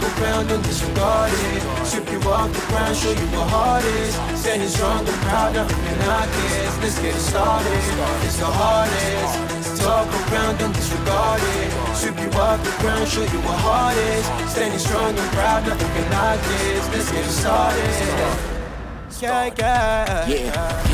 Talk around and disregard it. Strip you off the ground, show you what heart is. Standing strong and proud, nothing can knock it. Let's get it started. It's the hardest. Talk around and disregard it. Strip you off the ground, show you what heart is. Standing strong and proud, nothing can knock it. Let's get it started. Yeah, yeah. Yeah,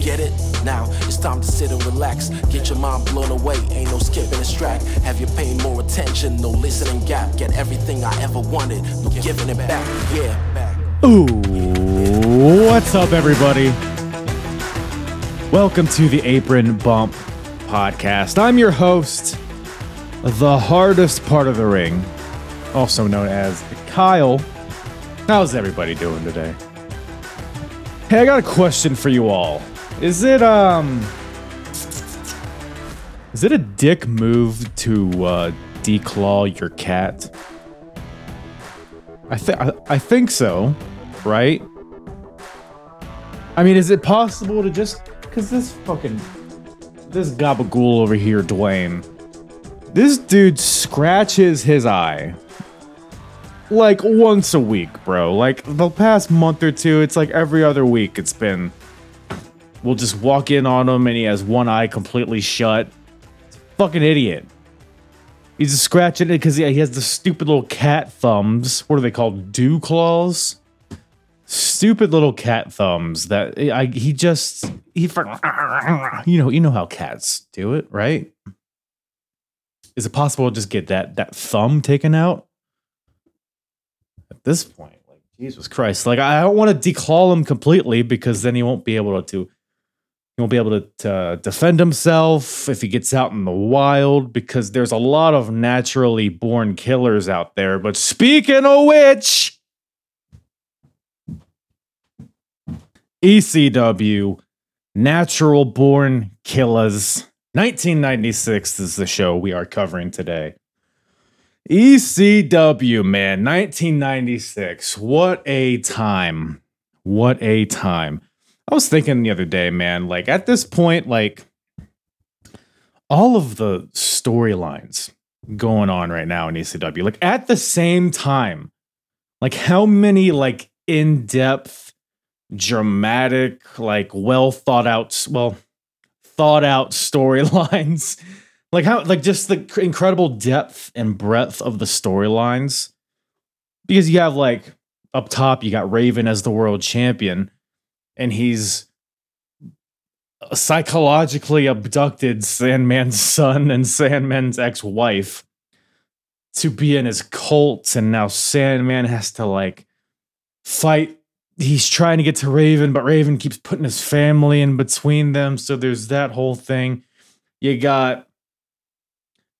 Get it? Now it's time to sit and relax. Get your mind blown away, ain't no skipping this track. Have you paying more attention? No listening gap. Get everything I ever wanted, no giving it back. Yeah. Back. Ooh, what's up, everybody? Welcome to the Apron Bump podcast. I'm your host, the hardest part of the ring, also known as Kyle. How's everybody doing today? Hey, I got a question for you all. Is it um is it a dick move to uh declaw your cat? I think I think so, right? I mean, is it possible to just cuz this fucking this gabagool over here, Dwayne. This dude scratches his eye like once a week, bro. Like the past month or two, it's like every other week it's been. We'll just walk in on him and he has one eye completely shut. Fucking idiot. He's just scratching it because he, he has the stupid little cat thumbs. What are they called? Dew claws? Stupid little cat thumbs that I, he just he you know you know how cats do it right is it possible to just get that that thumb taken out at this point. Like Jesus Christ, like I don't want to declaw him completely because then he won't be able to. He won't be able to, to defend himself if he gets out in the wild because there's a lot of naturally born killers out there. But speaking of which, ECW, Natural Born Killaz, 1996 is the show we are covering today. ECW, man, 1996. What a time. What a time. I was thinking the other day, man, like at this point, like all of the storylines going on right now in ECW, like at the same time, like how many like in depth, dramatic, like well thought out, well, thought out storylines like how like just the incredible depth and breadth of the storylines. Because you have like up top you got raven as the world champion and he's psychologically abducted sandman's son and sandman's ex-wife to be in his cult and now sandman has to like fight he's trying to get to raven but raven keeps putting his family in between them so there's that whole thing you got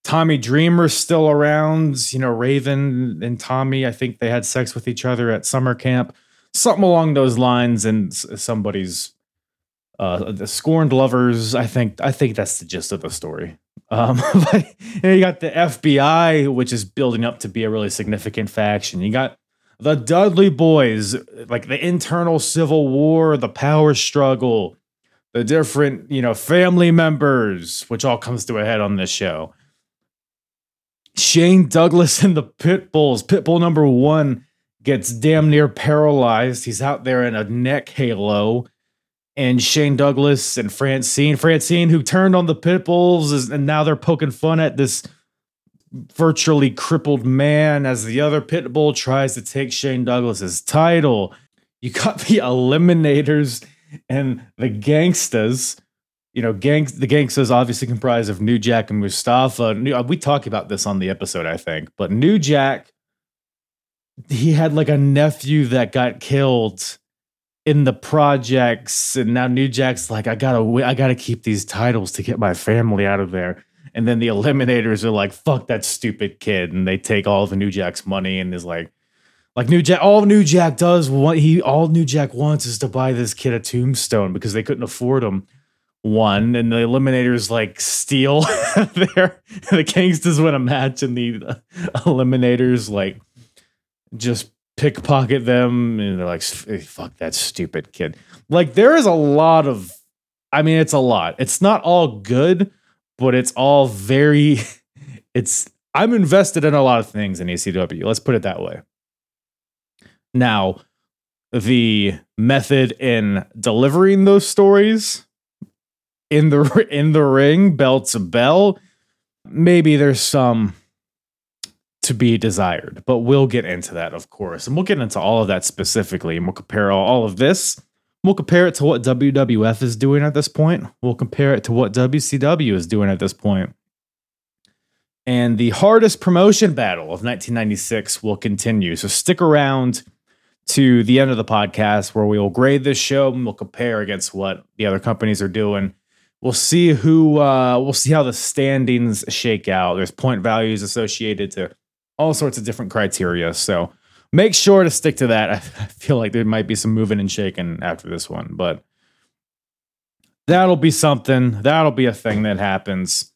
Tommy Dreamer still around. You know, Raven and Tommy, I think they had sex with each other at summer camp. Something along those lines, and somebody's uh, the scorned lovers. I think I think that's the gist of the story. Um, but you got the FBI, which is building up to be a really significant faction. You got the Dudley Boys, like the internal civil war, the power struggle, the different you know family members, which all comes to a head on this show. Shane Douglas and the Pitbulls. Pitbull number one gets damn near paralyzed. He's out there in a neck halo. And Shane Douglas and Francine, Francine, who turned on the Pitbulls, is, and now they're poking fun at this virtually crippled man as the other Pitbull tries to take Shane Douglas's title. You got the Eliminators and the Gangstas you know, gangs the gangsters obviously comprised of New Jack and Mustafa. New, uh, we talked about this on the episode, I think, but New Jack, he had like a nephew that got killed in the projects, and now New Jack's like, I gotta, I gotta keep these titles to get my family out of there. And then the Eliminators are like, fuck that stupid kid, and they take all of the New Jack's money and is like, Like New Jack, all New Jack does what he all New Jack wants is to buy this kid a tombstone because they couldn't afford him one, and the Eliminators like steal their the Kingston's win a match, and the uh, Eliminators like just pickpocket them, and they're like, eh, "Fuck that stupid kid." Like there is a lot of, I mean, it's a lot. It's not all good, but it's all very. It's I'm invested in a lot of things in ECW. Let's put it that way. Now, the method in delivering those stories in the in the ring, bell to bell, maybe there's some to be desired, but we'll get into that, of course, and we'll get into all of that specifically, and we'll compare all, of this. We'll compare it to what WWF is doing at this point. We'll compare it to what WCW is doing at this point. And the hardest promotion battle of 1996 will continue. So stick around to the end of the podcast where we will grade this show and we'll compare against what the other companies are doing we'll see who uh, we'll see how the standings shake out. There's point values associated to all sorts of different criteria. So make sure to stick to that. I feel like there might be some moving and shaking after this one, but that'll be something. That'll be a thing that happens.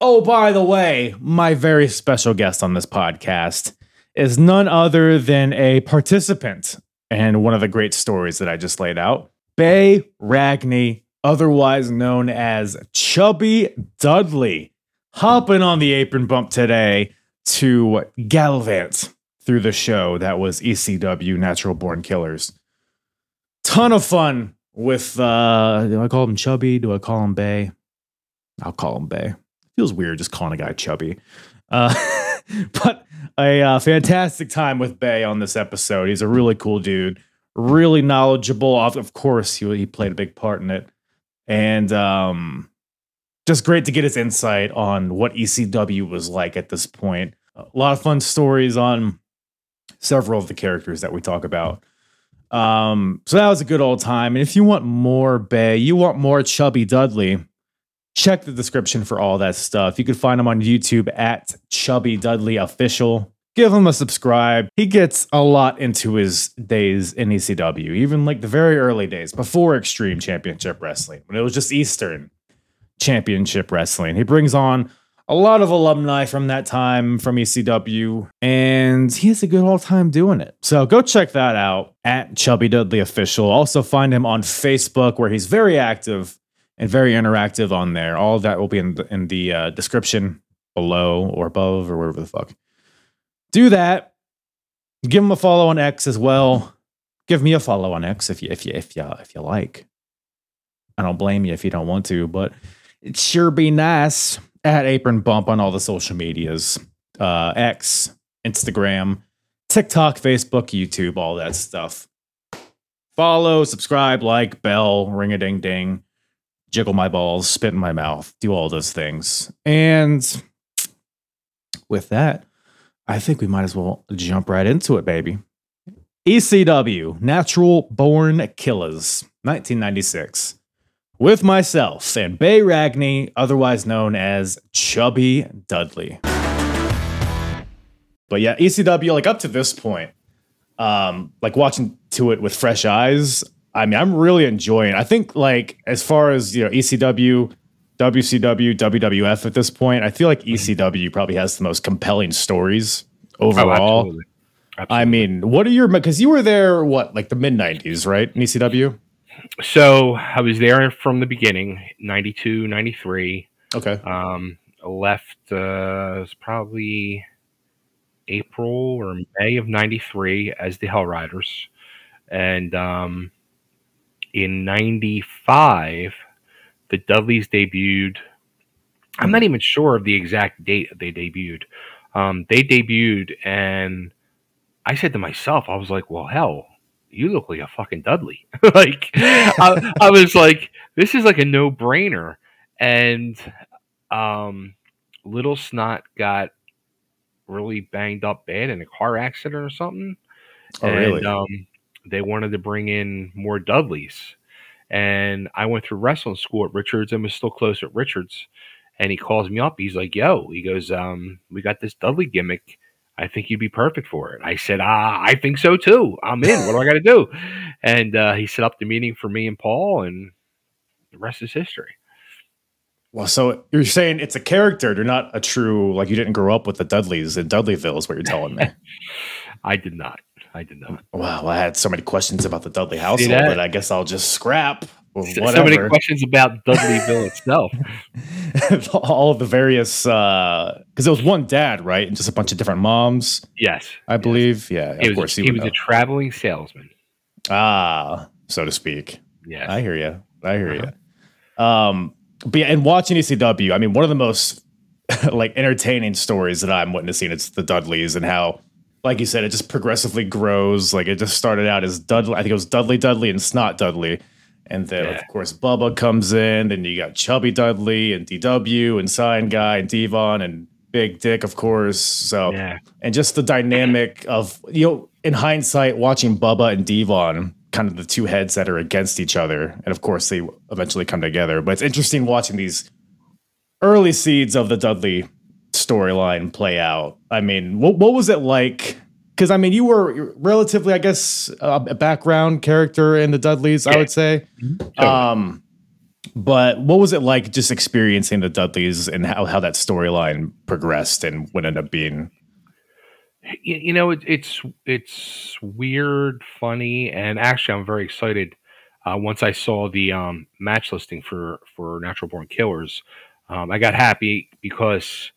Oh, by the way, my very special guest on this podcast is none other than a participant and one of the great stories that I just laid out. Bay Ragni otherwise known as Chubby Dudley, hopping on the apron bump today to gallivant through the show that was ECW Natural Born Killaz. Ton of fun with uh do I call him Chubby? Do I call him Bay? I'll call him Bay. Feels weird just calling a guy Chubby. Uh but a uh, fantastic time with Bay on this episode. He's a really cool dude, really knowledgeable. Of course, he, he played a big part in it and um, just great to get his insight on what ECW was like at this point. A lot of fun stories on several of the characters that we talk about. Um, so that was a good old time. And if you want more Bay, you want more Chubby Dudley, check the description for all that stuff. You can find him on YouTube at Chubby Dudley Official give him a subscribe. He gets a lot into his days in ECW, even like the very early days before Extreme Championship Wrestling, when it was just Eastern Championship Wrestling. He brings on a lot of alumni from that time from ECW, and he has a good old time doing it. So go check that out at Chubby Dudley Official. Also find him on Facebook, where he's very active and very interactive on there. All that will be in the, in the uh, description below or above or wherever the fuck do that. Give him a follow on X as well. Give me a follow on X if you if you if you if you like. I don't blame you if you don't want to, but it sure be nice at Apron Bump on all the social medias, uh, X, Instagram, TikTok, Facebook, YouTube, all that stuff. Follow, subscribe, like, bell, ring a ding ding, jiggle my balls, spit in my mouth, do all those things. And with that, I think we might as well jump right into it, baby. ECW, Natural Born Killaz, 1996. With myself and Bay Ragni, otherwise known as Chubby Dudley. But yeah, ECW, like up to this point, um, like watching to it with fresh eyes, I mean, I'm really enjoying. I think like as far as you know, ECW WCW, WWF at this point. I feel like ECW probably has the most compelling stories overall. Oh, absolutely. Absolutely. I mean, what are your because you were there what like the mid '90s, right? In ECW. So I was there from the beginning, 92, 93. Okay. Um, left uh, was probably April or May of '93 as the Hell Riders, and um, in '95 the Dudleys debuted. I'm not even sure of the exact date they debuted. Um, they debuted, and I said to myself, I was like, "Well, hell, you look like a fucking Dudley." like, I, I, was like, "This is like a no brainer." And um, Little Snot got really banged up bad in a car accident or something. Oh, and, really? Um, they wanted to bring in more Dudleys. And I went through wrestling school at Richards and was still close at Richards. And he calls me up. He's like, "Yo," he goes, um, "We got this Dudley gimmick. I think you'd be perfect for it. I said, ah, I think so too. I'm in. What do I got to do? And uh, he set up the meeting for me and Paul, and the rest is history. Well, so you're saying it's a character, they're not a true like you didn't grow up with the Dudleys in Dudleyville, is what you're telling me. I did not. I did not. Wow, I had so many questions about the Dudley household, that? but I guess I'll just scrap. So many questions about Dudleyville itself. all of the various because it was one dad, right, and just a bunch of different moms, Yes, I believe. Yeah, he of was. course he would was know. a traveling salesman. ah, so to speak. Yeah, I hear you. I hear Uh-huh. you. Um, but yeah, and watching ECW, I mean, one of the most like entertaining stories that I'm witnessing is the Dudleys and how, like you said, it just progressively grows. Like it just started out as Dudley. I think it was Dudley Dudley and Snot Dudley. And then, Yeah. of course, Bubba comes in. Then you got Chubby Dudley and DW and Sign Guy and Devon and Big Dick, of course. So, Yeah. and just the dynamic of you know in hindsight watching bubba and devon kind of the two heads that are against each other and of course they eventually come together but it's interesting watching these early seeds of the dudley storyline play out i mean what, what was it like because i mean you were relatively i guess a background character in the dudleys i would say. Um but what was it like just experiencing the dudleys and how, how that storyline progressed and what ended up being? You, you know it, it's it's weird funny and actually i'm very excited uh, once i saw the um, match listing for for natural born killaz. Um, i got happy because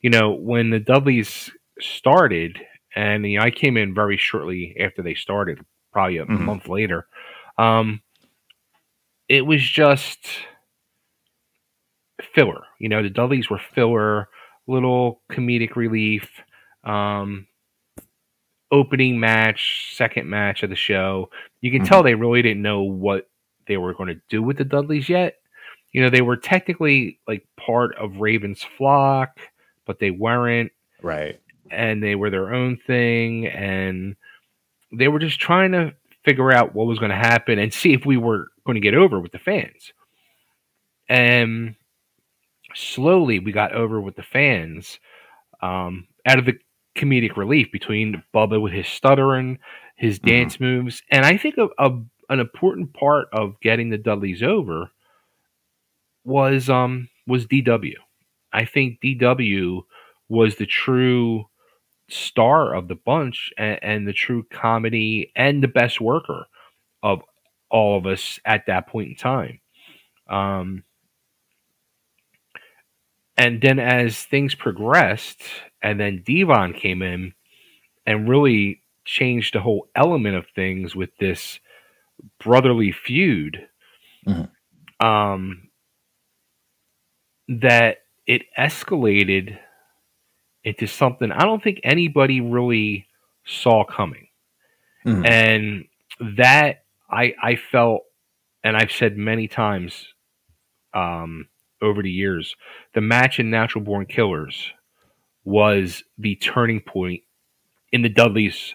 you know when the dudleys started and you know, i came in very shortly after they started probably a Mhm. month later um, it was just filler you know the dudleys were filler little comedic relief um, opening match, second match of the show. You can Mhm. tell they really didn't know what they were going to do with the Dudleys yet. You know, they were technically like part of Raven's flock, but they weren't, right and they were their own thing, and they were just trying to figure out what was going to happen and see if we were going to get over with the fans. And slowly we got over with the fans um, out of the comedic relief between Bubba with his stuttering, his Mhm. dance moves, and I think a, a, an important part of getting the Dudleys over was um was DW. I think DW was the true star of the bunch and, and the true comedy and the best worker of all of us at that point in time. Um, and then as things progressed, and then Devon came in and really changed the whole element of things with this brotherly feud. Mhm. Um, that it escalated into something I don't think anybody really saw coming. Mhm. And that I I felt and I've said many times um over the years, the match in Natural Born Killaz was the turning point in the Dudleys'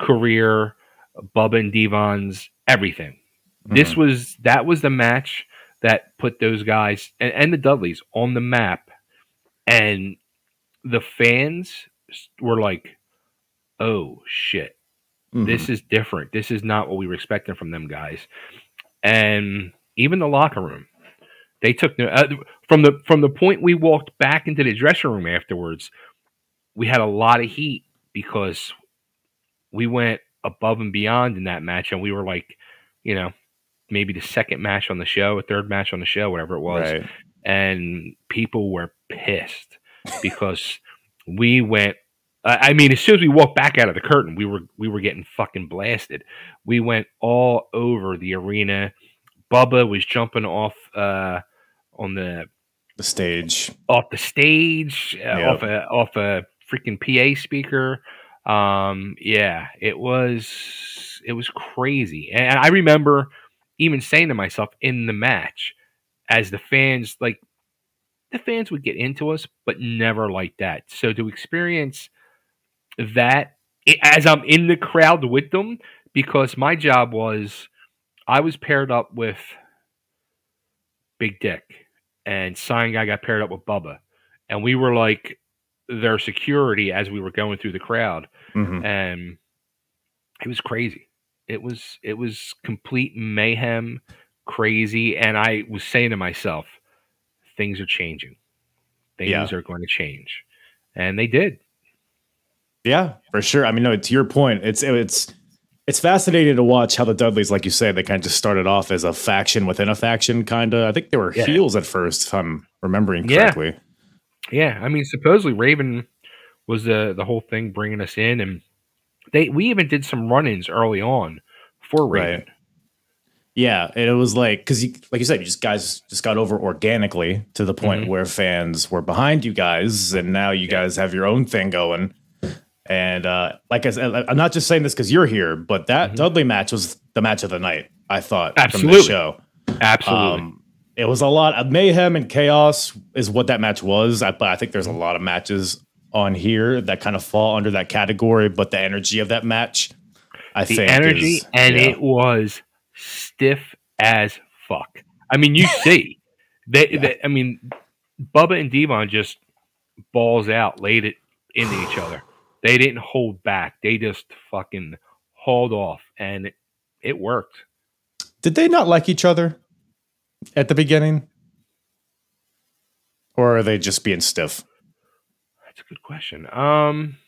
career, Bubba and Devon's everything. This Mm-hmm. was that was the match that put those guys and, and the Dudleys on the map, and the fans were like, "Oh shit, Mhm. this is different. This is not what we were expecting from them guys." And even the locker room, they took no uh, from the from the point we walked back into the dressing room afterwards. We had a lot of heat because we went above and beyond in that match, and we were like, you know, maybe the second match on the show, a third match on the show, whatever it was, right and people were pissed because we went. I mean, as soon as we walked back out of the curtain, we were we were getting fucking blasted. We went all over the arena. Bubba was jumping off uh, on the the stage off the stage, uh, Yep. off a off a freaking PA speaker. Um, yeah, it was it was crazy, and I remember even saying to myself in the match, as the fans like the fans would get into us, but never like that. So to experience that as I'm in the crowd with them, because my job was I was paired up with Big Dick, and Sign Guy got paired up with Bubba, and we were like their security as we were going through the crowd, Mhm. and it was crazy. It was it was complete mayhem, crazy, and I was saying to myself, things are changing. Things Yeah. are going to change, and they did. Yeah, for sure. I mean, no, to your point, it's it's it's fascinating to watch how the Dudleys, like you say, they kind of just started off as a faction within a faction, kind of. I think they were Yeah. heels at first, if I'm remembering Yeah. correctly. Yeah, I mean, supposedly Raven was the the whole thing bringing us in, and they we even did some run-ins early on for Raven. Right. Yeah, and it was like because, like you said, you just guys just got over organically to the point Mhm. where fans were behind you guys, and now you guys have your own thing going. And uh, like I said, I'm not just saying this because you're here, but that Mhm. Dudley match was the match of the night. I thought from the show. Absolutely. Um, it was a lot of mayhem and chaos is what that match was. I, but I think there's a lot of matches on here that kind of fall under that category. But the energy of that match, I the think, energy, is- and yeah. it was stiff as fuck. I mean, you see, they, Yeah. they, I mean, Bubba and Devon just balls out, laid it into each other. They didn't hold back. They just fucking hauled off, and it, it worked. Did they not like each other at the beginning? Or are they just being stiff? That's a good question. Um,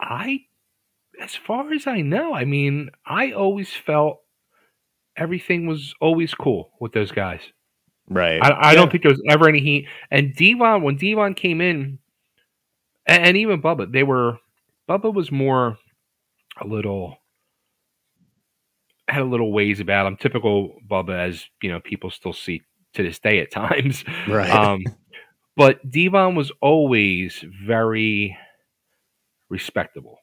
I, as far as I know, I mean, I always felt everything was always cool with those guys. Right. I, I Yeah. don't think there was ever any heat. And Devon, when Devon came in, and, and even Bubba, they were Bubba was more a little had a little ways about him. Typical Bubba, as you know, people still see to this day at times. Right. Um, but Devon was always very respectable,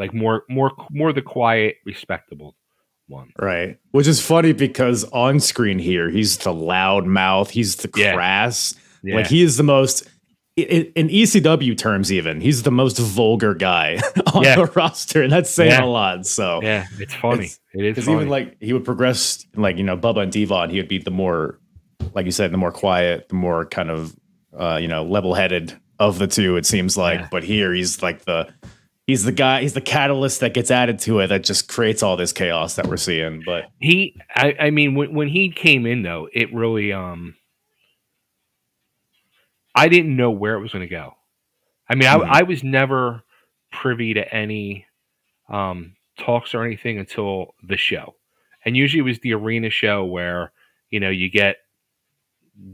like more more more the quiet, respectable one. Right. Which is funny because on screen here, he's the loud mouth. He's the crass. Yeah. Like he is the most, in ECW terms, even, he's the most vulgar guy on Yeah. the roster. And that's saying Yeah. a lot. So, yeah, it's funny. It's- it is because even like he would progress, like, you know, Bubba and Devon, he would be the more, like you said, the more quiet, the more kind of, uh, you know, level headed of the two, it seems like. Yeah. But here he's like the, he's the guy, he's the catalyst that gets added to it that just creates all this chaos that we're seeing. But he I, I mean when, when he came in though it really um i didn't know where it was going to go i mean Mhm. I, I was never privy to any um talks or anything until the show and usually it was the arena show where you know you get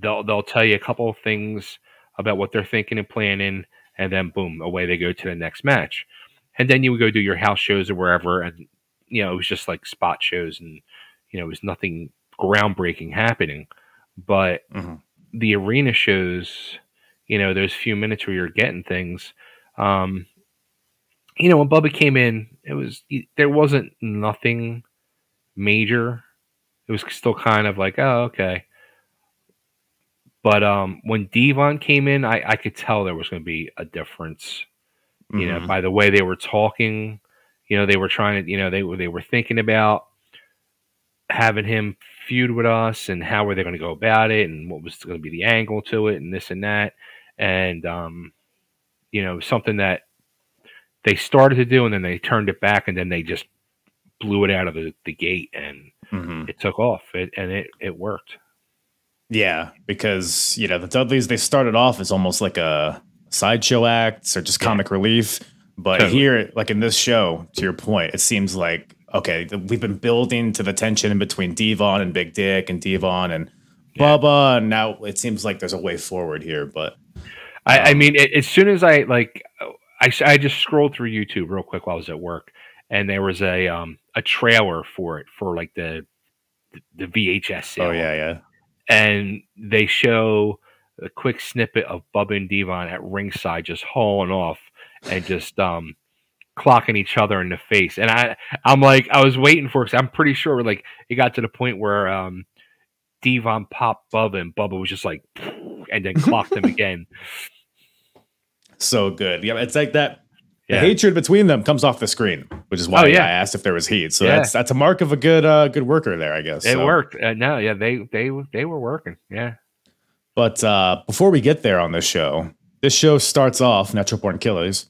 they'll they'll tell you a couple of things about what they're thinking and planning and then boom away they go to the next match and then you would go do your house shows or wherever and you know it was just like spot shows and you know it was nothing groundbreaking happening. But Mhm. the arena shows you know those few minutes where you're getting things um you know when bubba came in it was there wasn't nothing major. It was still kind of like oh okay. But um when devon came in i i could tell there was going to be a difference you know Mhm. by the way they were talking you know they were trying to you know they were they were thinking about having him feud with us and how were they going to go about it and what was going to be the angle to it and this and that and um you know something that they started to do and then they turned it back and then they just blew it out of the, the gate and Mhm. it took off it, and it it worked Yeah, because you know the Dudleys they started off as almost like a sideshow acts or just comic relief, but Totally. here, like in this show, to your point, it seems like okay, we've been building to the tension in between Devon and Big Dick and Devon and Bubba, and now it seems like there's a way forward here. But I, I Um, mean, a- as soon as I like, I, I just scrolled through YouTube real quick while I was at work, and there was a um a trailer for it for like the the VHS sale. oh yeah, yeah, and they show a quick snippet of Bubba and Devon at ringside just hauling off and just um clocking each other in the face. And I I'm like I was waiting for because I'm pretty sure like it got to the point where um Devon popped Bubba and Bubba was just like and then clocked him again. so good. Yeah, it's like that. The hatred between them comes off the screen, which is why Oh, yeah. I asked if there was heat. So Yeah. that's that's a mark of a good uh good worker there, I guess. It So, worked. Uh, no, yeah, they they they were working. Yeah. But uh, before we get there on this show, this show starts off Natural Born Killaz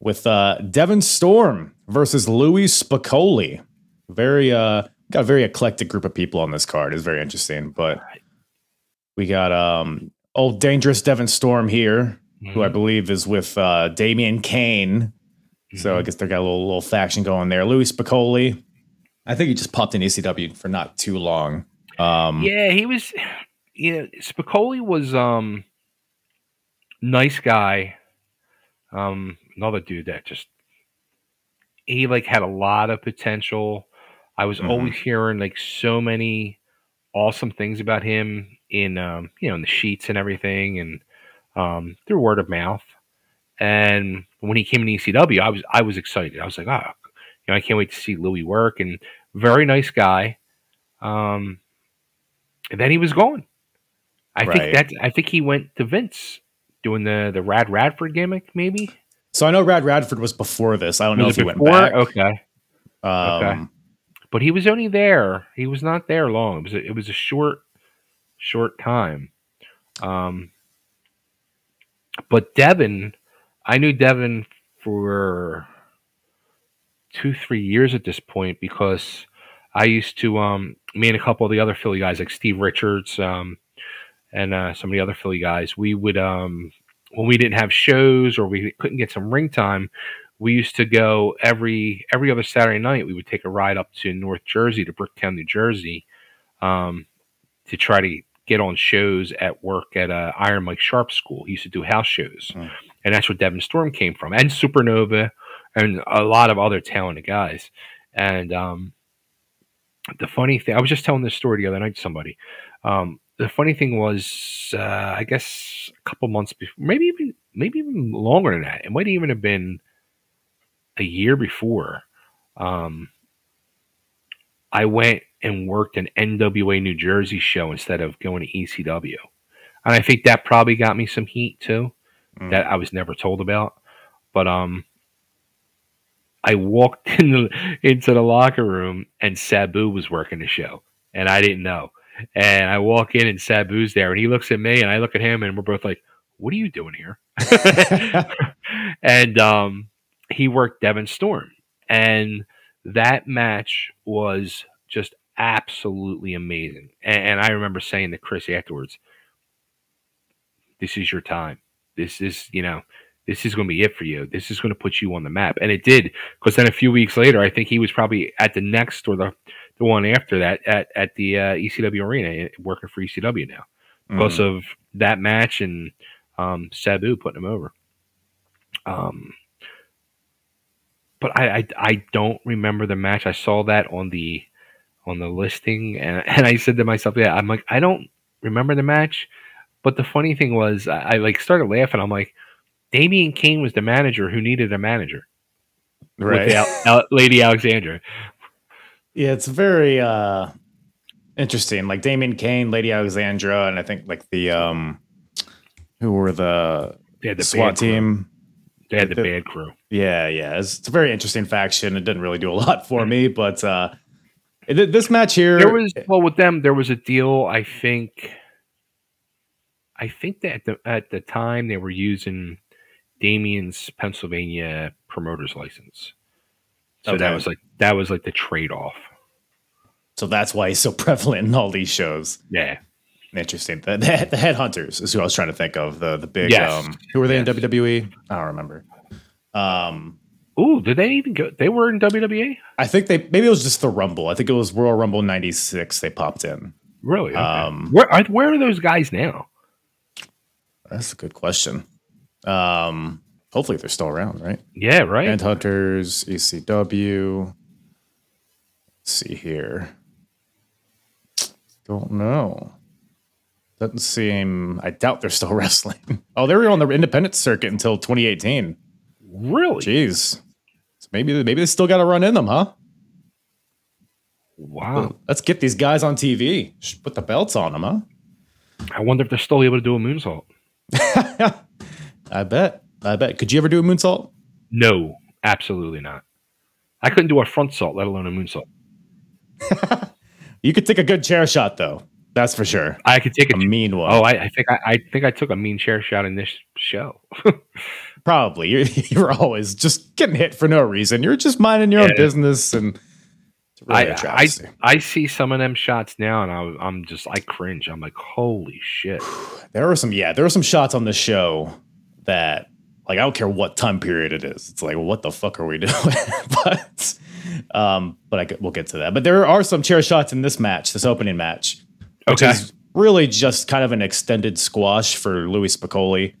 with uh, Devon Storm versus Louie Spicolli. Very uh, got a very eclectic group of people on this card. It's very interesting. But we got um old dangerous Devon Storm here, who I Mhm. believe is with uh, Damien Kane. So I Mhm. guess they got a little little faction going there. Louie Spicolli. I think he just popped in ECW for not too long. Um, yeah, he was. You know, Spicolli was um nice guy. Um, another dude that just he like had a lot of potential. I was Mhm. always hearing like so many awesome things about him in um, you know in the sheets and everything, and um, through word of mouth. And when he came in ECW, I was I was excited. I was like, oh, you know, I can't wait to see Louie work. And very nice guy. Um, and then he was gone. I Right. think that I think he went to Vince doing the the Rad Radford gimmick, maybe. So I know Rad Radford was before this. I don't know if he went back. Okay, Um, but he was only there. He was not there long. It was a, it was a short short time. Um, but Devin, I knew Devin for two three years at this point because I used to um me and a couple of the other Philly guys like Steve Richards um and uh, some of the other Philly guys we would um when we didn't have shows or we couldn't get some ring time we used to go every every other Saturday night we would take a ride up to North Jersey to Bricktown New Jersey um to try to get on shows at work at uh, Iron Mike Sharpe School he used to do house shows Mm. and that's where Devon Storm came from and Supernova and a lot of other talented guys and um the funny thing, I was just telling this story the other night to somebody. Um, the funny thing was, uh, I guess a couple months before, maybe even maybe even longer than that. It might even have been a year before. Um, I went and worked an NWA New Jersey show instead of going to ECW, and I think that probably got me some heat too Mm. that I was never told about. But um, I walked in the, into the locker room and Sabu was working the show, and I didn't know. And I walk in and Sabu's there, and he looks at me, and I look at him, and we're both like, "What are you doing here?" and um, he worked Devon Storm, and that match was just absolutely amazing. And, and I remember saying to Chris afterwards, "This is your time. This is you know." This is going to be it for you. This is going to put you on the map, and it did. Because then a few weeks later, I think he was probably at the next or the the one after that at at the uh, ECW arena, eh, working for ECW now because Mhm. of that match and um, Sabu putting him over. Um, but I, I I don't remember the match. I saw that on the on the listing, and and I said to myself, yeah, I'm like I don't remember the match. But the funny thing was, I, I like started laughing. I'm like, Damien Kane was the manager who needed a manager right. with Al- Al- Lady Alexandra. Yeah, it's very uh interesting. Like Damien Kane, Lady Alexandra, and I think like the um who were the, They had the SWAT bad crew. team. They had the The- bad crew. Yeah, yeah. It's, it's a very interesting faction. It didn't really do a lot for me, but uh it, this match here There was well with them. There was a deal. I think. I think that at the, at the time they were using Damien's Pennsylvania promoter's license. So that was like that was like the trade off. so that's why he's so prevalent in all these shows. Yeah. Interesting. The, the, the headhunters is who I was trying to think of. The the big Yes. um who were they Yes. in WWE? I don't remember. Um Ooh, did they even go? They were in WWE. I think they maybe it was just the Rumble. I think it was Royal Rumble '96. They popped in. Really? Okay. Um, where are where are those guys now? That's a good question. Um, hopefully they're still around, right? Yeah, right. And Hunters, ECW. Let's see here. Don't know. Doesn't seem. I doubt they're still wrestling. Oh, they were on the independent circuit until 2018. really? Jeez. So maybe maybe they still got to run in them, huh? Wow. Let's get these guys on TV. Should put the belts on them, huh? I wonder if they're still able to do a moonsault. I bet. I bet. Could you ever do a moonsault? No, absolutely not. I couldn't do a front salt, let alone a moonsault. You could take a good chair shot though. That's for sure. I could take a, A mean one. Oh, I, I think I, I think I took a mean chair shot in this show. Probably. You're, you're always just getting hit for no reason. You're just minding your own business, and really I, I. I see some of them shots now, and I, I'm just I cringe. I'm like, holy shit! there were some, yeah, there were some shots on the show that, like, I don't care what time period it is. It's like, what the fuck are we doing? but, um, but I, could- we'll get to that. But there are some chair shots in this match, this opening match, which Okay. is really just kind of an extended squash for Louie Spicolli.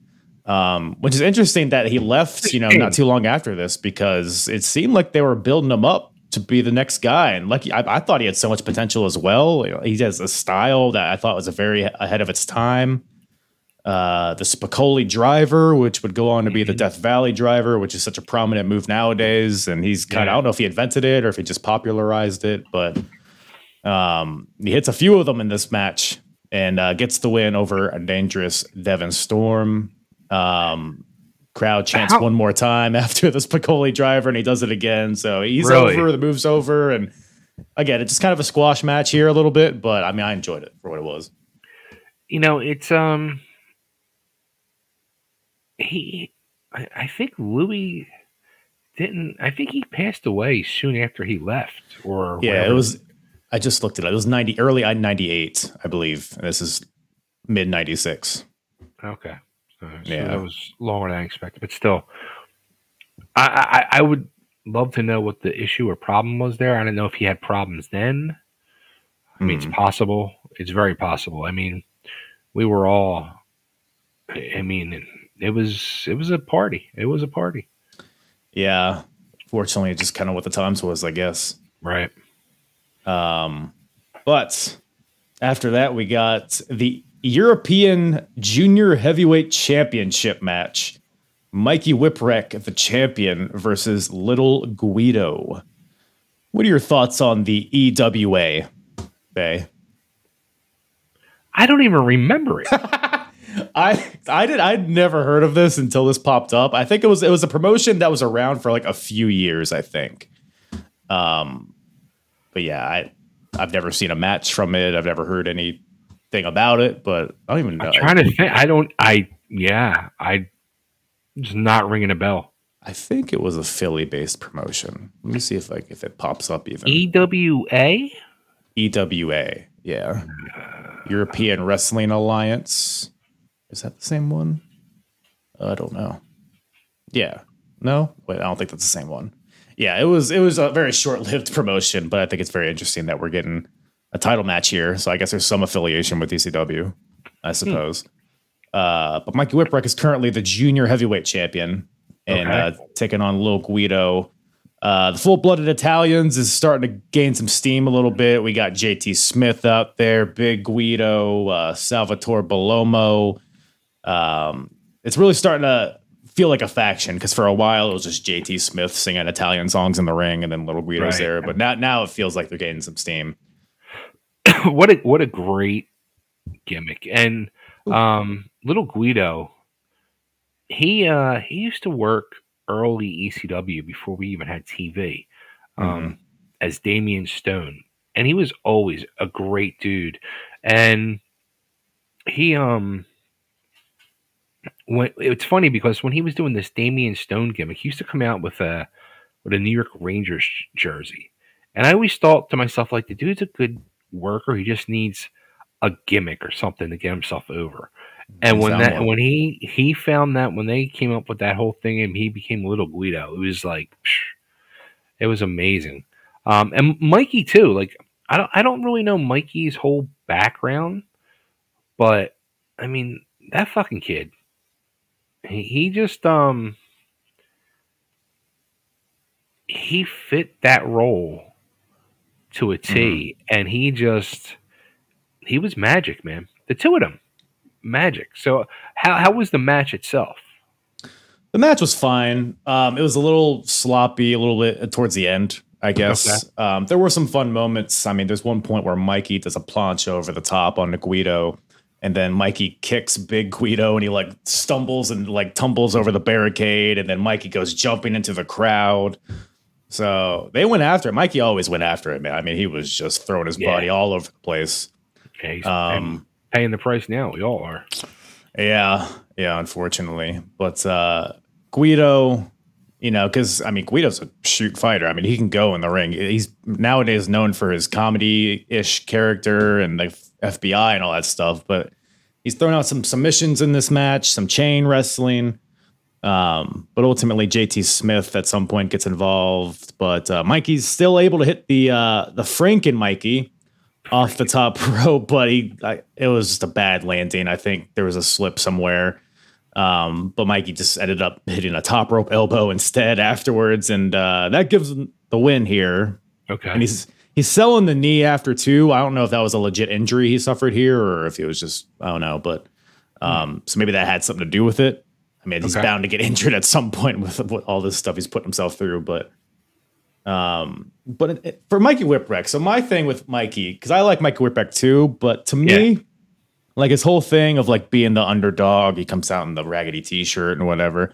Um, which is interesting that he left, you know, not too long after this because it seemed like they were building him up to be the next guy. And like, I, I thought he had so much potential as well. He has a style that I thought was a very ahead of its time. Uh, the Spicolli driver, which would go on to be the Death Valley driver, which is such a prominent move nowadays. And he's kind of. I don't know if he invented it or if he just popularized it, but um, he hits a few of them in this match and uh, gets the win over a dangerous Devon Storm. Um, crowd chants one more time after the Spicolli driver, and he does it again. So he's Really? over, the move's over, and again, it's just kind of a squash match here a little bit, but I mean, I enjoyed it for what it was. You know, it's um, he, I, I think Louie didn't. I think he passed away soon after he left, or Yeah, whatever. it was. I just looked at it up. It was ninety early ninety eight, I believe. And this is mid ninety six. Okay. So, so Yeah. that was longer than I expected, but still, I, I I would love to know what the issue or problem was there. I don't know if he had problems then. I mean, Hmm. it's possible. It's very possible. I mean, we were all. I mean, it was it was a party. It was a party. Yeah, fortunately, it's just kind of what the times was, I guess. Right. Um, but after that, we got the European Junior Heavyweight Championship match. Mikey Whipwreck, the champion, versus Little Guido. What are your thoughts on the EWA, Bay? I don't even remember it. I I did I'd never heard of this until this popped up. I think it was it was a promotion that was around for like a few years, I think. Um but yeah, I I've never seen a match from it. I've never heard anything about it, but I don't even know. I'm trying to think. I don't. I yeah. I just not ringing a bell. I think it was a Philly based promotion. Let me see if like if it pops up even. EWA. EWA. Yeah. European Wrestling Alliance. Is that the same one? I don't know. Yeah. No? Wait, I don't think that's the same one. Yeah, it was it was a very short-lived promotion, but I think it's very interesting that we're getting a title match here. So I guess there's some affiliation with ECW, I suppose. Uh, but Mikey Whipwreck is currently the junior heavyweight champion and Okay. uh, taking on Lil Guido. Uh, the full blooded Italians is starting to gain some steam a little bit. We got JT Smith out there, Big Guido, uh, Salvatore Bellomo. Um, it's really starting to feel like a faction because for a while it was just JT Smith singing Italian songs in the ring and then Little Guido's Right. there. But now, now it feels like they're gaining some steam. what a what a great gimmick and um little guido he uh he used to work early ecw before we even had tv um as Damian stone and he was always a great dude and he um when it's funny because when he was doing this Damian Stone gimmick, he used to come out with a with a New York Rangers jersey, and I always thought to myself like the dude's a good worker. He just needs a gimmick or something to get himself over. And when that one. when he he found that when they came up with that whole thing and he became Little Guido, it was like psh, it was amazing. Um, and Mikey too. Like I don't I don't really know Mikey's whole background, but I mean that fucking kid. He, just um he fit that role to a T, and he just he was magic, man. The two of them, magic. So how how was the match itself? The match was fine. Um, it was a little sloppy, a little bit towards the end, I guess. Um, there were some fun moments. I mean, there's one point where Mikey does a planche over the top on Guido, and then Mikey kicks Big Guido, and he like stumbles and like tumbles over the barricade, and then Mikey goes jumping into the crowd. So they went after it. Mikey always went after it, man. I mean, he was just throwing his Yeah. body all over the place. Yeah, Um, paying, paying the price now. We all are. Yeah, yeah, unfortunately. But uh Guido, you know, because I mean Guido's a shoot fighter. I mean, he can go in the ring. He's nowadays known for his comedy-ish character and the FBI and all that stuff, but he's thrown out some submissions in this match, some chain wrestling. Um, but ultimately JT Smith at some point gets involved. But uh, Mikey's still able to hit the uh the Franken Mikey off the top rope, but he I, it was just a bad landing. I think there was a slip somewhere. Um, but Mikey just ended up hitting a top rope elbow instead afterwards, and uh, that gives him the win here. Okay. And he's he's selling the knee after two. I don't know if that was a legit injury he suffered here or if it was just I don't know, but um, so maybe that had something to do with it. I mean, he's Okay. bound to get injured at some point with, with all this stuff he's putting himself through, but um, but it, it- for Mikey Whipwreck, so my thing with Mikey, because I like Mikey Whipwreck too, but to me, like his whole thing of like being the underdog, he comes out in the raggedy t-shirt and whatever,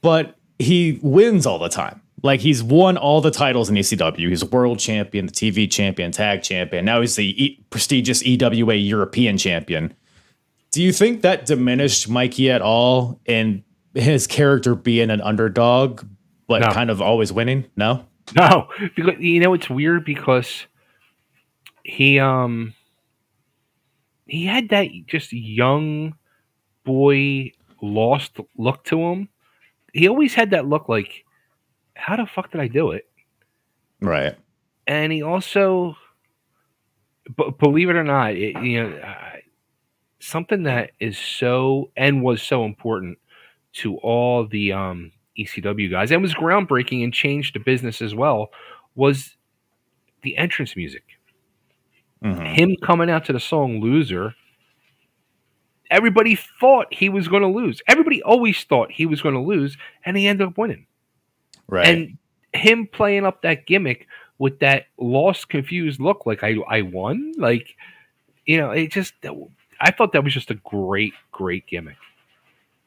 but he wins all the time. Like he's won all the titles in ECW. He's a world champion, the TV champion, tag champion. Now he's the e- prestigious EWA European champion. Do you think that diminished Mikey at all in his character being an underdog, but No. kind of always winning? No. No, because you know it's weird because he um he had that just young boy lost look to him. He always had that look like, how the fuck did I do it? Right. And he also, b- believe it or not, it, you know, uh, something that is so and was so important to all the um, ECW guys and was groundbreaking and changed the business as well was the entrance music. Mhm. Him coming out to the song "Loser." Everybody thought he was going to lose. Everybody always thought he was going to lose, and he ended up winning. Right. And him playing up that gimmick with that lost, confused look, like I I won, like you know, it just I thought that was just a great, great gimmick.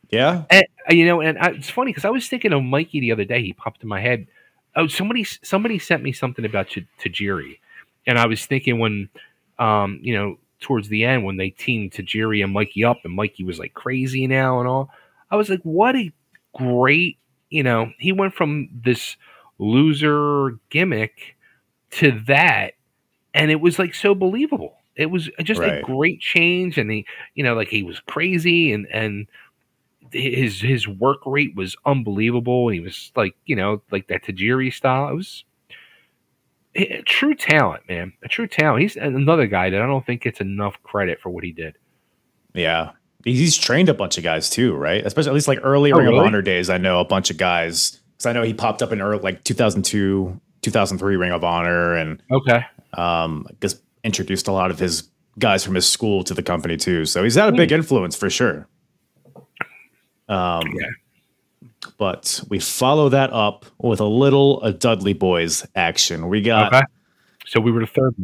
yeah. And uh, you know, and I, it's funny because I was thinking of Mikey the other day. He popped in my head. Oh, somebody somebody sent me something about T- Tajiri, and I was thinking when, um, you know, towards the end when they teamed Tajiri and Mikey up, and Mikey was like crazy now and all. I was like, what a great, you know, he went from this loser gimmick to that, and it was like so believable. It was just a great change, and he, you know, like he was crazy, and and his his work rate was unbelievable. He was like, you know, like that Tajiri style. It was a true talent, man. A true talent. He's another guy that I don't think gets enough credit for what he did. Yeah. He's trained a bunch of guys too, right? Especially at least like early Oh, Ring really? of Honor days. I know a bunch of guys because I know he popped up in early, like 2002, 2003 Ring of Honor, and Okay. um, just introduced a lot of his guys from his school to the company too. So he's had a Hmm. big influence for sure. Um, Yeah. But we follow that up with a little a Dudley Boys action. We got Okay. So we were the third.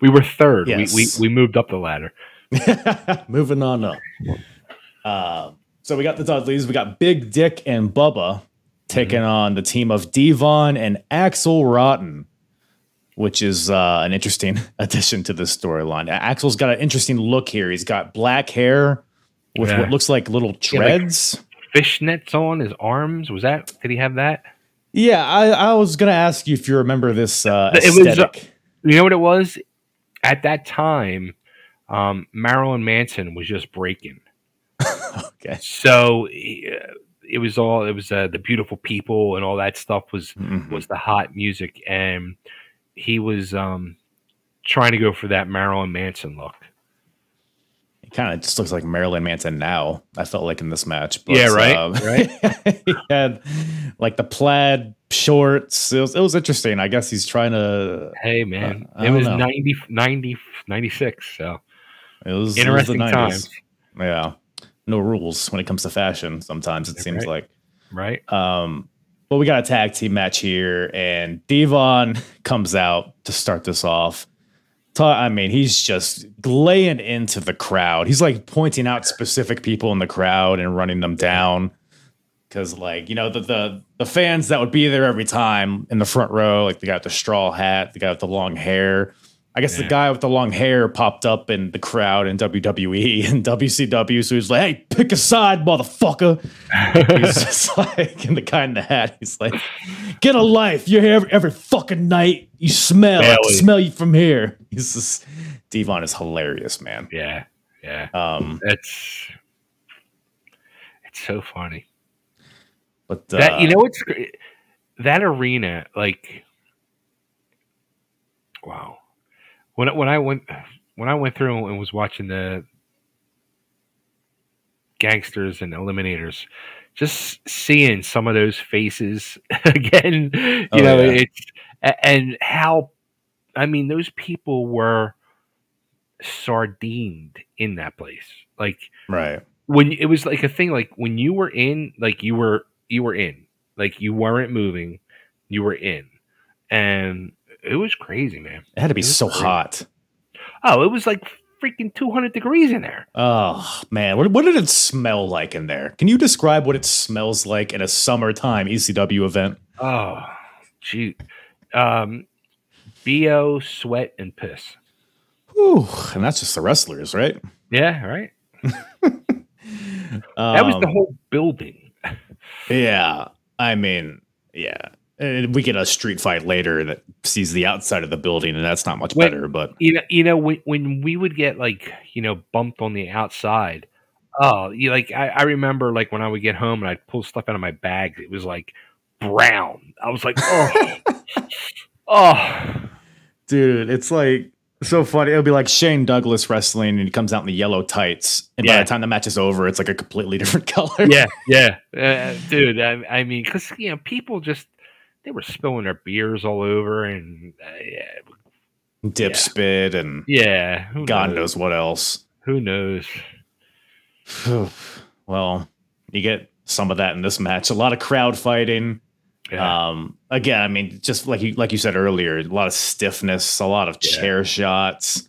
We were third. Yes. We, we we moved up the ladder. Moving on up. Uh, so we got the Dudleys. We got Big Dick and Bubba taking on the team of Devon and Axl Rotten, which is uh, an interesting addition to this storyline. Axl's got an interesting look here. He's got black hair with Yeah. what looks like little Yeah, like- treads. Fishnets on his arms. Was that? Did he have that? Yeah, I, I was gonna ask you if you remember this uh, It was, uh, aesthetic. You know what it was? At that time, um, Marilyn Manson was just breaking. okay. So uh, it was all it was uh, the beautiful people and all that stuff was Mhm. was the hot music, and he was um, trying to go for that Marilyn Manson look. He kind of just looks like Marilyn Manson now. I felt like in this match. But, Yeah, right, um, right. he had like the plaid shorts. It was, it was interesting. I guess he's trying to. Hey man, Uh, it was know. 90, 90, 96, So It was it was the interesting 90s. times, Yeah, no rules when it comes to fashion. Sometimes it seems right. like. right? Um, but we got a tag team match here, and Devon comes out to start this off. Ta- I mean, he's just laying into the crowd. He's like pointing out specific people in the crowd and running them down. Cause like, you know, the, the the fans that would be there every time in the front row, like the guy with the straw hat, the guy with the long hair. I guess the guy with the long hair popped up in the crowd in WWE and WCW, so he's like, "Hey, pick a side, motherfucker." he's just like, and the guy in the hat, he's like, "Get a life! You're here every, every fucking night. You smell. I smell you from here." He's just Devon is hilarious, man. Yeah, yeah. Um, It's it's so funny. but uh, that you know what's gr- that arena like wow when I- when I went when I went through and was watching the Gangstas and eliminators just seeing some of those faces again you Oh, know yeah. it's and how I mean those people were sardined in that place like right. when it was like a thing like when you were in like you were you were in like you weren't moving you were in and it was crazy man It had to be so great. hot. oh it was like freaking 200 degrees in there Oh man, what, what did it smell like in there? Can you describe what it smells like in a summertime ECW event? oh gee um bo sweat and piss Whew, and that's just the wrestlers, right? yeah right that was the Um, whole building Yeah, I mean, yeah. And we get a street fight later that sees the outside of the building, and that's not much Wait. better. But you know, you know when, when we would get like you know bumped on the outside. Oh, you like I, I remember like when I would get home and I'd pull stuff out of my bag. It was like brown. I was like, oh, oh, dude, it's like so funny. It'll be like Shane Douglas wrestling, and he comes out in the yellow tights, and by the time the match is over, it's like a completely different color. yeah, yeah, uh, dude. I, I mean, because you know, people just they were spilling their beers all over, and uh, yeah, dip Yeah. spit, and yeah, who God knows what else. Who knows? well, you get some of that in this match. A lot of crowd fighting. Yeah. Um, again, I mean, just like you like you said earlier, a lot of stiffness, a lot of Yeah. chair shots,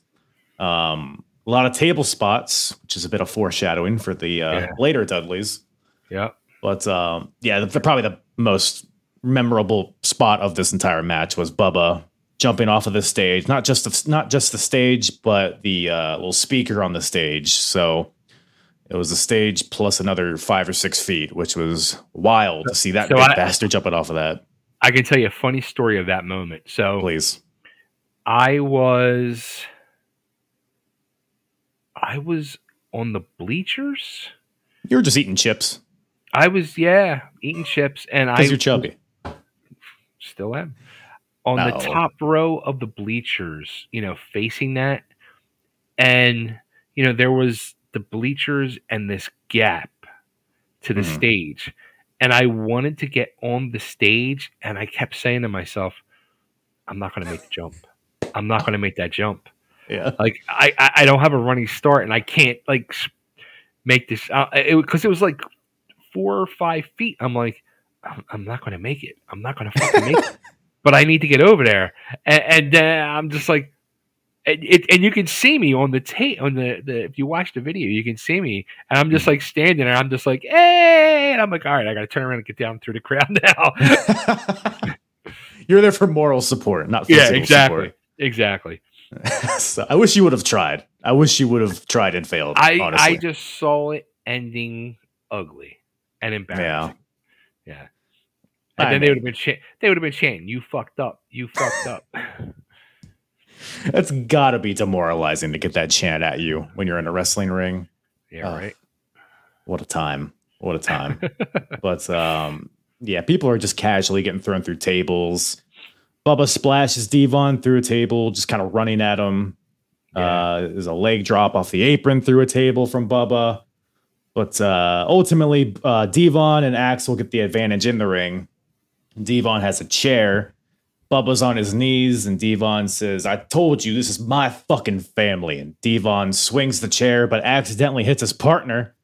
um, a lot of table spots, which is a bit of foreshadowing for the uh, Yeah. later Dudleys. yeah. But um, yeah, the, the- probably the most memorable spot of this entire match was Bubba jumping off of the stage. Not just the, not just the stage, but the uh, little speaker on the stage. So it was the stage plus another five or six feet, which was wild to see that So big I- bastard jumping off of that. I can tell you a funny story of that moment. So Please. I was I was on the bleachers. You were just eating chips I was yeah, eating chips and I because you're chubby. Still am. On No. the top row of the bleachers, you know, facing that and you know there was the bleachers and this gap to the Mhm. stage. And I wanted to get on the stage and I kept saying to myself, I'm not going to make the jump. I'm not going to make that jump. Yeah. like I, I I don't have a running start and I can't like make this uh, it because it was like four or five feet. I'm like I'm, I'm not going to make it. I'm not going to fucking make it. But I need to get over there, and, and uh, I'm just like, and, it, and you can see me on the tape on the, the if you watch the video, you can see me, and I'm just like standing there. I'm just like, hey, and I'm like, all right, I got to turn around and get down through the crowd now. you're there for moral support, not yeah, exactly, exactly. support. so I wish you would have tried. I wish you would have tried and failed. I honestly. I just saw it ending ugly and embarrassing. Yeah. And I then they would have been cha- they would have been chanting, "You fucked up, you fucked up." That's got to be demoralizing to get that chant at you when you're in a wrestling ring. Yeah, Oh. right. What a time. What a time. but um, yeah, people are just casually getting thrown through tables. Bubba splashes Devon through a table, just kind of running at him. Yeah. Uh, there's a leg drop off the apron through a table from Bubba. But uh, ultimately, uh, Devon and Axl get the advantage in the ring. Devon has a chair. Bubba's on his knees, and Devon says, I told you this is my fucking family. And Devon swings the chair, but accidentally hits his partner.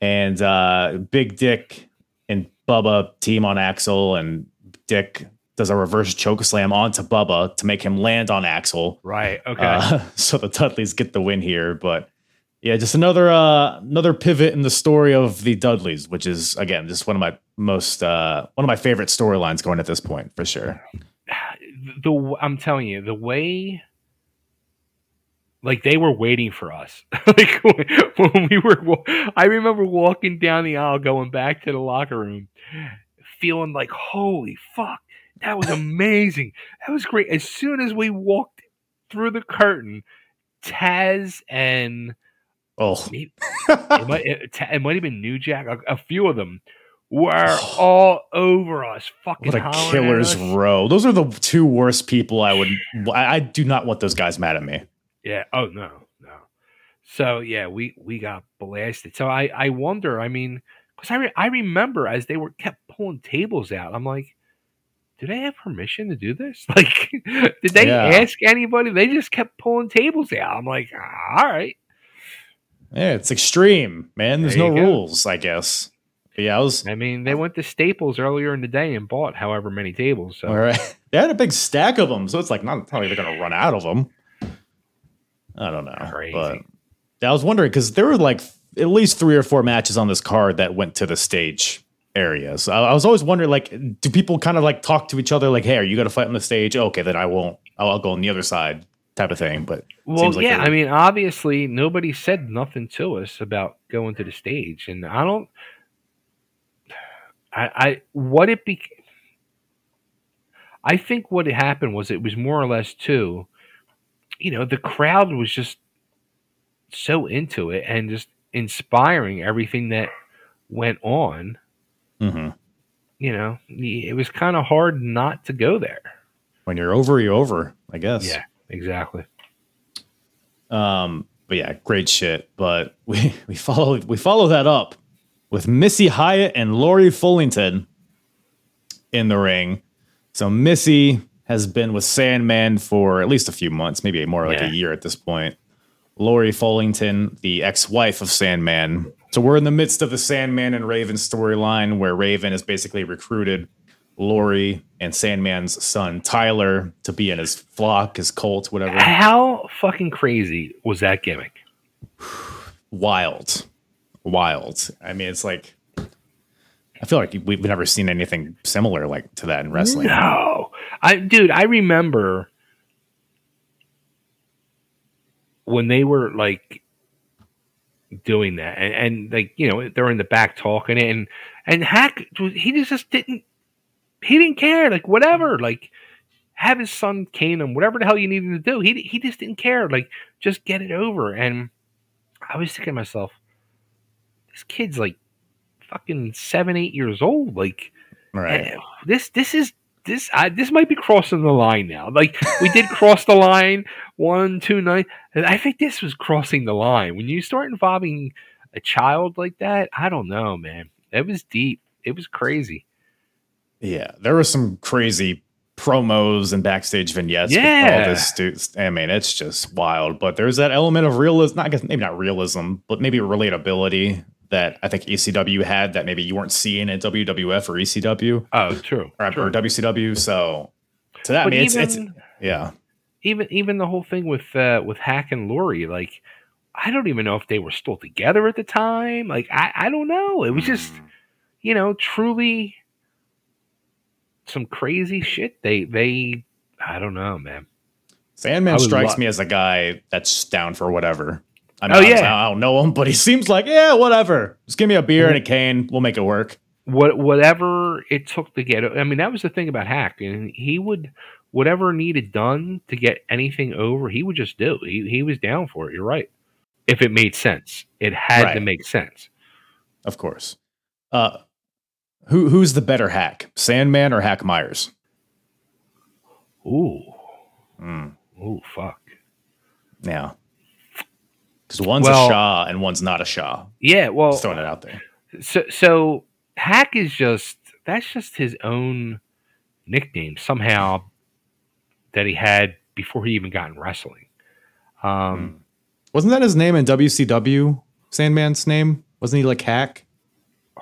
And uh, Big Dick and Bubba team on Axl, and Dick does a reverse choke slam onto Bubba to make him land on Axl. Right. Okay. Uh, so the Dudleys get the win here, but yeah, just another uh, another pivot in the story of the Dudleys, which is again just one of my most uh, one of my favorite storylines going at this point for sure. the I'm telling you, the way like they were waiting for us. like when we were, I remember walking down the aisle, going back to the locker room, feeling like, holy fuck, that was amazing. that was great. As soon as we walked through the curtain, Taz and Oh, it might, it, it might have been New Jack, a, a few of them were all over us, fucking what a killer's row. Those are the two worst people I would. I, I do not want those guys mad at me. Yeah. Oh no, no. So yeah, we we got blasted. So I I wonder. I mean, because I re- I remember as they were kept pulling tables out. I'm like, do they have permission to do this? Like, did they Yeah. ask anybody? They just kept pulling tables out. I'm like, all right. Yeah, it's extreme, man. There's There no go. rules, I guess. But yeah, I was. I mean, they went to Staples earlier in the day and bought however many tables. So All right. They had a big stack of them, so it's like not, like they're gonna run out of them. I don't know, Crazy. but I was wondering because there were like at least three or four matches on this card that went to the stage area. So I, I was always wondering, like, do people kind of like talk to each other, like, "Hey, are you gonna fight on the stage? Okay, then I won't. I'll, I'll go on the other side," type of thing. But Well, Seems like yeah. I mean, obviously, nobody said nothing to us about going to the stage, and I don't. I, I what it be. I think what happened was it was more or less too. You know, the crowd was just so into it and just inspiring everything that went on. mhm. You know, it was kind of hard not to go there. when you're over, you're over. I guess. Yeah, exactly. Um, but yeah, great shit. But we we follow we follow that up with Missy Hyatt and Lori Fullington in the ring. So Missy has been with Sandman for at least a few months, maybe more like Yeah. a year at this point. Lori Fullington, the ex-wife of Sandman. So we're in the midst of the Sandman and Raven storyline where Raven is basically recruited Lori and Sandman's son Tyler to be in his flock, his cult, whatever. How fucking crazy was that gimmick? wild wild i mean it's like i feel like we've never seen anything similar like to that in wrestling No, I dude, I remember when they were like doing that, and, and like you know they're in the back talking, it and and Hack he just didn't he didn't care like whatever like have his son cane him whatever the hell you needed to do he he just didn't care like just get it over and I was thinking to myself this kid's like fucking seven eight years old like right Eh, this this is this I, this might be crossing the line now. Like we did cross the line one two nine, and I think this was crossing the line when you start involving a child like that. I don't know, man. It was deep. It was crazy. Yeah there were some crazy promos and backstage vignettes Yeah. all this stu- i mean it's just wild but there's that element of realism not I guess maybe not realism but maybe relatability that i think ecw had that maybe you weren't seeing at wwf or ecw Oh, true. or, true. or wcw so to that I But mean it's, it's yeah even even the whole thing with uh, with Hack and Lori, like I don't even know if they were still together at the time. Like I I don't know. It was just you know truly some crazy shit. They they I don't know, man. Sandman strikes me as a guy that's down for whatever. I Oh, mean, yeah. I don't know him, but he seems like, yeah, whatever. Just give me a beer and a cane. We'll make it work. what whatever it took to get I mean that was the thing about Hack and he would whatever needed done to get anything over he would just do he he was down for it you're right if it made sense it had to make sense Of course. Uh, who who's the better hack, Sandman or Hack Myers? ooh Mm, ooh fuck yeah, because one's Well- a Shaw and one's not a Shaw. yeah well Just throwing it out there. so so Hack is just that's just his own nickname somehow that he had before he even got in wrestling um Wasn't that his name in WCW? Sandman's name wasn't he like Hack?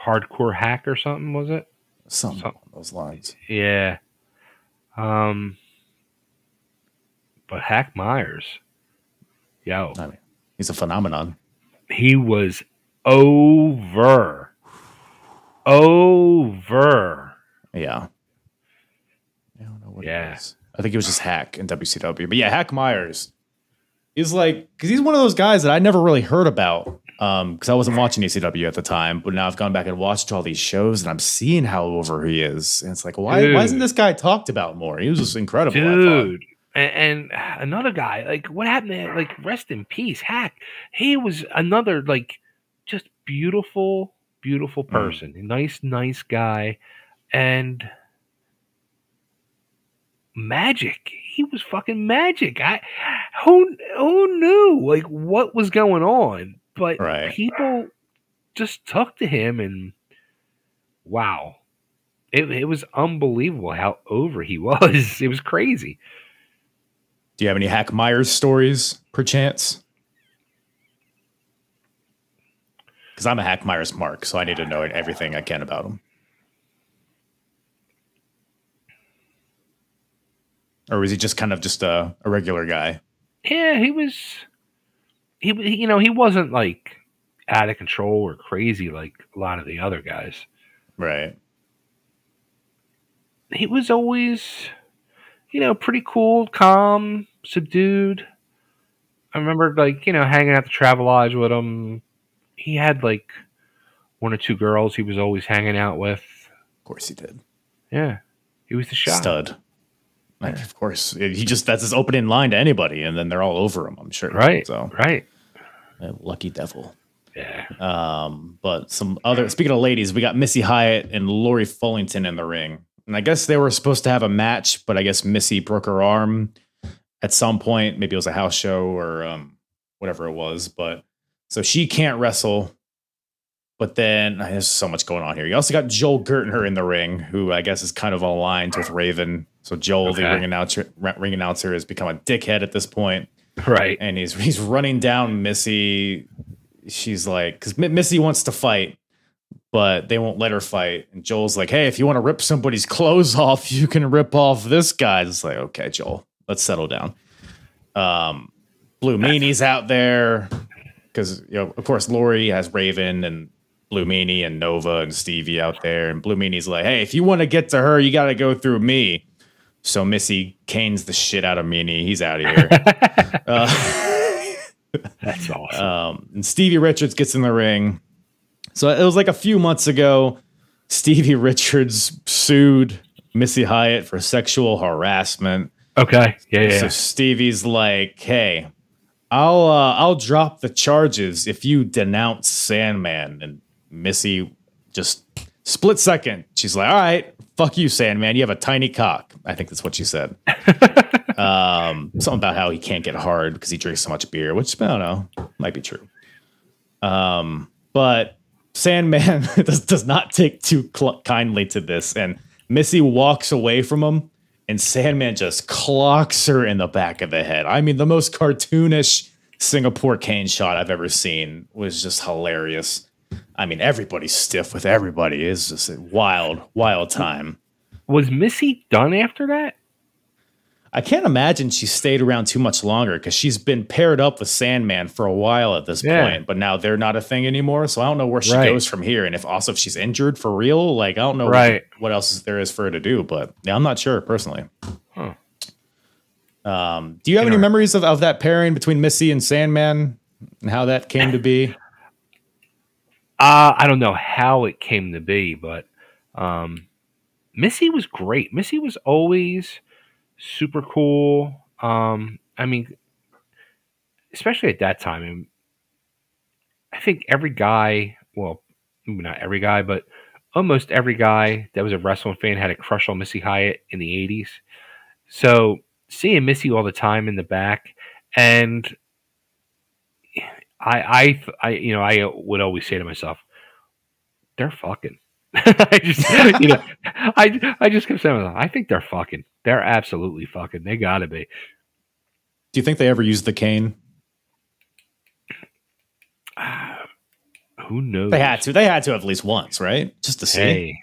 Hardcore hack or something was it Something Some- along those lines. Yeah. Um but Hack Myers, yo, I mean, he's a phenomenon. he was over. Over. Yeah. I don't know what Yeah. I think it was just Hack in WCW. But yeah, Hack Myers. He's like, because he's one of those guys that I never really heard about. Um, because I wasn't watching ECW at the time, but now I've gone back and watched all these shows and I'm seeing how over he is. And it's like, why, why isn't this guy talked about more? He was just incredible. Dude. And, and another guy, like what happened? To, like rest in peace, Hack. He was another like just beautiful, beautiful person, a nice, nice guy, and magic. He was fucking magic. I who who knew like what was going on, but Right. people just took to him and wow. It, it was unbelievable how over he was. It was crazy. Do you have any Hack Myers stories, perchance? Because I'm a Hack Myers mark, so I need to know everything I can about him. Or was he just kind of just a, a regular guy? Yeah, he was. He, you know, he wasn't like out of control or crazy like a lot of the other guys. Right. He was always, you know, pretty cool, calm, subdued. I remember like you know hanging out the travel lodge with him. He had like one or two girls he was always hanging out with. Of course he did. Yeah, he was the shot. Stud. Like, of course. He just, that's his opening line to anybody, and then they're all over him, I'm sure. Right. So, Right. Lucky devil. Yeah. Um, but some other speaking of ladies, we got Missy Hyatt and Lori Fullington in the ring. And I guess they were supposed to have a match, but I guess Missy broke her arm at some point. Maybe it was a house show or um, whatever it was. But so she can't wrestle. But then uh, there's so much going on here. You also got Joel Gertner in the ring, who I guess is kind of aligned with Raven. So Joel, the ring announcer, ring announcer, has become a dickhead at this point Right. and he's he's running down Missy. She's like, because Missy wants to fight, but they won't let her fight. And Joel's like, hey, if you want to rip somebody's clothes off, you can rip off this guy. It's like, okay, Joel, let's settle down. Um, Blue Meanie's out there because you know, of course, Lori has Raven and Blue Meanie and Nova and Stevie out there, and Blue Meanie's like, hey, if you want to get to her, you got to go through me. So Missy canes the shit out of Meanie. He's out of here. uh, That's awesome. um, and Stevie Richards gets in the ring. So it was like a few months ago. Stevie Richards sued Missy Hyatt for sexual harassment. okay. Yeah. Yeah. So Stevie's like, "Hey, I'll uh, I'll drop the charges if you denounce Sandman." And Missy just split second. She's like, "All right, fuck you, Sandman. You have a tiny cock." I think that's what she said. um, something about how he can't get hard because he drinks so much beer, which I don't know, might be true. Um, but Sandman does, does not take too cl- kindly to this, and Missy walks away from him, and Sandman just clocks her in the back of the head. I mean, the most cartoonish Singapore cane shot I've ever seen was just hilarious. I mean, everybody's stiff with everybody. It's just a wild, wild time. Was Missy done after that? I can't imagine she stayed around too much longer because she's been paired up with Sandman for a while at this Yeah. point, but now they're not a thing anymore. So I don't know where she Right. goes from here, and if also if she's injured for real, like I don't know Right. what, what else there is for her to do. But yeah, I'm not sure personally. Huh. Um, do you have any memories of, of that pairing between Missy and Sandman and how that came to be? Uh, I don't know how it came to be, but um, Missy was great. Missy was always super cool. Um, I mean, especially at that time. and I think every guy, well, not every guy, but almost every guy that was a wrestling fan had a crush on Missy Hyatt in the 80s. So seeing Missy all the time in the back and I, I, I, you know, I would always say to myself, "They're fucking." I just, you know, I, I just kept saying, "I think they're fucking. They're absolutely fucking. They gotta be." Do you think they ever used the cane? Who knows? They had to. They had to at least once, right? Just to see. Hey,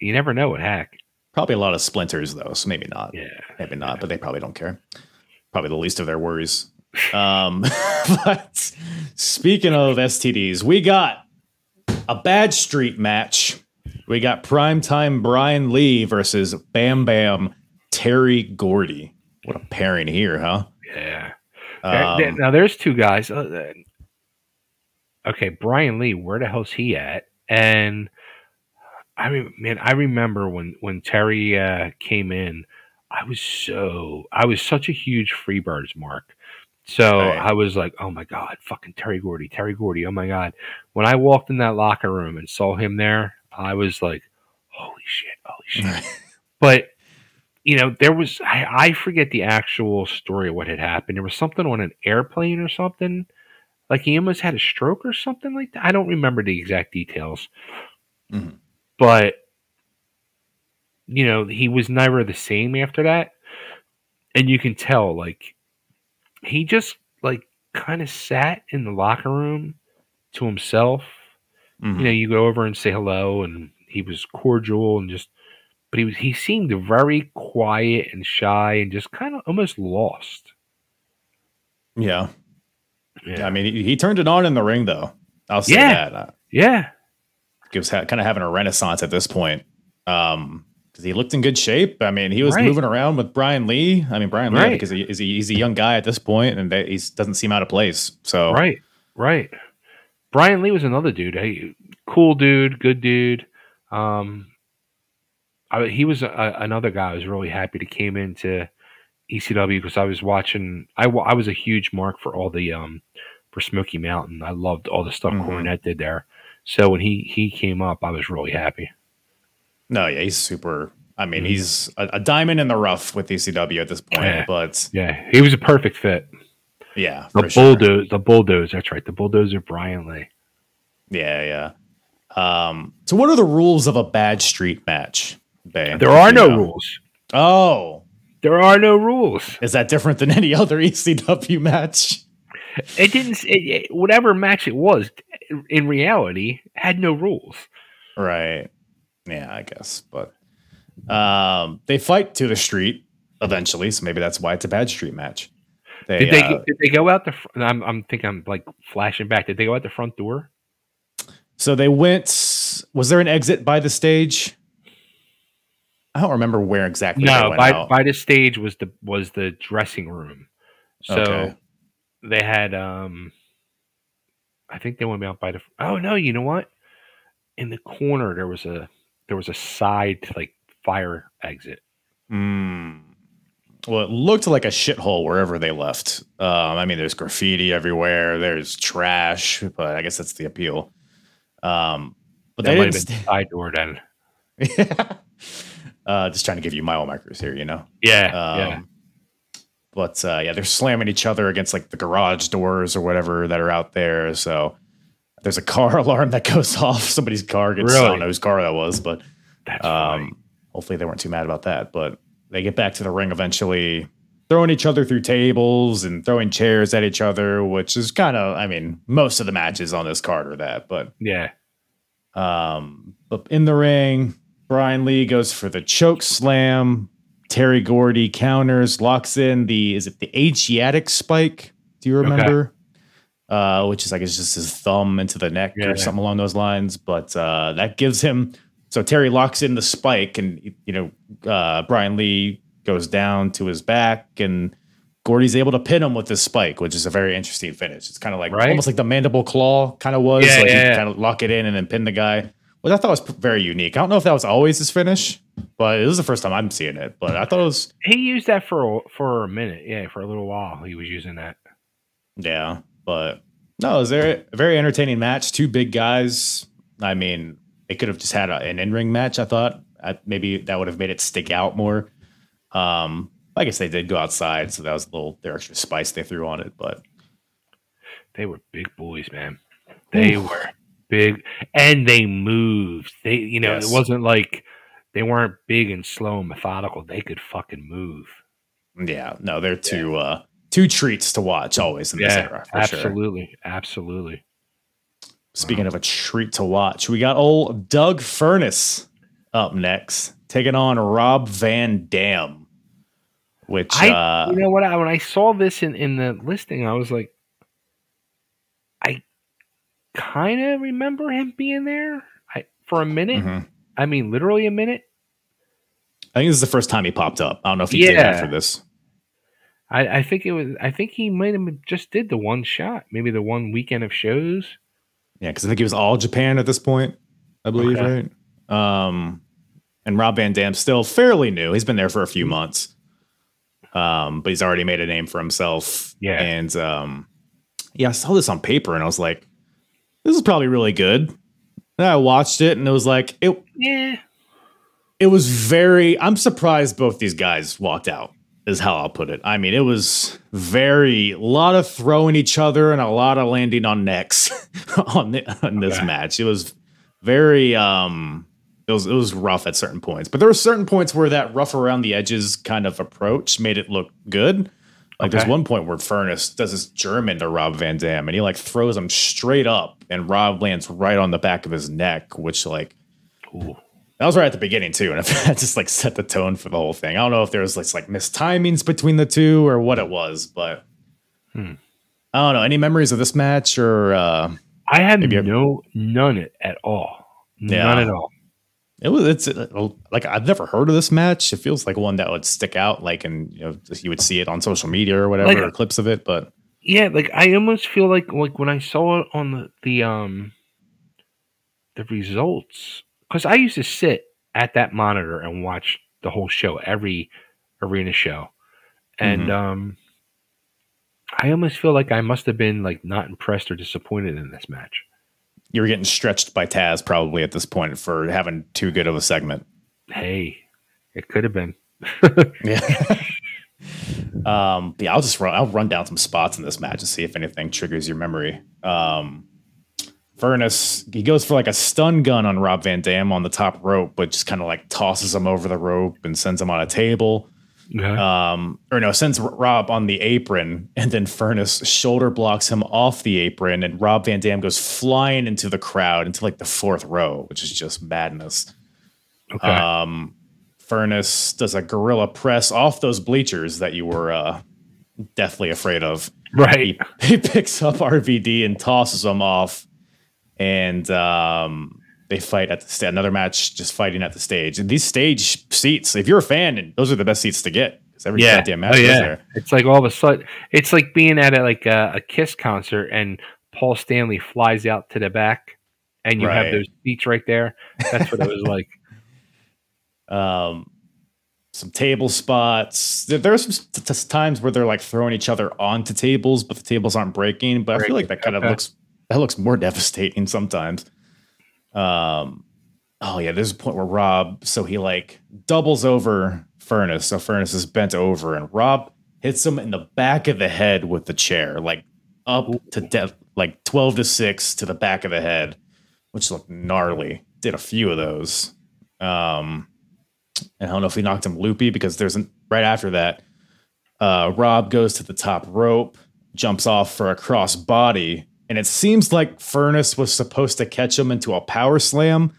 you never know what hack. Probably a lot of splinters though, so maybe not. Yeah. Maybe not, but they probably don't care. Probably the least of their worries. Um, but speaking of STDs, we got a bad street match. We got primetime Brian Lee versus Bam Bam Terry Gordy. What a pairing here, huh? Yeah. Um, now there's two guys. Uh, uh, okay, Brian Lee, where the hell's he at? And I mean, man, I remember when when Terry uh, came in, I was so I was such a huge Freebirds mark. So Right. I was like, oh my god, fucking Terry Gordy, Terry Gordy, oh my god. When I walked in that locker room and saw him there, I was like, holy shit, holy shit. but you know, there was I, I forget the actual story of what had happened. There was something on an airplane or something. Like he almost had a stroke or something like that. I don't remember the exact details. Mhm. But you know, he was never the same after that. And you can tell, like, he just like kind of sat in the locker room to himself mhm. you know, you go over and say hello, and he was cordial and just, but he was he seemed very quiet and shy and just kind of almost lost. yeah. Yeah, I mean, he, he turned it on in the ring, though. I'll say Yeah. that. Uh, yeah, he was ha- kind of having a renaissance at this point. Um, because he looked in good shape. I mean, he was Right. moving around with Brian Lee. I mean, Brian Lee, Right. is he, he's a young guy at this point, and he doesn't seem out of place. So, right, right. Brian Lee was another dude. Hey, cool dude, good dude. Um, I, he was a, another guy. I was really happy to came into ECW because I was watching. I, I was a huge mark for all the um for Smoky Mountain. I loved all the stuff Mhm. Cornette did there. So when he he came up, I was really happy. No, yeah, he's super. I mean, Mhm. he's a, a diamond in the rough with ECW at this point. Yeah. But Yeah, he was a perfect fit. yeah, The for sure. bulldozer, the bulldozer. That's right, the bulldozer. Brian Lee. Yeah, yeah. Um, so, what are the rules of a bad street match? Bay? There are no know. rules. Oh, There are no rules. is that different than any other ECW match? It didn't. It, it- whatever match it was, in reality, had no rules. Right. Yeah, I guess. But um, they fight to the street eventually, so maybe that's why it's a bad street match. They, Did they? uh, did they go out the? fr- I'm. I'm thinking. I'm like flashing back. Did they go out the front door? so they went. Was there an exit by the stage? I don't remember where exactly. No. By out. by the stage was the was the dressing room. So Okay. they had. um I think they went out by the. Oh no! You know what? In the corner there was a there was a side like fire exit. Hmm. Well, it looked like a shithole wherever they left. Um, I mean, there's graffiti everywhere. There's trash, but I guess that's the appeal. Um, but That they might have didn't. been the side door then. st- uh, just trying to give you mile markers here, you know. Yeah. Um, yeah. But uh, yeah, they're slamming each other against like the garage doors or whatever that are out there. So there's a car alarm that goes off. Somebody's car gets. I Really? don't know whose car that was, but um, hopefully they weren't too mad about that. But they get back to the ring eventually, throwing each other through tables and throwing chairs at each other, which is kind of, I mean, most of the matches on this card are that. But Yeah. um, but in the ring, Brian Lee goes for the choke slam. Terry Gordy counters, locks in the is it the Asiatic spike? Do you remember? Uh, which is like guess just his thumb into the neck Yeah. or something along those lines. But uh, that gives him so Terry locks in the spike, and you know uh, Brian Lee goes down to his back, and Gordy's able to pin him with this spike, which is a very interesting finish. It's kind of like Right. almost like the mandible claw kind of was. Yeah, like yeah. kind of lock it in and then pin the guy. Which I thought was very unique. I don't know if that was always his finish, but it was the first time I'm seeing it. But I thought it was He used that for a, for a minute. Yeah, for a little while he was using that. yeah. But no, it was very a very entertaining match. Two big guys. I mean, they could have just had a, an in ring match. I thought I, maybe that would have made it stick out more. Um, I guess they did go outside, so that was a little their extra spice they threw on it. But They were big boys, man. They were big, and they moved. They, you know, Yes. it wasn't like they weren't big and slow and methodical. They could fucking move. yeah, no, they're two uh, two treats to watch always in this Yeah, era. For sure. absolutely, absolutely. Speaking of a treat to watch, we got old Doug Furnas up next, taking on Rob Van Dam. Which I, uh, you know what? I, when I saw this in in the listing, I was like, I kind of remember him being there. I for a minute. mhm. I mean, literally a minute. I think this is the first time he popped up. I don't know if he came Yeah. after this. I, I think it was. I think he might have just did the one shot, maybe the one weekend of shows. Yeah, because I think he was all Japan at this point, I believe, Okay. right? Um, and Rob Van Dam's still fairly new. He's been there for a few months, um, but he's already made a name for himself. Yeah. and um, yeah, I saw this on paper and I was like, "This is probably really good." Then I watched it and it was like it. Yeah, It was very. I'm surprised both these guys walked out. Is how I'll put it. I mean, it was very a lot of throwing each other and a lot of landing on necks on, the, on this Okay. match. It was very um it was it was rough at certain points, but there were certain points where that rough around the edges kind of approach made it look good. Like there's one point where Furnas does this German to Rob Van Dam, and he like throws him straight up, and Rob lands right on the back of his neck, which like Ooh. That was right at the beginning too, and if that just like set the tone for the whole thing. I don't know if there was like, like mistimings between the two or what it was, but Hmm. I don't know. Any memories of this match or uh I had no none at all. Yeah. None at all. it was it's uh, like I've never heard of this match. It feels like one that would stick out, like and you know you would see it on social media or whatever, Like- or clips of it. But Yeah, like I almost feel like like when I saw it on the the um the results because I used to sit at that monitor and watch the whole show, every arena show, and Mhm. um I almost feel like I must have been like not impressed or disappointed in this match. you were getting stretched by Taz probably at this point for having too good of a segment. Hey, it could have been. Yeah. um, yeah, I'll just run. I'll run down some spots in this match and see if anything triggers your memory. Um, Furnas, he goes for like a stun gun on Rob Van Dam on the top rope, but just kind of like tosses him over the rope and sends him on a table. Yeah. Um, or no, sends Rob on the apron, and then Furnas shoulder blocks him off the apron, and Rob Van Dam goes flying into the crowd into like the fourth row, which is just madness. okay. Um, Furnas does a gorilla press off those bleachers that you were uh, deathly afraid of. right. He, he picks up RVD and tosses him off, and um, they fight at the sta- another match, just fighting at the stage. And these stage seats, if you're a fan, and those are the best seats to get because every Yeah. goddamn match Oh, is yeah. there. It's like all of a sudden, it's like being at a, like a, a Kiss concert and Paul Stanley flies out to the back, and you Right. have those seats right there. That's what it was like. um, some table spots. There, there are some t- t- times where they're like throwing each other onto tables, but the tables aren't breaking. But I feel like that kind of looks that looks more devastating sometimes. Um, oh yeah, there's a point where Rob, so he like doubles over Furnas, so Furnas is bent over, and Rob hits him in the back of the head with the chair, like up to death, like twelve to six to the back of the head, which looked gnarly. Did a few of those. Um, and I don't know if he knocked him loopy because there's an, right after that, uh, Rob goes to the top rope, jumps off for a cross body, and it seems like Furnas was supposed to catch him into a power slam,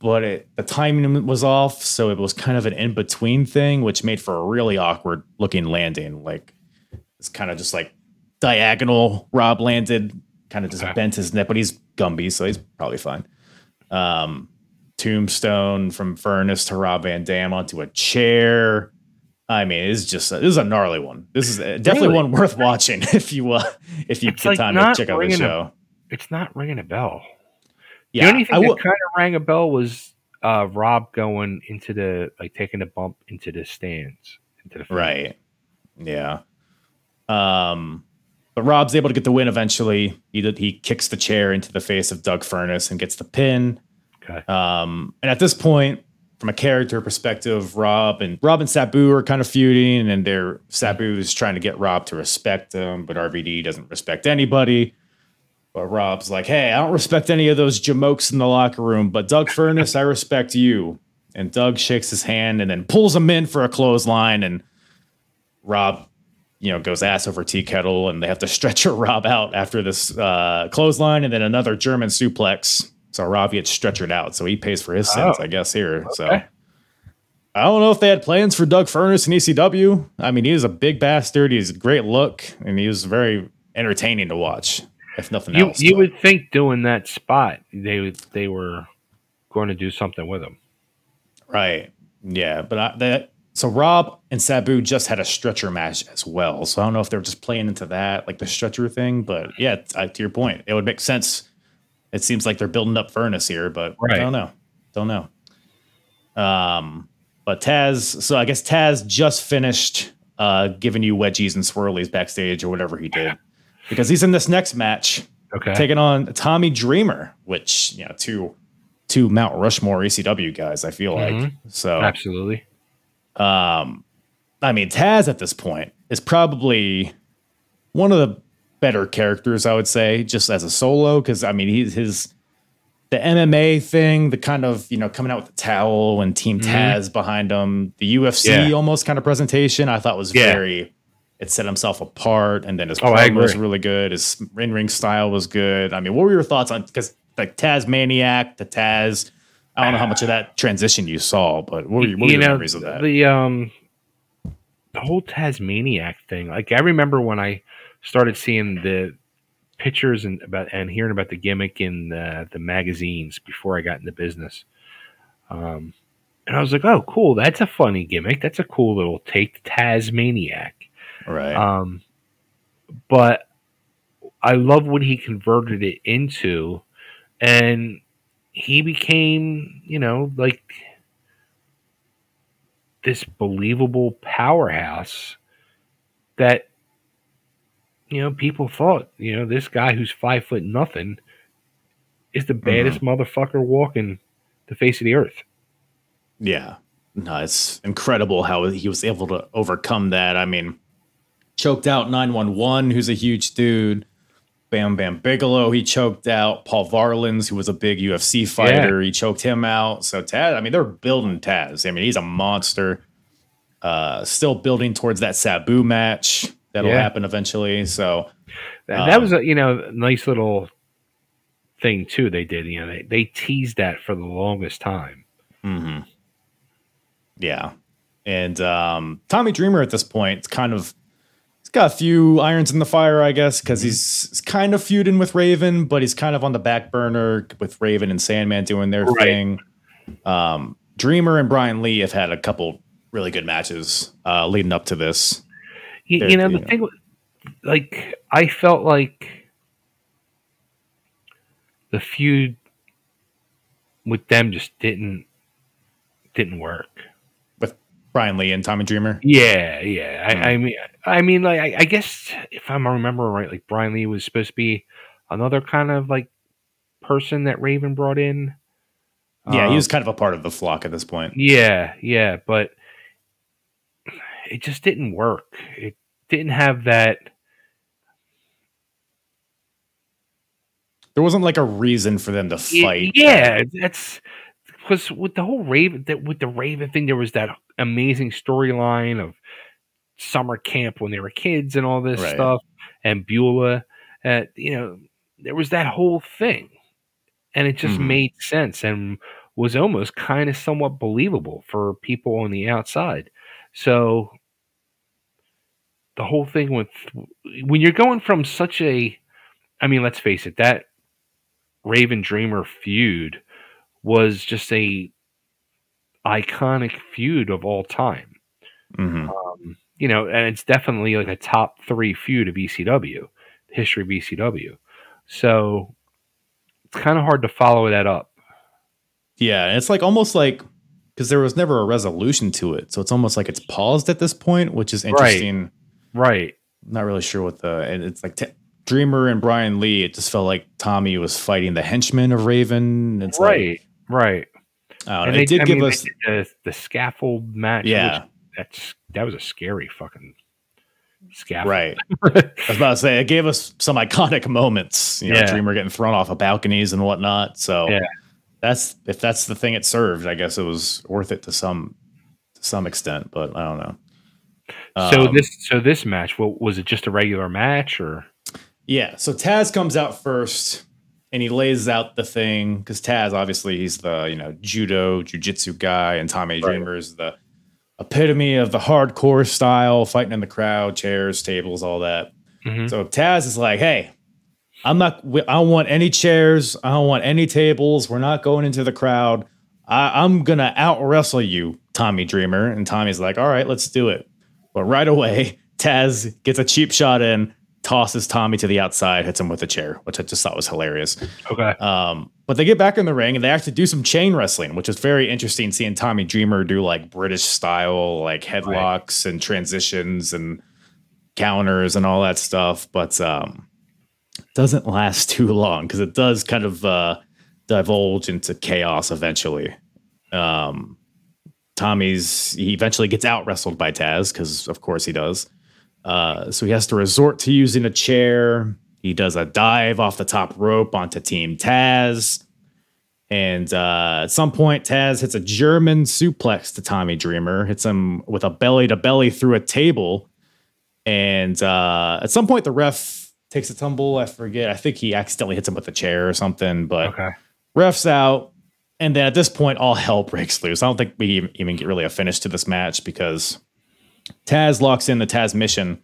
but it, the timing was off, so it was kind of an in between thing, which made for a really awkward looking landing. Like it's kind of just like diagonal. Rob landed, kind of just Okay. bent his neck, but he's Gumby, so he's probably fine. Um, tombstone from Furnas to Rob Van Dam onto a chair. I mean, it's just this is a gnarly one. This is uh, definitely Really? one worth watching if you uh, if you It's get like time to check out the ringing a- show. It's not ringing a bell. Yeah, the only thing I that kind of rang a bell was uh, Rob going into the like taking a bump into the stands, into the. Right. Yeah. Um, but Rob's able to get the win eventually. He did, he kicks the chair into the face of Doug Furnas and gets the pin. Okay. Um, and at this point, from a character perspective, Rob and Rob and Sabu are kind of feuding, and they're Sabu is trying to get Rob to respect them, but RVD doesn't respect anybody. But Rob's like, "Hey, I don't respect any of those jamokes in the locker room, but Doug Furnas, I respect you." And Doug shakes his hand and then pulls him in for a clothesline, and Rob, you know, goes ass over tea kettle, and they have to stretcher Rob out after this uh, clothesline, and then another German suplex. So Rob gets stretchered hmm. out, so he pays for his sins, Oh, I guess. Here, so. I don't know if they had plans for Doug Furnas in ECW. I mean, he is a big bastard. He's a great look, and he was very entertaining to watch, if nothing You else. you would think doing that spot they they were going to do something with him. Right. Yeah, but I, that so Rob and Sabu just had a stretcher match as well. So I don't know if they're just playing into that, like the stretcher thing. But yeah, to your point, it would make sense. It seems like they're building up Furnas here, but Right. I don't know. Don't know. Um, but Taz, so I guess Taz just finished uh giving you wedgies and swirlies backstage or whatever he did. Because he's in this next match Okay. taking on Tommy Dreamer, which you know, two two Mount Rushmore ECW guys, I feel like. Mhm. So Absolutely. um, I mean, Taz at this point is probably one of the better characters, I would say, just as a solo. Because I mean, he's his the MMA thing, the kind of you know coming out with the towel and Team Taz behind him, the UFC Mm-hmm. Yeah. almost kind of presentation, I thought was Yeah. very. It set himself apart, and then his Oh, promo was really good. His in ring style was good. I mean, what were your thoughts on because like Tasmaniac to Taz? I don't know how much of that transition you saw, but what were, your- what were you your know memories of that? the um the whole Tasmaniac thing. Like I remember when I started seeing the pictures and about and hearing about the gimmick in the, the magazines before I got into business. Um, and I was like, "Oh, cool! That's a funny gimmick. That's a cool little take, Tasmaniac." right. Um, but I love what he converted it into, and he became, you know, like this believable powerhouse that, you know, people thought, you know, this guy who's five foot nothing is the baddest motherfucker walking the face of the earth. Yeah. No, it's incredible how he was able to overcome that. I mean, choked out 911, who's a huge dude. Bam Bam Bigelow, he choked out. Paul Varelans, who was a big UFC fighter, he choked him out. So Taz, I mean, they're building Taz. I mean, he's a monster. Uh, still building towards that Sabu match that'll Yeah. happen eventually. So That, that Um, was a you know nice little thing too. They did you know they they teased that for the longest time. hmm Yeah. And um, Tommy Dreamer at this point, it's kind of he's got a few irons in the fire, I guess, because he's, he's kind of feuding with Raven, but he's kind of on the back burner with Raven and Sandman doing their Right. thing. Um, Dreamer and Brian Lee have had a couple really good matches uh, leading up to this. You, you know the thing, like I felt like the feud with them just didn't didn't work. With Brian Lee and Tommy Dreamer. Yeah, yeah. Hmm. I, I mean, I mean, like I, I guess if I'm remembering right, like Brian Lee was supposed to be another kind of like person that Raven brought in. Yeah, Um, he was kind of a part of the flock at this point. Yeah, yeah, but it just didn't work. It didn't have that. There wasn't like a reason for them to fight. Yeah, that's because with the whole Raven, that with the Raven thing, there was that amazing storyline of summer camp when they were kids and all this Right. stuff, and Beulah. Uh, you know, there was that whole thing, and it just Mhm. made sense and was almost kind of somewhat believable for people on the outside. So the whole thing with when you're going from such a I mean, let's face it, that Raven Dreamer feud was just a iconic feud of all time. Mhm. Um, you know, and it's definitely like a top three feud of ECW, history of ECW. So it's kind of hard to follow that up. Yeah, it's like almost like because there was never a resolution to it, so it's almost like it's paused at this point, which is interesting. Right. right. Not really sure what the and it's like t- Dreamer and Brian Lee. It just felt like Tommy was fighting the henchmen of Raven. It's right. right. Like, I don't And know. they It did I give mean, us did the, the scaffold match. yeah, which that's that was a scary fucking scaffold. right. I was about to say it gave us some iconic moments. You know, Yeah. Dreamer getting thrown off of balconies and whatnot. So Yeah. That's if that's the thing it served. I guess it was worth it to some to some extent, but I don't know. So Um, this so this match, well, was it just a regular match or? Yeah. So Taz comes out first and he lays out the thing because Taz, obviously, he's the, you know, judo, jujitsu guy, and Tommy Right. Dreamer is the epitome of the hardcore style, fighting in the crowd, chairs, tables, all that. Mhm. So Taz is like, hey, I'm not, I don't want any chairs. I don't want any tables. We're not going into the crowd. I, I'm going to out wrestle you Tommy Dreamer, and Tommy's like, "All right, let's do it." But right away, Taz gets a cheap shot in, tosses Tommy to the outside, hits him with a chair, which I just thought was hilarious. Okay. Um, but they get back in the ring and they actually do some chain wrestling, which is very interesting. Seeing Tommy Dreamer do like British style, like headlocks and transitions and counters and all that stuff. But um, doesn't last too long because it does kind of uh, divulge into chaos eventually. Um, Tommy's he eventually gets out wrestled by Taz because of course he does. Uh, so he has to resort to using a chair. He does a dive off the top rope onto Team Taz. And uh, at some point, Taz hits a German suplex to Tommy Dreamer, hits him with a belly to belly through a table. And uh, at some point, the ref takes a tumble. I forget. I think he accidentally hits him with a chair or something. But Okay. refs out. And then at this point, all hell breaks loose. I don't think we even- get really a finish to this match because Taz locks in the Tazmission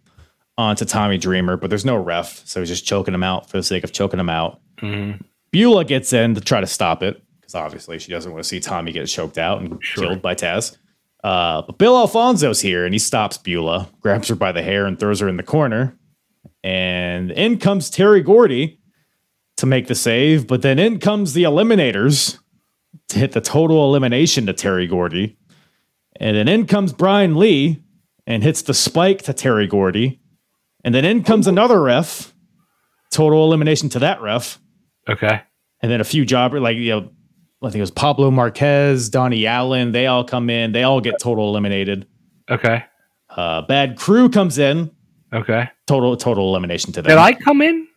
onto Tommy Dreamer, but there's no ref. So he's just choking him out for the sake of choking him out. Mhm. Beulah gets in to try to stop it because obviously she doesn't want to see Tommy get choked out and Sure. killed by Taz. Uh, but Bill Alfonso's here and he stops Beulah, grabs her by the hair, and throws her in the corner. And in comes Terry Gordy to make the save, but then in comes the Eliminators to hit the total elimination to Terry Gordy. And then in comes Brian Lee and hits the spike to Terry Gordy. And then in comes another ref, total elimination to that ref Okay. and then a few jobbers like you know I think it was Pablo Marquez, Donnie Allen. They all come in. They all get total eliminated. Okay. Uh, Bad Crew comes in. Okay. Total total elimination to them. Did I come in?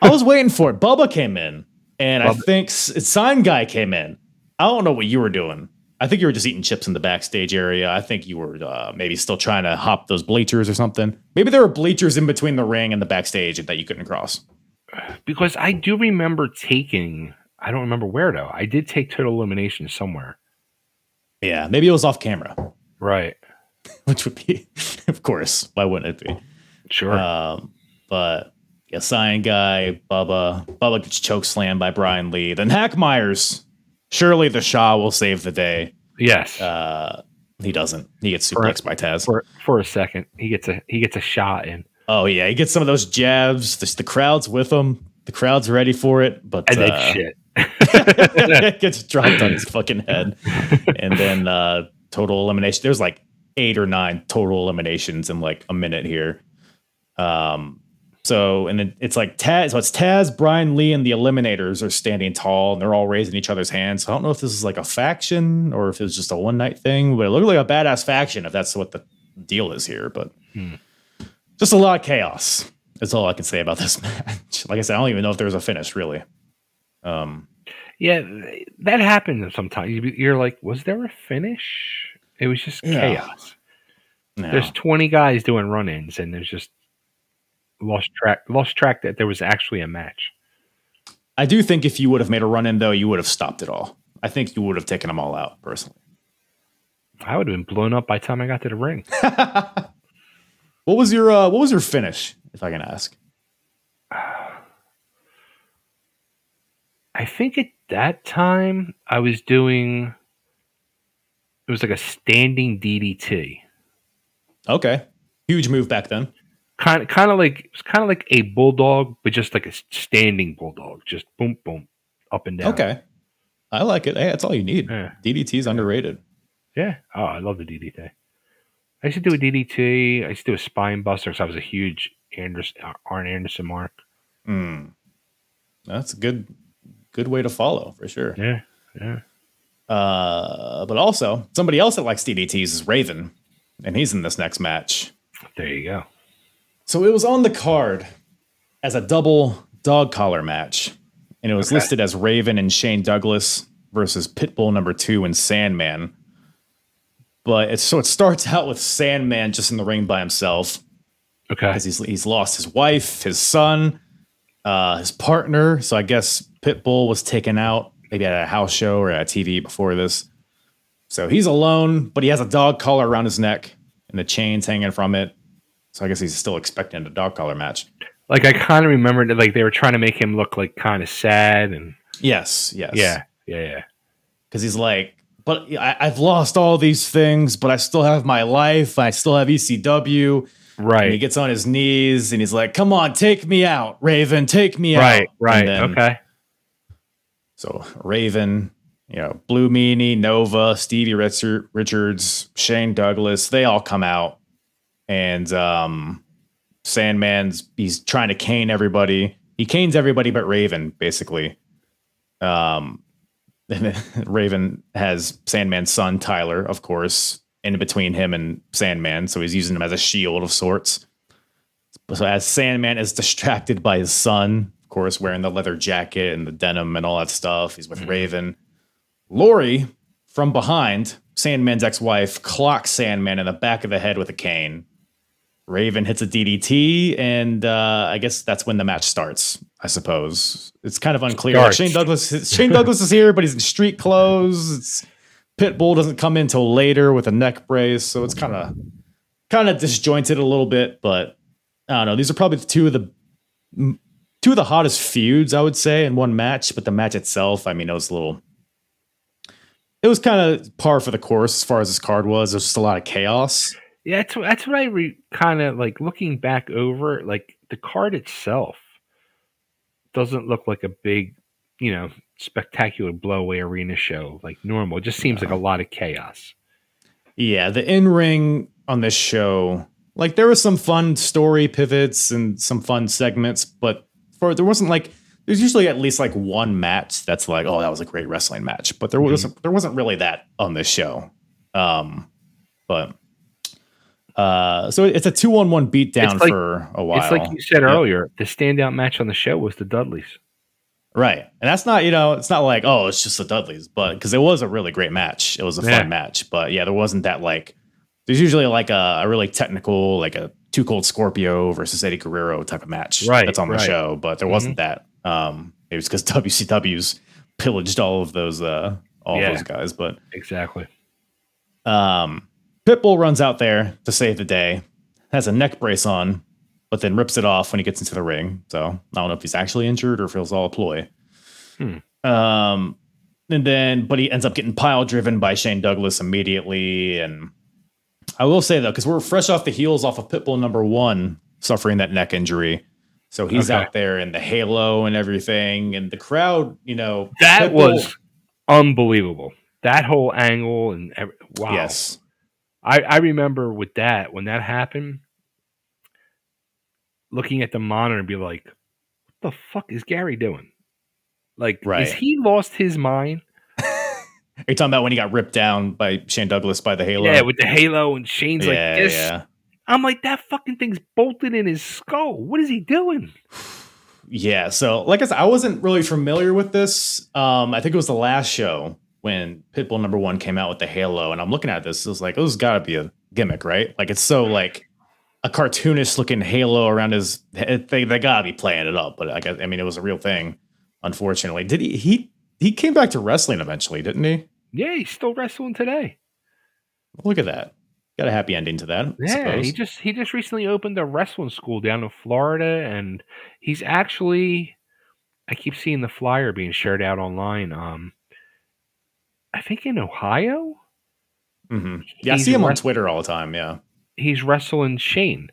I was waiting for it. Bubba came in, and I think Sign Guy came in. I don't know what you were doing. I think you were just eating chips in the backstage area. I think you were uh, maybe still trying to hop those bleachers or something. Maybe there were bleachers in between the ring and the backstage that you couldn't cross. Because I do remember taking. I don't remember where though. I did take total elimination somewhere. Yeah, maybe it was off camera, Right. which would be, of course, why wouldn't it be? Sure. Um, but yeah, Sign Guy, Bubba, Bubba gets choke slammed by Brian Lee. Then Hack Meyers, surely the Shaw will save the day. yes. Uh, he doesn't. He gets suplexed by Taz. for for a second, he gets a he gets a shot in, Oh yeah, he gets some of those jabs. The, the crowd's with him. The crowd's ready for it, but and uh, shit. gets dropped on his fucking head, and then uh, total elimination. There's like eight or nine total eliminations in like a minute here. Um, so and then it's like Taz. So it's Taz, Brian Lee, and the Eliminators are standing tall, and they're all raising each other's hands. So I don't know if this is like a faction or if it was just a one night thing, but it looked like a badass faction if that's what the deal is here. But Hmm. just a lot of chaos. That's all I can say about this match. Like I said, I don't even know if there was a finish really. Um, Yeah, that happens sometimes. You're like, was there a finish? It was just Yeah. chaos. no. There's 20 guys doing run-ins, and there's just lost track. Lost track that there was actually a match. I do think if you would have made a run in though, you would have stopped it all. I think you would have taken them all out personally. I would have been blown up by the time I got to the ring. What was your uh, what was your finish, if I can ask? I think at that time I was doing. It was like a standing DDT, Okay, huge move back then. kind of, kind of like it's kind of like a bulldog, but just like a standing bulldog, just boom, boom, up and down. Okay, I like it. Hey, that's all you need. Yeah. DDT is underrated. Yeah. Oh, I love the DDT. I used to do a DDT. I used to do a spine buster because I was a huge Anderson, Arn Anderson mark. Hmm. That's a good good way to follow for sure. Yeah. Yeah. Uh, but also somebody else that likes DDTs is Raven, and he's in this next match. There you go. So it was on the card as a double dog collar match, and it was Okay. listed as Raven and Shane Douglas versus Pitbull number two and Sandman. But it's so it starts out with Sandman just in the ring by himself Okay. because he's he's lost his wife, his son, uh, his partner. So I guess Pitbull was taken out maybe at a house show or at TV before this. So he's alone, but he has a dog collar around his neck and the chains hanging from it. So I guess he's still expecting a dog collar match. Like I kind of remembered that like they were trying to make him look like kind of sad and Yes, yes. yeah, yeah, yeah. Because he's like but I, I've lost all these things, but I still have my life. I still have ECW. Right. And he gets on his knees and he's like, "Come on, take me out, Raven, take me Right. out." Right. Right. Okay. So Raven, you know, Blue Meanie, Nova, Stevie Richard, Richards, Shane Douglas, they all come out, and um, Sandman's he's trying to cane everybody. He canes everybody but Raven, basically. Um, Raven has Sandman's son Tyler, of course, in between him and Sandman, so he's using him as a shield of sorts. So as Sandman is distracted by his son, course, wearing the leather jacket and the denim and all that stuff, he's with Raven. Lori, from behind, Sandman's ex-wife, clocks Sandman in the back of the head with a cane. Raven hits a DDT, and uh, I guess that's when the match starts. I suppose it's kind of unclear. Like, Shane Douglas, Shane Douglas is here, but he's in street clothes. It's, Pitbull doesn't come in till later with a neck brace, so it's kind of kind of disjointed a little bit. But I don't know. These are probably two of the two of the hottest feuds I would say in one match. But the match itself, I mean, it was a little. It was kind of par for the course as far as this card was. It was just a lot of chaos. Yeah, that's that's what I re- kind of like looking back over. Like the card itself doesn't look like a big, you know, spectacular blowaway arena show like normal. It just seems like a lot of chaos. Yeah, the in ring on this show, like there was some fun story pivots and some fun segments, but there wasn't like there's usually at least like one match that's like, oh, that was a great wrestling match, but there wasn't there wasn't really that on this show. Um, but uh, so it's a two on one beatdown It's like- for a while. It's like you said Yep. earlier. The standout match on the show was the Dudleys. Right. And that's not, you know, it's not like, oh, it's just the Dudleys, but because it was a really great match. It was a fun match. But yeah, there wasn't that like, there's usually like a, a really technical, like a Two Cold Scorpio versus Eddie Guerrero type of match Right, that's on the right. show, but there wasn't that. Um, it was because WCW's pillaged all of those, uh, all Yeah. those guys. But Exactly. um, Pitbull runs out there to save the day, has a neck brace on, but then rips it off when he gets into the ring. So I don't know if he's actually injured or if it was all a ploy. Hmm. Um, and then, but he ends up getting pile driven by Shane Douglas immediately. And I will say though, because we're fresh off the heels off of Pitbull number one suffering that neck injury. So he's Okay. out there in the halo and everything, and the crowd, you know, That Pitbull- was unbelievable. That whole angle and every, wow. yes, I, I remember with that when that happened, looking at the monitor and be like, "What the fuck is Gary doing? Like, Right. is he lost his mind? Are you talking about when he got ripped down by Shane Douglas by the halo? Yeah, with the halo and Shane's like yeah, this. yeah. I'm like, that fucking thing's bolted in his skull. What is he doing? Yeah. So, like I said, I wasn't really familiar with this. Um, I think it was the last show when Pitbull number one came out with the Halo, and I'm looking at this. It was like, oh, this got to be a gimmick, right? Like, it's so like a cartoonish looking halo around his head. They, they gotta be playing it up, but I guess, I mean, it was a real thing. Unfortunately, did he? He he came back to wrestling eventually, didn't he? Yeah, he's still wrestling today. Look at that. Got a happy ending to that. I Yeah, suppose. he just he just recently opened a wrestling school down in Florida, and he's actually I keep seeing the flyer being shared out online. Um, I think in Ohio, Mm-hmm. Yeah, I see him on Twitter all the time. Yeah. he's wrestling Shane.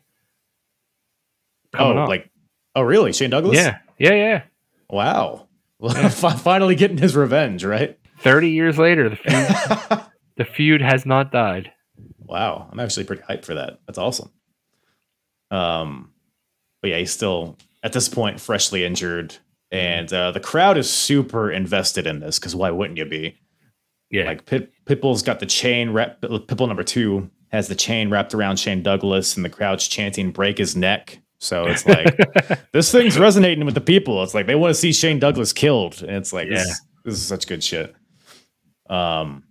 Oh, up. like, oh, really? Shane Douglas? yeah, yeah, yeah. Wow. Fi- Finally getting his revenge, right? Thirty years later, the feud, the feud has not died. wow. I'm actually pretty hyped for that. That's awesome. Um, but yeah, he's still at this point freshly injured, and uh, the crowd is super invested in this because why wouldn't you be? Yeah, Like Pit, Pitbull's got the chain wrap. Pitbull number two has the chain wrapped around Shane Douglas, and the crowd's chanting "break his neck." So it's like this thing's resonating with the people. It's like they want to see Shane Douglas killed, and it's like this, Yeah. this is such good shit. Um,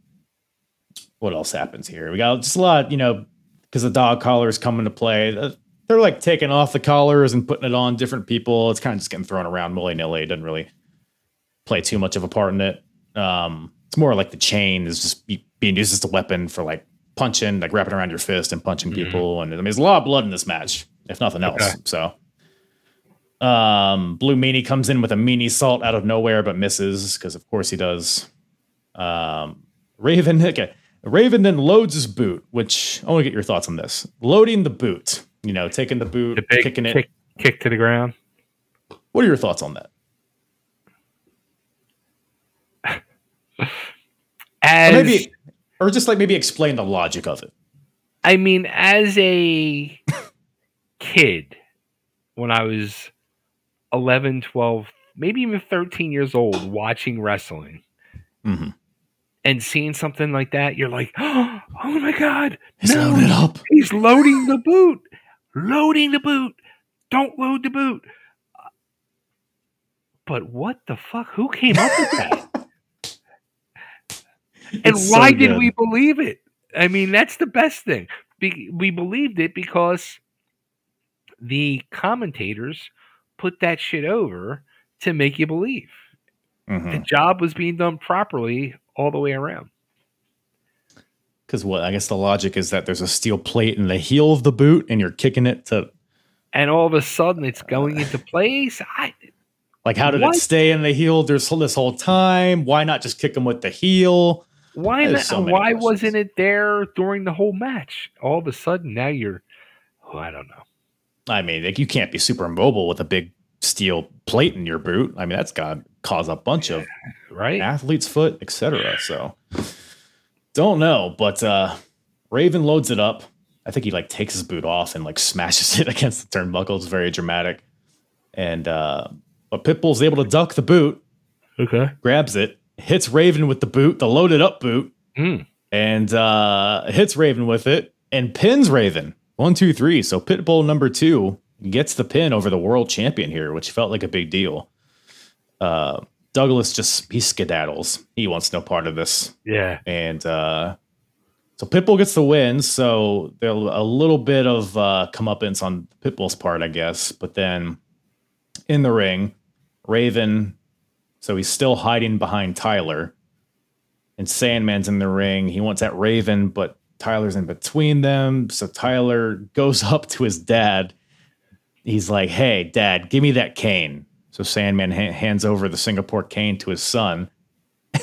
what else happens here? We got just a lot, you know, because the dog collars come into play. Uh, They're like taking off the collars and putting it on different people. It's kind of just getting thrown around willy nilly. It doesn't really play too much of a part in it. Um, it's more like the chain is just being used as a weapon for like punching, like wrapping around your fist and punching people. And I mean, there's a lot of blood in this match, if nothing else. Okay. So, um, Blue Meanie comes in with a Meaniesault out of nowhere, but misses because, of course, he does. Um, Raven, okay. Raven then loads his boot, which I want to get your thoughts on this. Loading the boot, you know, taking the boot, The big kicking it. kick, kick to the ground. What are your thoughts on that? Or maybe, or just like maybe explain the logic of it. I mean, as a kid, when I was 11, 12, maybe even 13 years old, watching wrestling Mm-hmm. and seeing something like that, you're like, oh my God, He's no, loading up. he's loading the boot, loading the boot. Don't load the boot. But what the fuck? Who came up with that? and It's so why did we believe it? I mean, that's the best thing. Be- we believed it because the commentators put that shit over to make you believe. Mhm. The job was being done properly all the way around. Because what I guess the logic is that there's a steel plate in the heel of the boot, and you're kicking it to And all of a sudden it's going into place. I, like how did What? it stay in the heel this this whole time? Why not just kick him with the heel? why not, so why questions. wasn't it there during the whole match? All of a sudden now you're oh, I don't know. I mean, like you can't be super mobile with a big steel plate in your boot. I mean, that's got to cause a bunch of Right? athlete's foot, etc. So don't know, but uh Raven loads it up. I think he like takes his boot off and like smashes it against the turnbuckle. It's very dramatic. And uh but Pitbull's able to duck the boot, Okay. grabs it, hits Raven with the boot, the loaded up boot, Mm. and uh hits Raven with it and pins Raven. One, two, three. So Pitbull number two gets the pin over the world champion here, which felt like a big deal. Uh Douglas just he skedaddles. He wants no part of this. Yeah. And uh so Pitbull gets the win. So there's a little bit of uh comeuppance on Pitbull's part, I guess. But then in the ring, Raven, so he's still hiding behind Tyler. And Sandman's in the ring. He wants at Raven, but Tyler's in between them. So Tyler goes up to his dad. He's like, Hey, dad, give me that cane. So Sandman ha- hands over the Singapore cane to his son.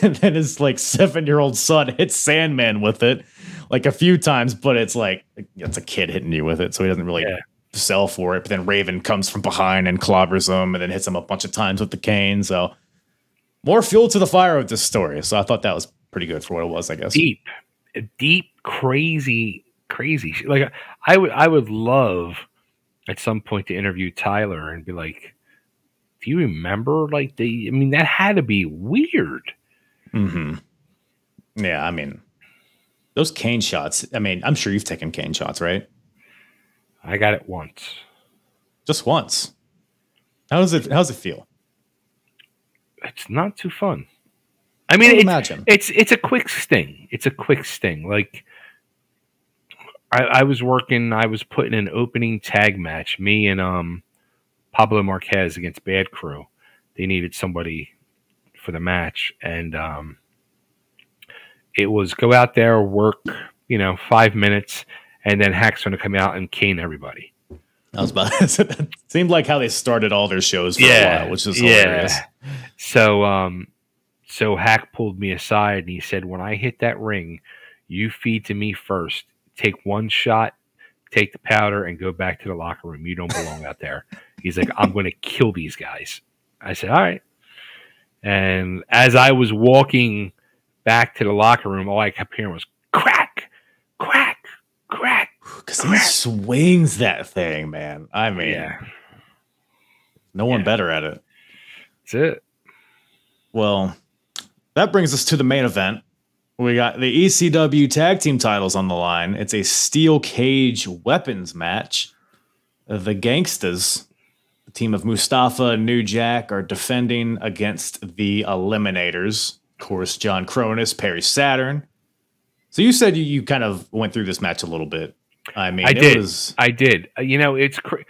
And then his like seven year old son hits Sandman with it like a few times, but it's like it's a kid hitting you with it. So he doesn't really Yeah. sell for it. But then Raven comes from behind and clobbers him and then hits him a bunch of times with the cane. So more fuel to the fire with this story. So I thought that was pretty good for what it was, I guess. Deep. Deep, crazy, crazy shit. Like I would I would love at some point to interview Tyler and be like, Do you remember like the I mean that had to be weird. hmm Yeah, I mean, those cane shots. I mean, I'm sure you've taken cane shots, right? I got it once. Just once. How does it? How does it feel? It's not too fun. I mean, Can't it's, imagine. it's it's a quick sting. It's a quick sting. Like I, I was working, I was putting an opening tag match. Me and um Pablo Marquez against Bad Crew. They needed somebody for the match, and um, it was go out there, work, you know, five minutes, and then Hack's going to come out and cane everybody. I was about to say that seemed like how they started all their shows for a while, which is hilarious. So um so Hack pulled me aside and he said, When I hit that ring, you feed to me first. Take one shot, take the powder, and go back to the locker room. You don't belong out there. He's like, I'm gonna kill these guys. I said, All right. And as I was walking back to the locker room, all I kept hearing was crack, crack, crack. Because he swings that thing, man. I mean, Yeah. no one Yeah. better at it. That's it. Well, that brings us to the main event. We got the ECW tag team titles on the line. It's a steel cage weapons match. The Gangstas, the team of Mustafa and New Jack, are defending against the Eliminators. Of course, John Kronus, Perry Saturn. So you said you, you kind of went through this match a little bit. I mean, I it did. was I did. Uh, You know, it's cr-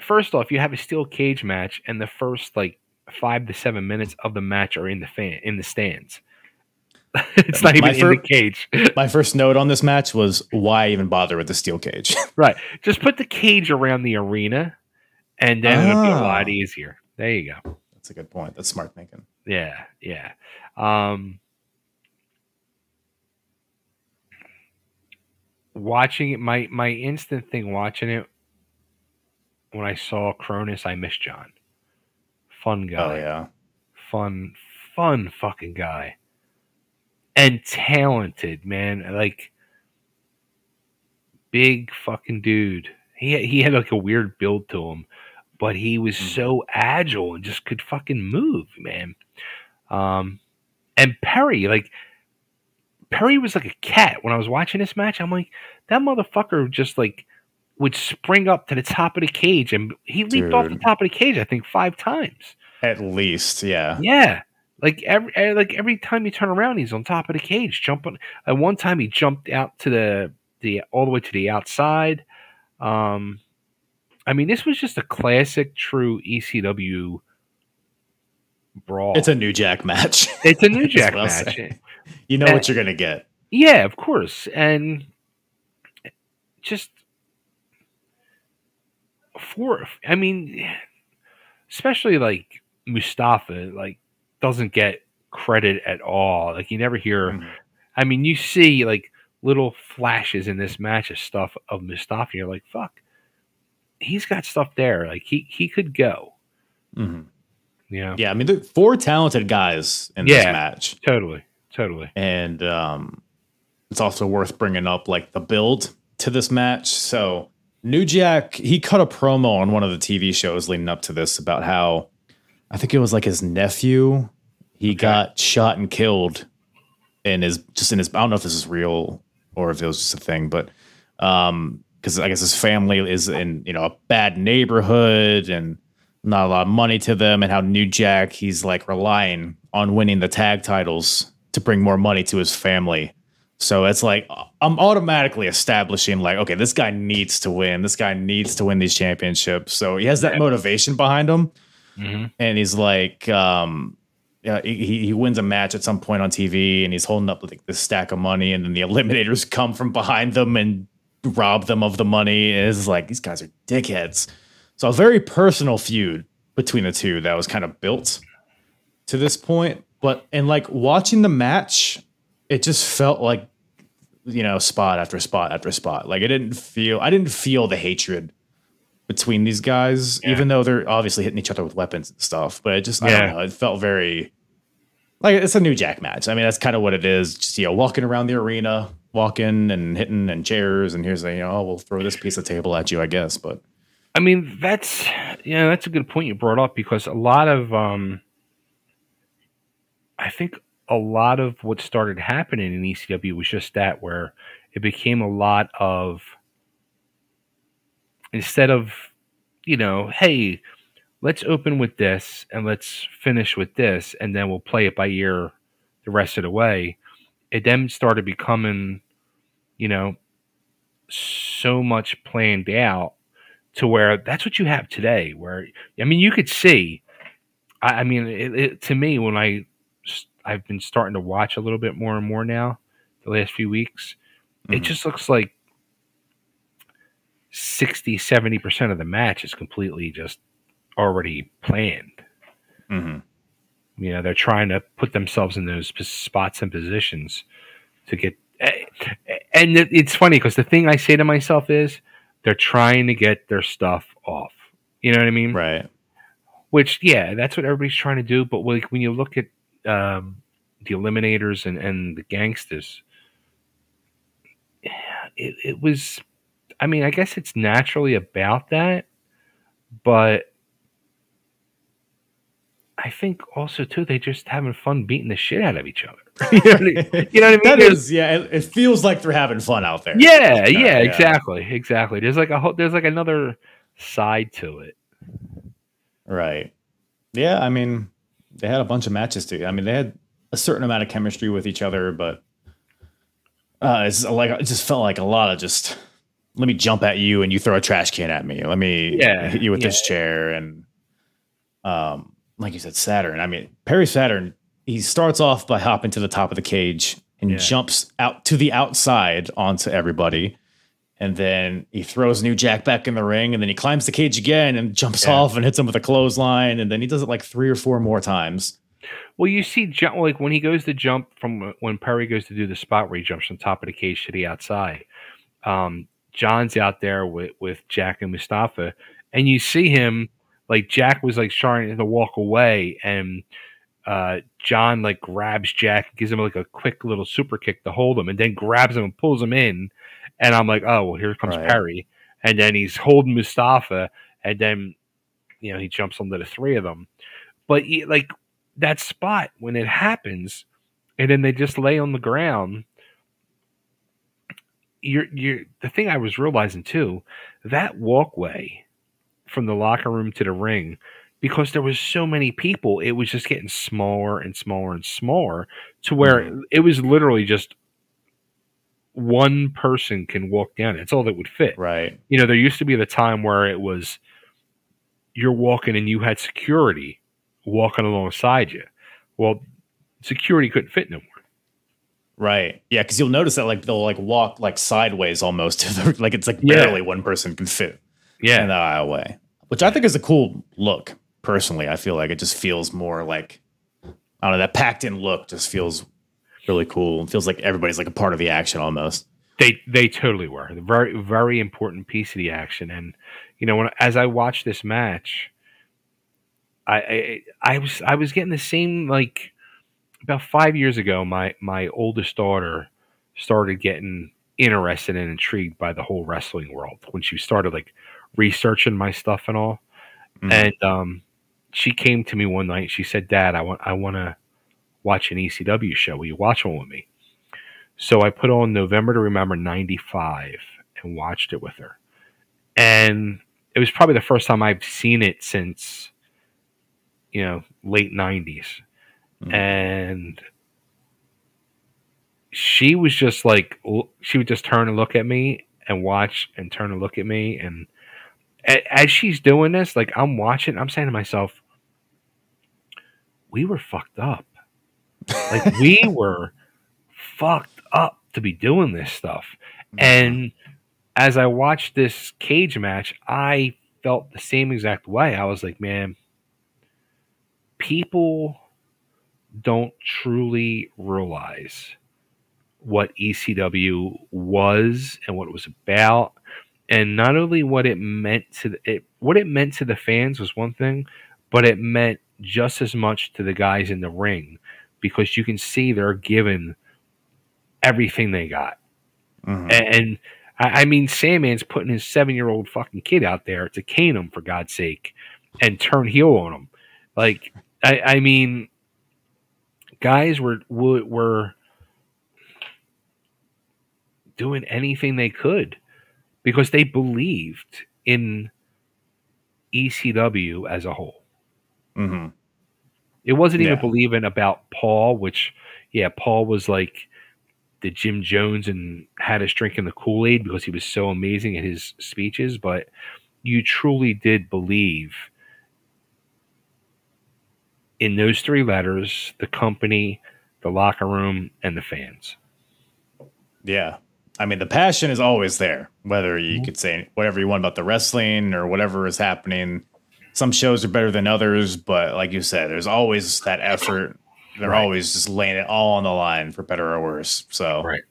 first off, you have a steel cage match, and the first like five to seven minutes of the match are in the fan in the stands. it's not even My in the cage, my first note on this match was why even bother with the steel cage? right? Just put the cage around the arena, and then it'll be a Ah. lot easier. There you go. That's a good point. That's smart thinking. Yeah, yeah. Um, watching it, my my instant thing watching it when I saw Kronus, I missed John. Fun guy. Oh yeah. Fun, fun fucking guy. And talented, man. Like big fucking dude. He he had like a weird build to him, but he was Mhm. so agile and just could fucking move, man. Um and Perry, like Perry was like a cat when I was watching this match. I'm like, that motherfucker just like would spring up to the top of the cage and he leaped off the top of the cage, I think, five times. At least, yeah. Yeah. Like every eh, like every time you turn around, he's on top of the cage, jumping. At one time, he jumped out to the the all the way to the outside. Um, I mean, this was just a classic, true ECW brawl. It's a New Jack match. it's a New Jack match. you know Uh, what you're gonna get. Yeah, of course, and just for I mean, especially like Mustafa, like doesn't get credit at all. Like you never hear. Mhm. I mean, you see like little flashes in this match of stuff of Mustafa. You're like, fuck, he's got stuff there. Like he he could go. Mhm. You know? Yeah, I mean, the four talented guys in this Yeah. match, Totally, totally. and um, it's also worth bringing up like the build to this match. So New Jack, he cut a promo on one of the TV shows leading up to this about how I think it was like his nephew, he got shot and killed in his just in his. I don't know if this is real or if it was just a thing, but um, because I guess his family is in you know a bad neighborhood and not a lot of money to them, and how New Jack he's like relying on winning the tag titles to bring more money to his family. So it's like I'm automatically establishing like, okay, this guy needs to win. This guy needs to win these championships. So he has that motivation behind him, hmm and he's like, um, yeah, he, he wins a match at some point on TV, and he's holding up like this stack of money, and then the Eliminators come from behind them and rob them of the money. And it's like these guys are dickheads. So a very personal feud between the two that was kind of built to this point. But and like watching the match, it just felt like you know spot after spot after spot. Like it didn't feel I didn't feel the hatred between these guys, Yeah. even though they're obviously hitting each other with weapons and stuff. But it just I Yeah. don't know. It felt very like it's a new Jack match. I mean, that's kind of what it is. Just you know, walking around the arena, walking and hitting and chairs, and here's a you know, oh, we'll throw this piece of table at you, I guess. But I mean, that's yeah, that's a good point you brought up because a lot of um I think a lot of what started happening in ECW was just that where it became a lot of instead of you know, hey, let's open with this and let's finish with this and then we'll play it by ear the rest of the way. It then started becoming, you know, so much planned out to where that's what you have today. Where I mean, you could see. I, I mean, it, it, to me, when I I've been starting to watch a little bit more and more now, the last few weeks, it Mhm. just looks like 60 70 percent of the match is completely just already planned. mhm. You know, they're trying to put themselves in those spots and positions to get. eh, And it's funny because the thing I say to myself is they're trying to get their stuff off. You know what I mean? right, Which, yeah, that's what everybody's trying to do. But like when you look at um, the Eliminators and, and the Gangstas, it, it was. I mean, I guess it's naturally about that, but I think also too they just having fun beating the shit out of each other. you, know what I, you know what I mean? That is, yeah. It, it feels like they're having fun out there. yeah, Kinda, yeah, exactly, exactly. There's like a whole, there's like another side to it. Right. Yeah, I mean, they had a bunch of matches too. I mean, they had a certain amount of chemistry with each other, but uh, it's like it just felt like a lot of just let me jump at you and you throw a trash can at me. Let me Yeah, hit you with this chair and um, like you said, Saturn. I mean, Perry Saturn. He starts off by hopping to the top of the cage and Yeah. jumps out to the outside onto everybody. And then he throws New Jack back in the ring, and then he climbs the cage again and jumps Yeah. off and hits him with a clothesline, and then he does it like three or four more times. Well, you see, jump like when he goes to jump from when Perry goes to do the spot where he jumps from top of the cage to the outside. um, John's out there with with Jack and Mustafa, and you see him like Jack was like trying to walk away, and uh, John like grabs Jack, gives him like a quick little super kick to hold him, and then grabs him and pulls him in. And I'm like, oh well, here comes Right. Perry, and then he's holding Mustafa, and then you know he jumps onto the three of them. But he, like that spot when it happens, and then they just lay on the ground. You're you're the thing I was realizing too, that walkway from the locker room to the ring because there was so many people it was just getting smaller and smaller and smaller to where mm-hmm. it was literally just one person can walk down. It's all that would fit. Right. You know, there used to be the time where it was you're walking and you had security walking alongside you. Well, security couldn't fit no. Right. Yeah, because you'll notice that like they'll like walk like sideways almost to like it's like Yeah. barely one person can fit Yeah. in the aisleway. Which I think is a cool look, personally. I feel like it just feels more like I don't know, that packed in look just feels really cool. It feels like everybody's like a part of the action almost. They they totally were. A very very important piece of the action. And you know, when as I watched this match, I I, I was I was getting the same like about five years ago. My my oldest daughter started getting interested and intrigued by the whole wrestling world when she started like researching my stuff and all. Mhm. And um, she came to me one night. She said, "Dad, I want I want to watch an ECW show. Will you watch one with me?" So I put on November to Remember '95 and watched it with her, and it was probably the first time I've seen it since you know late '90s, Mhm. and she was just like she would just turn and look at me and watch and turn and look at me. And as she's doing this like i'm watching i'm saying to myself we were fucked up. Like we were fucked up to be doing this stuff. And as i watched this cage match i felt the same exact way. I was like man people don't truly realize what ECW was and what it was about, and not only what it meant to the, it, what it meant to the fans was one thing, but it meant just as much to the guys in the ring because you can see they're given everything they got, Mhm. and, and I, I mean, Sandman's putting his seven-year-old fucking kid out there to cane him for God's sake, and turn heel on him, like I, I mean, guys were were. doing anything they could because they believed in ECW as a whole. Mhm. It wasn't even believing about Paul, which, yeah, Paul was like the Jim Jones and had us drinking the Kool Aid because he was so amazing at his speeches, but you truly did believe in those three letters the company, the locker room, and the fans. Yeah. I mean, the passion is always there, whether you could say whatever you want about the wrestling or whatever is happening. Some shows are better than others, but like you said, there's always that effort. They're Right. always just laying it all on the line for better or worse. So, Right.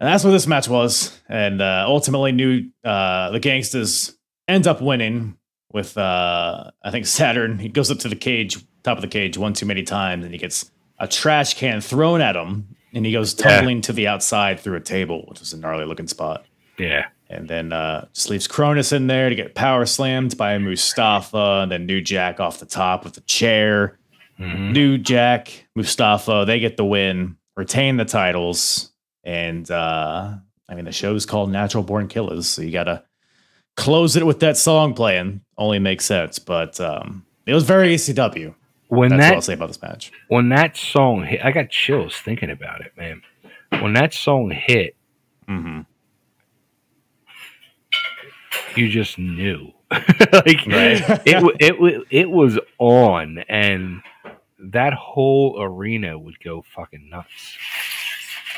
and that's what this match was. And uh, ultimately, new uh, the Gangstas end up winning with uh, I think Saturn. He goes up to the cage, top of the cage, one too many times, and he gets a trash can thrown at him, and he goes Yeah. tumbling to the outside through a table, which was a gnarly looking spot. Yeah. And then uh, just leaves Kronus in there to get power slammed by Mustafa, and then New Jack off the top with the chair. Mhm. New Jack, Mustafa, they get the win, retain the titles, and uh, I mean the show's called Natural Born Killaz, so you gotta close it with that song playing. Only makes sense, but um, it was very ECW. When That's what I'll that say about this match. when that song hit, I got chills thinking about it, man. When that song hit, mm-hmm. you just knew, like Right. it it it was on, and that whole arena would go fucking nuts.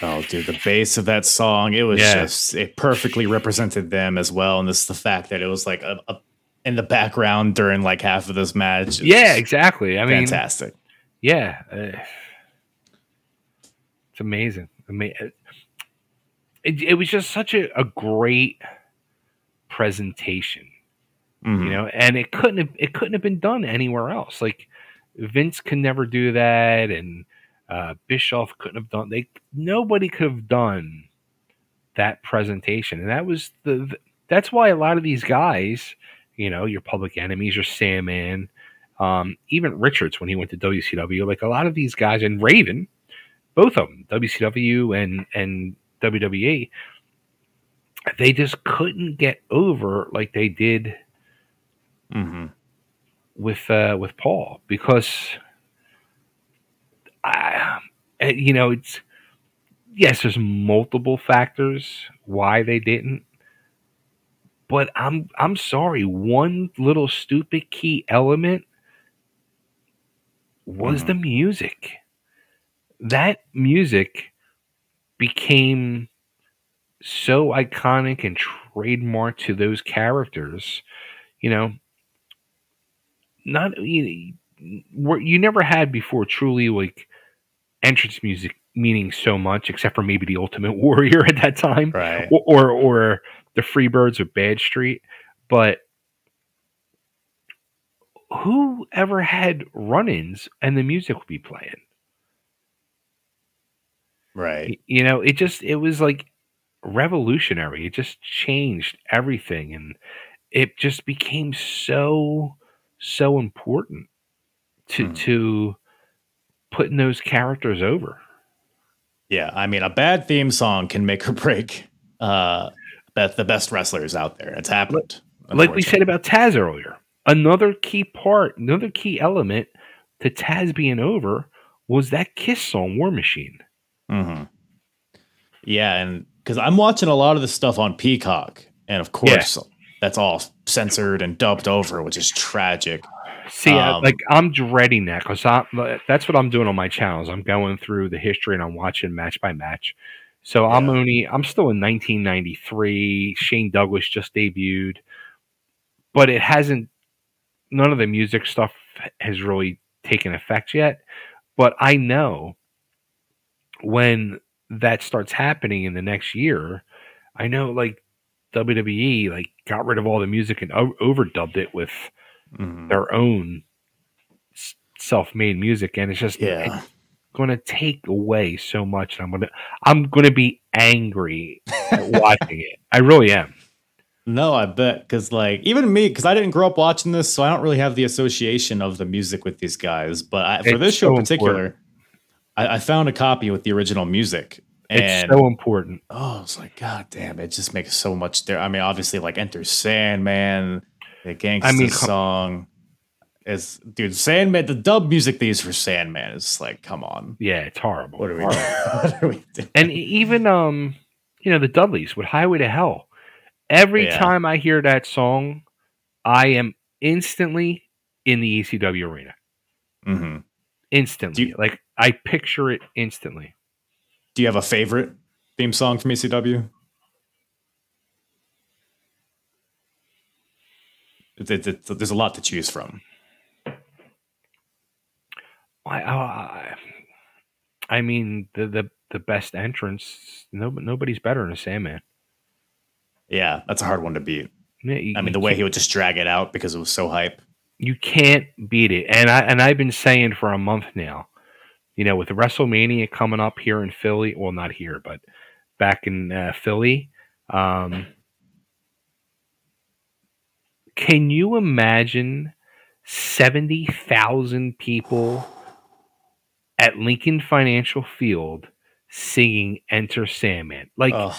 Oh, dude, the bass of that song, it was Yeah. just it perfectly represented them as well. And this is the fact that it was like a, a in the background during like half of this match. Yeah, exactly. I mean, fantastic. yeah, uh, it's amazing. Ama- it, it was just such a, a great presentation Mhm. you know and it couldn't have it couldn't have been done anywhere else like vince could never do that and uh bischoff couldn't have done they nobody could have done that presentation and that was the that's why a lot of these guys you know your public enemies your sandman um even richards when he went to wcw like a lot of these guys and raven both of them wcw and and wwe they just couldn't get over like they did Mhm. with uh, with Paul because I, you know, it's yes, there's multiple factors why they didn't, but I'm I'm sorry, one little stupid key element was Mhm. the music. That music became so iconic and trademarked to those characters, you know. Not you, you never had before truly like entrance music meaning so much, except for maybe the Ultimate Warrior at that time, Right. or or, or the Freebirds of Bad Street. But who ever had run-ins and the music would be playing? Right. You know, it just it was like revolutionary. It just changed everything, and it just became so so important to Hmm. to putting those characters over. Yeah. I mean, a bad theme song can make or break uh the best wrestlers out there. It's happened. Like we said about Taz earlier, another key part, another key element to Taz being over was that Kiss song, War Machine. hmm Yeah, and because I'm watching a lot of the stuff on Peacock, and of course, that's all censored and dubbed over, which is tragic. See, Um, like I'm dreading that because that's what I'm doing on my channels. I'm going through the history and I'm watching match by match. So I'm only I'm still in 1993. Shane Douglas just debuted, but it hasn't. None of the music stuff has really taken effect yet. But I know when that starts happening in the next year, I know like WWE like got rid of all the music and o- overdubbed it with Mhm. their own self-made music and it's just Yeah. it's going to take away so much and i'm going to i'm going to be angry at watching it i really am No, I bet because like even me, because I didn't grow up watching this, so I don't really have the association of the music with these guys. But I, for It's this show so in particular, I, I found a copy with the original music, it's and so important oh, it's like God damn, it just makes so much. There, I mean, obviously, like Enter Sandman, the Gangsta I mean, song. Is dude Sandman the dub music they use for Sandman is like come on yeah it's horrible what are we doing? what are we doing? and even um you know the dudleys with highway to hell every Yeah. time i hear that song i am instantly in the ecw arena Mm-hmm. instantly you- like i picture it instantly Do you have a favorite theme song from ECW? It's, it's, there's a lot to choose from. I, I, I mean, the, the the best entrance. No, nobody's better than a Sandman. Yeah, that's a hard one to beat. Yeah, you- I mean, the way he would just drag it out because it was so hype. you can't beat it. And I and I've been saying for a month now. You know, with WrestleMania coming up here in Philly, well, not here, but back in uh, Philly. Um, can you imagine seventy thousand people at Lincoln Financial Field singing "Enter Sandman"? Like, Ugh.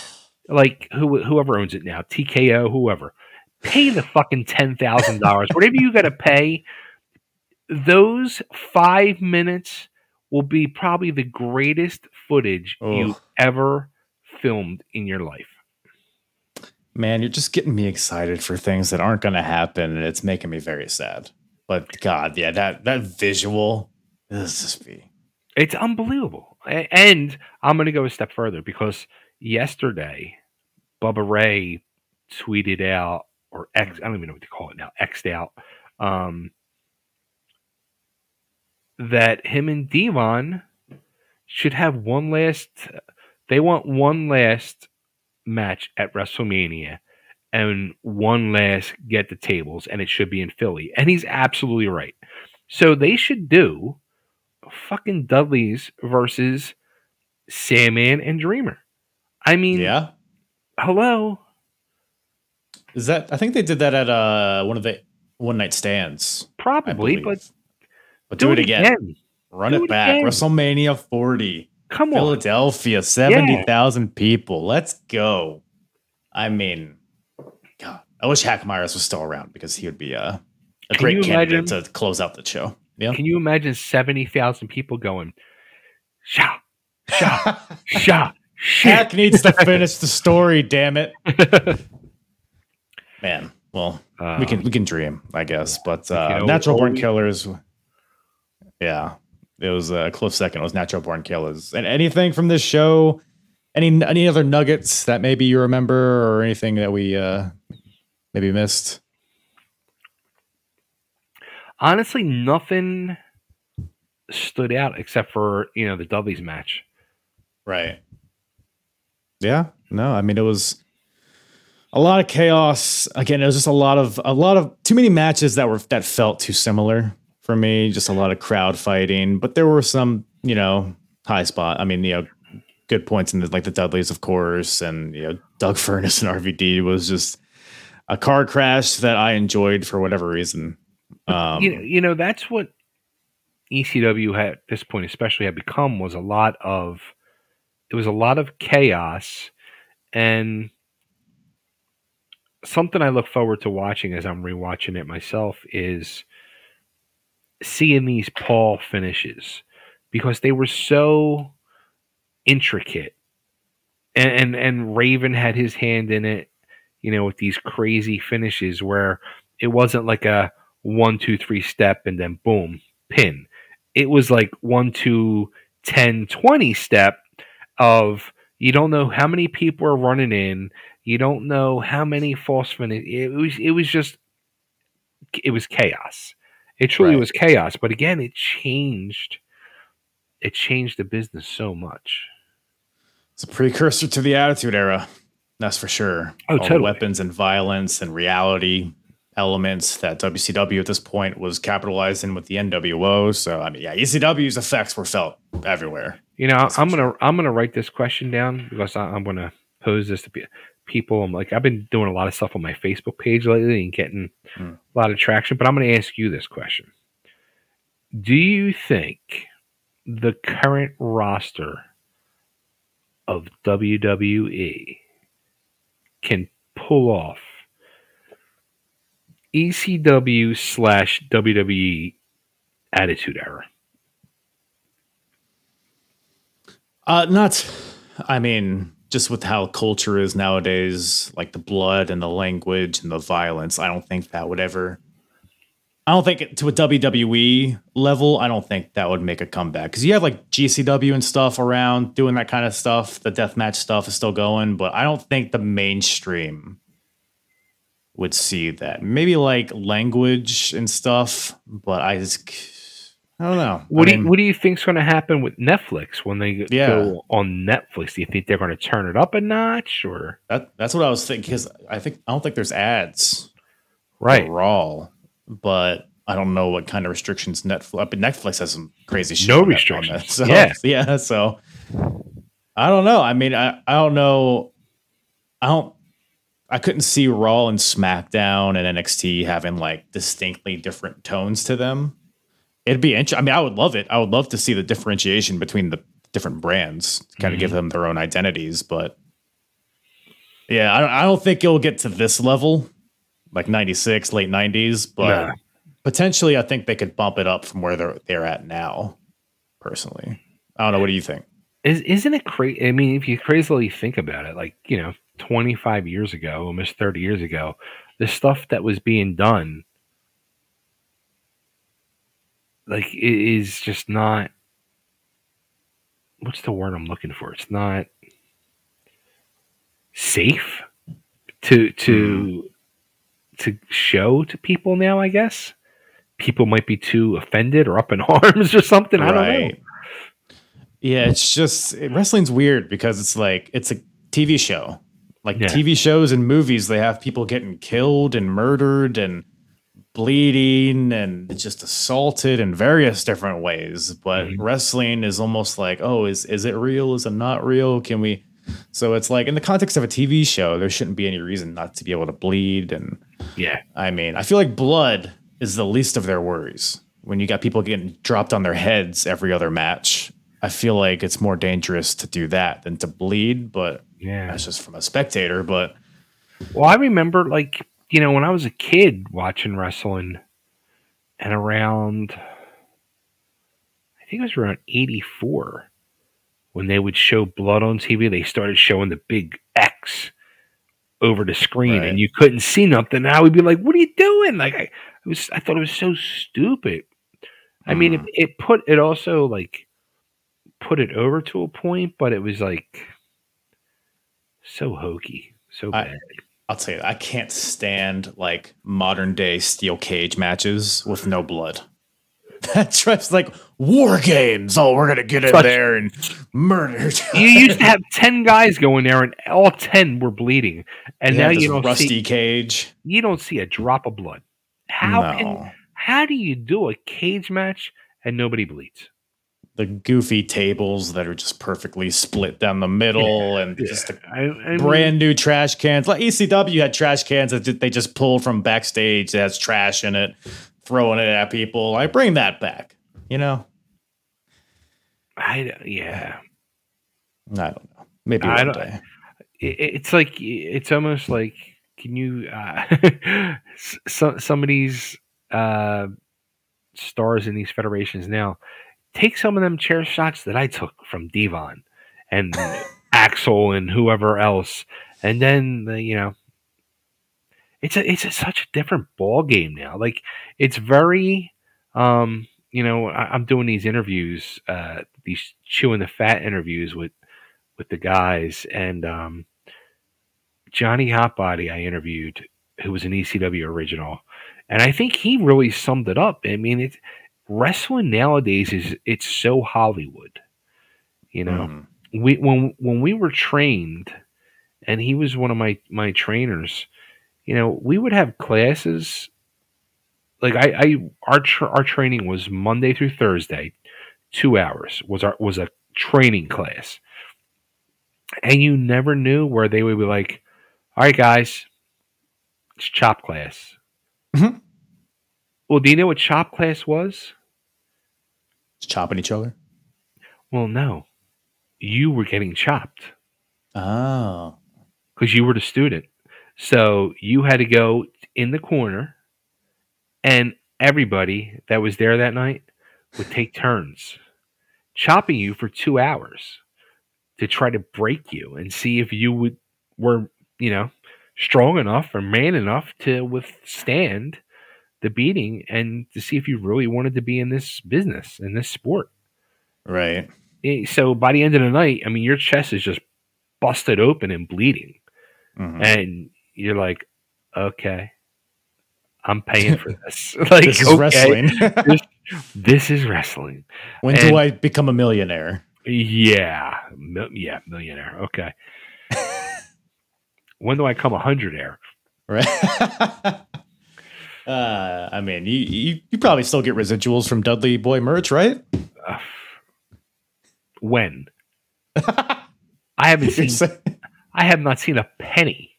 like who whoever owns it now, TKO, whoever, pay the fucking ten thousand dollars, whatever you got to pay. Those five minutes will be probably the greatest footage you ever filmed in your life. Man, you're just getting me excited for things that aren't going to happen, and it's making me very sad. But God, yeah, that that visual, this just be. It's unbelievable. And I'm going to go a step further because yesterday, Bubba Ray tweeted out, or X, I don't even know what to call it now, X'd out, um, that him and Devon should have one last, they want one last match at WrestleMania and one last get the tables, and it should be in Philly. And he's absolutely right. So they should do fucking Dudley's versus Sandman and Dreamer. I mean, Yeah. hello. Is that? I think they did that at uh one of the one night stands. Probably, but but do, it again. Run Do it it back. again. WrestleMania 40. Come on. Philadelphia, 70,000 people. Let's go. I mean, God, I wish Hack Meyers was still around because he would be a, a Can great you candidate imagine- to close out the show. Yeah. Can you imagine 70,000 people going, sha, sha, sha, shit. Hack needs to finish the story, damn it. Man, well, we can we can dream, I guess. But uh, know, Natural Born Killaz, yeah, it was a close second. It was Natural Born Killaz. And anything from this show, any any other nuggets that maybe you remember, or anything that we uh, maybe missed? Honestly, nothing stood out except for, you know, the Dudley's match. Right. Yeah. No, I mean it was a lot of chaos. Again, it was just a lot of a lot of too many matches that were that felt too similar for me. Just a lot of crowd fighting, but there were some, you know, high spot. I mean, you know, good points in the, like the Dudleys, of course, and you know, Doug Furnas and RVD was just a car crash that I enjoyed for whatever reason. Um, you, know, you know, that's what ECW had at this point, especially had become, was a lot of, it was a lot of chaos and something I look forward to watching as I'm rewatching it myself is seeing these Paul finishes because they were so intricate. And, and and Raven had his hand in it, you know, with these crazy finishes where it wasn't like a one, two, three step and then boom, pin. It was like one, two, 10, 20 step of you don't know how many people are running in. You don't know how many false finish. It was it was just it was chaos. It truly Right. was chaos. But again, it changed. It changed the business so much. It's a precursor to the Attitude Era. That's for sure. Oh, All the totally. weapons and violence and reality elements that WCW at this point was capitalizing with the NWO. So I mean, yeah, ECW's effects were felt everywhere. You know, I'm gonna I'm gonna write this question down because I, I'm gonna pose this to pe- people. I'm like I've been doing a lot of stuff on my Facebook page lately and getting Hmm. a lot of traction. But I'm gonna ask you this question: Do you think the current roster of WWE can pull off ECW slash WWE Attitude Era? Uh, not, I mean, just with how culture is nowadays, like the blood and the language and the violence, I don't think that would ever. I don't think to a WWE level, I don't think that would make a comeback because you have like GCW and stuff around doing that kind of stuff. The deathmatch stuff is still going, but I don't think the mainstream would see that. Maybe like language and stuff, but I just, I don't know. What I do mean- you, what do you think's going to happen with Netflix when they Yeah. go on Netflix? Do you think they're going to turn it up a notch or That that's what I was thinking because I think I don't think there's ads right? Raw, but I don't know what kind of restrictions Netflix. But Netflix has some crazy shit. No on restrictions. that, So, Yeah. yeah. So I don't know. I mean, I I don't know. I don't. I couldn't see Raw and SmackDown and NXT having like distinctly different tones to them. It'd be interesting. I mean, I would love it. I would love to see the differentiation between the different brands, kind of mm-hmm. give them their own identities. But yeah, I don't, I don't think it'll get to this level, like '96, late '90s. But Nah. potentially, I think they could bump it up from where they're they're at now. Personally, I don't know. What do you think? Is isn't it crazy? I mean, if you crazily think about it, like you know, 25 years ago, almost 30 years ago, the stuff that was being done, like, it is just not. What's the word I'm looking for? It's not safe to to hmm. to show to people now. I guess people might be too offended or up in arms or something. I don't know. Yeah, it's just it- wrestling's weird because it's like it's a TV show. Like Yeah. TV shows and movies, they have people getting killed and murdered and bleeding and just assaulted in various different ways. But Mhm. wrestling is almost like, oh, is is it real? Is it not real? Can we? So it's like in the context of a TV show, there shouldn't be any reason not to be able to bleed. And Yeah. I mean, I feel like blood is the least of their worries. When you got people getting dropped on their heads every other match, I feel like it's more dangerous to do that than to bleed. But Yeah. that's just from a spectator. But Well, I remember like, you know, when I was a kid watching wrestling and around I think it was around 84 when they would show blood on TV, they started showing the big X over the screen Right. and you couldn't see nothing. I would be like, "What are you doing?" Like I was I thought it was so stupid. I mean, it, Mhm. it put it also like put it over to a point, but it was like so hokey, so I- bad. I'll tell you, I can't stand like modern day steel cage matches with no blood. That's just like war games. Oh, we're gonna get in Such- there and murder. you used to have 10 guys go in there and all 10 were bleeding and They now you don't rusty see cage. you don't see a drop of blood how no. can how do you do a cage match and nobody bleeds the goofy tables that are just perfectly split down the middle and just the I, I mean, brand new trash cans. Like ECW had trash cans that they just pulled from backstage that has trash in it, throwing it at people. I bring that back. You know, I, yeah I don't know. Maybe I don't- day. it's like it's almost like can you uh some some of these uh stars in these federations now take some of them chair shots that I took from Devon and Axl and whoever else. And then the, you know it's a it's a, such a different ball game now. Like it's very um you know I, i'm doing these interviews uh these chewing the fat interviews with with the guys. And um johnny hotbody i interviewed who was an ecw original. And i think he really summed it up. I mean it's wrestling nowadays is it's so hollywood you know Mhm. we when when we were trained and he was one of my my trainers you know we would have classes like i i our tr- our training was monday through thursday 2 hours was our was a training class and you never knew where they would be like all right guys it's chop class Mhm. well do you know what chop class was Just chopping each other. well no you were getting chopped Oh, because you were the student. So you had to go in the corner, and everybody that was there that night would take turns chopping you for two hours to try to break you and see if you would were you know strong enough or man enough to withstand the beating and to see if you really wanted to be in this business in this sport. right. Eh, So by the end of the night, I mean your chest is just busted open and bleeding Mhm. and you're like, okay, I'm paying for this. like, this is okay, wrestling. This is wrestling. when and- do I become a millionaire? Yeah, mil- yeah, millionaire. Okay. when do I come a hundred air? Right. Uh, I mean, you, you you probably still get residuals from Dudley Boy merch, right? Uh, when? I haven't seen. saying- I have not seen a penny.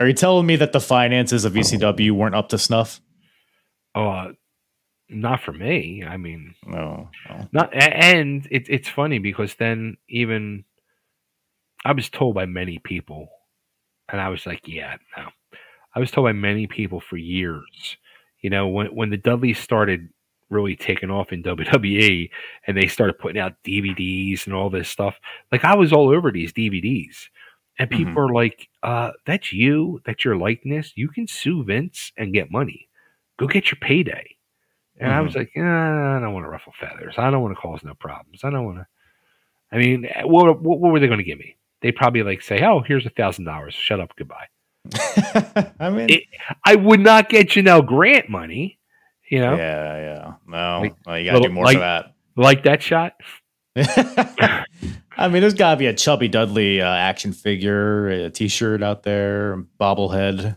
Are you telling me that the finances of ECW weren't up to snuff? Uh, not for me. I mean, No. no. Not and it, it's funny because then even I was told by many people, and I was like, yeah, no. I was told by many people for years. You know, when when the Dudleys started really taking off in WWE, and they started putting out DVDs and all this stuff, like I was all over these DVDs, and people are like, uh, "That's you. That's your likeness. You can sue Vince and get money. Go get your payday." And I was like, eh, I don't want to ruffle feathers. I don't want to cause no problems. I don't want to. I mean, eh, what, what, what were they going to give me? They probably like say, "Oh, here's a thousand dollars. Shut up, goodbye." I mean, It- I would not get Janel Grant money. You know, yeah, yeah. No, Like- well, you got to do more like- for that. like that shot. I mean, there's got to be a Chubby Dudley uh, action figure, a T-shirt out there, bobblehead.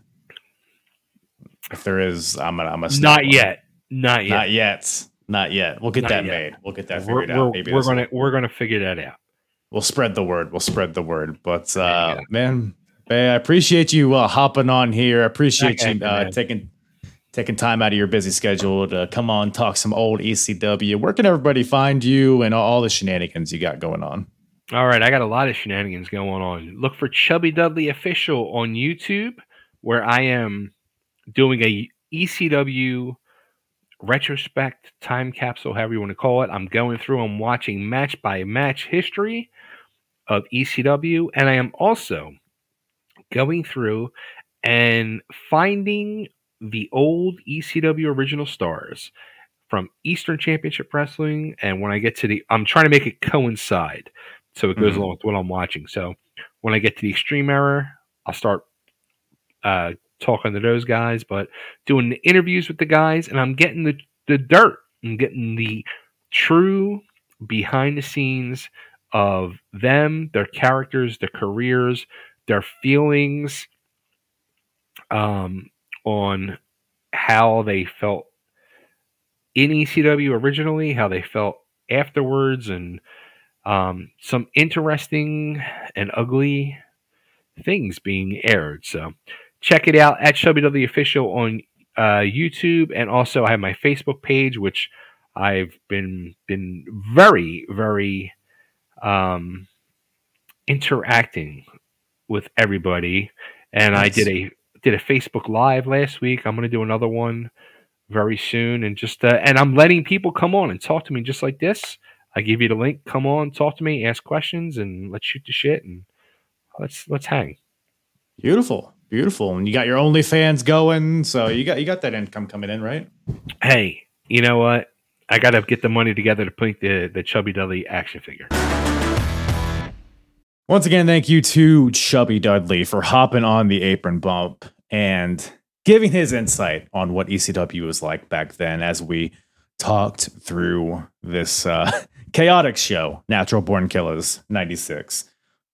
If there is, I'm gonna. I'm gonna Not one. yet. Not yet. Not yet. Not yet. We'll get Not that yet. made. We'll get that We're, out. we're, Maybe we're gonna we're gonna figure that out. We'll spread the word. We'll spread the word. But uh, go. man, Bay, I appreciate you uh, hopping on here. I appreciate Okay, you uh, taking taking time out of your busy schedule to come on talk some old ECW. Where can everybody find you and all the shenanigans you got going on? All right, I got a lot of shenanigans going on. Look for Chubby Dudley official on YouTube, where I am doing a ECW retrospect time capsule, however you want to call it. I'm going through. I'm watching match by match history of ECW, and I am also going through and finding the old ECW original stars from Eastern Championship Wrestling. And when I get to the, I'm trying to make it coincide so it goes Mhm. along with what I'm watching. So when I get to the Extreme Era, I'll start uh, talking to those guys, but doing the interviews with the guys, and I'm getting the the dirt. I'm getting the true behind the scenes of them, their characters, their careers, their feelings, um, on how they felt in ECW originally, how they felt afterwards, and um, some interesting and ugly things being aired. So check it out at WW Official on uh, YouTube, and also I have my Facebook page, which I've been been very very um, interacting with everybody, and I did a did a Facebook Live last week. I'm going to do another one very soon, and just uh, and I'm letting people come on and talk to me just like this. I give you the link. Come on, talk to me, ask questions, and let's shoot the shit and let's let's hang. Beautiful, beautiful. And you got your OnlyFans going, so you got you got that income coming in, right? Hey, you know what? I got to get the money together to paint the the Chubby Dudley action figure. Once again, thank you to Chubby Dudley for hopping on the apron bump and giving his insight on what ECW was like back then as we talked through this uh, chaotic show, Natural Born Killaz 96.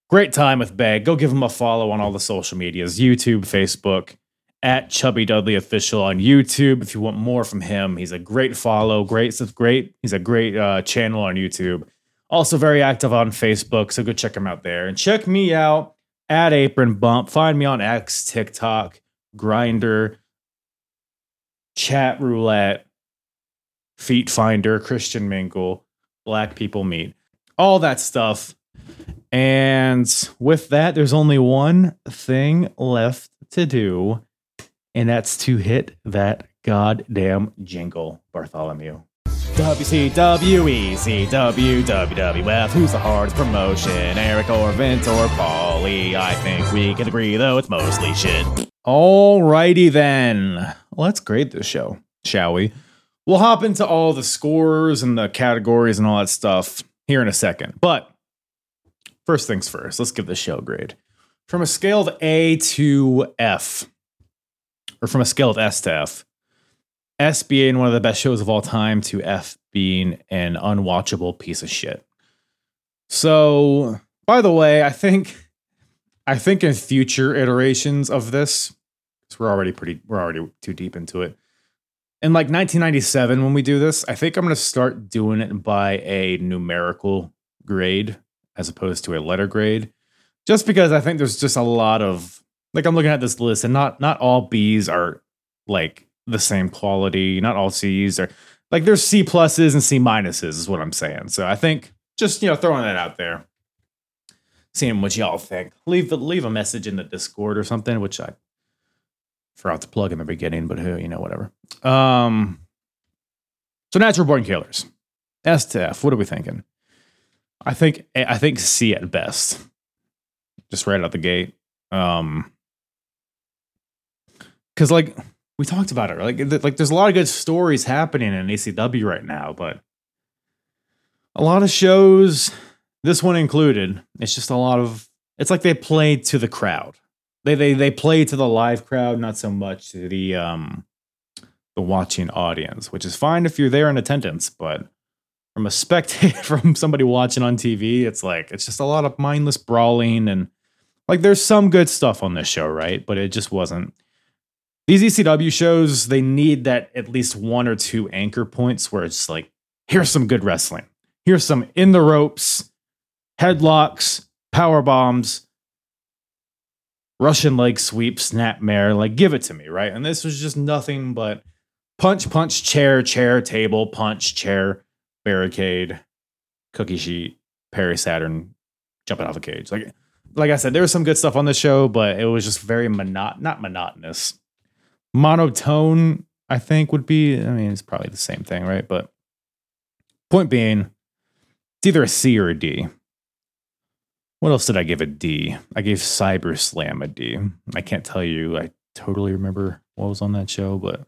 Great time with Bay. Go give him a follow on all the social medias YouTube, Facebook, at Chubby Dudley Official on YouTube. If you want more from him, he's a great follow, great, great. He's a great uh, channel on YouTube. Also very active on Facebook, so go check him out there. And check me out at Apron Bump. Find me on X, TikTok, Grindr, Chat Roulette, Feet Finder, Christian Mingle, Black People Meet, all that stuff. And with that, there's only one thing left to do, and that's to hit that goddamn jingle, Bartholomew. WCW, ECW, WWF. Who's the hardest promotion? Eric or Vince or Paulie? I think we can agree, though, it's mostly shit. Alrighty then. Let's grade this show, shall we? We'll hop into all the scores and the categories and all that stuff here in a second. But first things first, let's give this show a grade. From a scale of A to F, or from a scale of S to F, S being one of the best shows of all time to F being an unwatchable piece of shit. So, by the way, I think I think in future iterations of this, because we're already pretty we're already too deep into it. In like 1997, when we do this, I think I'm gonna start doing it by a numerical grade as opposed to a letter grade. Just because I think there's just a lot of like I'm looking at this list, and not not all B's are like the same quality. Not all C's are like there's C pluses and C minuses is what I'm saying. So I think just you know throwing that out there, seeing what y'all think. Leave leave a message in the Discord or something, which I forgot to plug in the beginning, but who you know whatever. Um, so natural born killaz, S to F. What are we thinking? I think I think C at best, just right out the gate. Um, because like we talked about it, like th- like there's a lot of good stories happening in ECW right now, but a lot of shows, this one included, it's just a lot of. It's like they play to the crowd. They they they play to the live crowd, not so much to the um the watching audience, which is fine if you're there in attendance, but from a spectator, from somebody watching on TV, it's like it's just a lot of mindless brawling and like there's some good stuff on this show, right? But it just wasn't. These ECW shows, they need that at least one or two anchor points where it's like, here's some good wrestling. Here's some in the ropes, headlocks, power bombs, Russian leg sweep, snapmare. Like, give it to me, right? And this was just nothing but punch, punch, chair, chair, table, punch, chair, barricade, cookie sheet, Perry Saturn, jumping off a cage. Like, like I said, there was some good stuff on the show, but it was just very monot not monotonous. Monotone, I think, would be. I mean, it's probably the same thing, right? But point being, it's either a C or a D. What else did I give a D? I gave Cyber Slam a D. I can't tell you. I totally remember what was on that show, but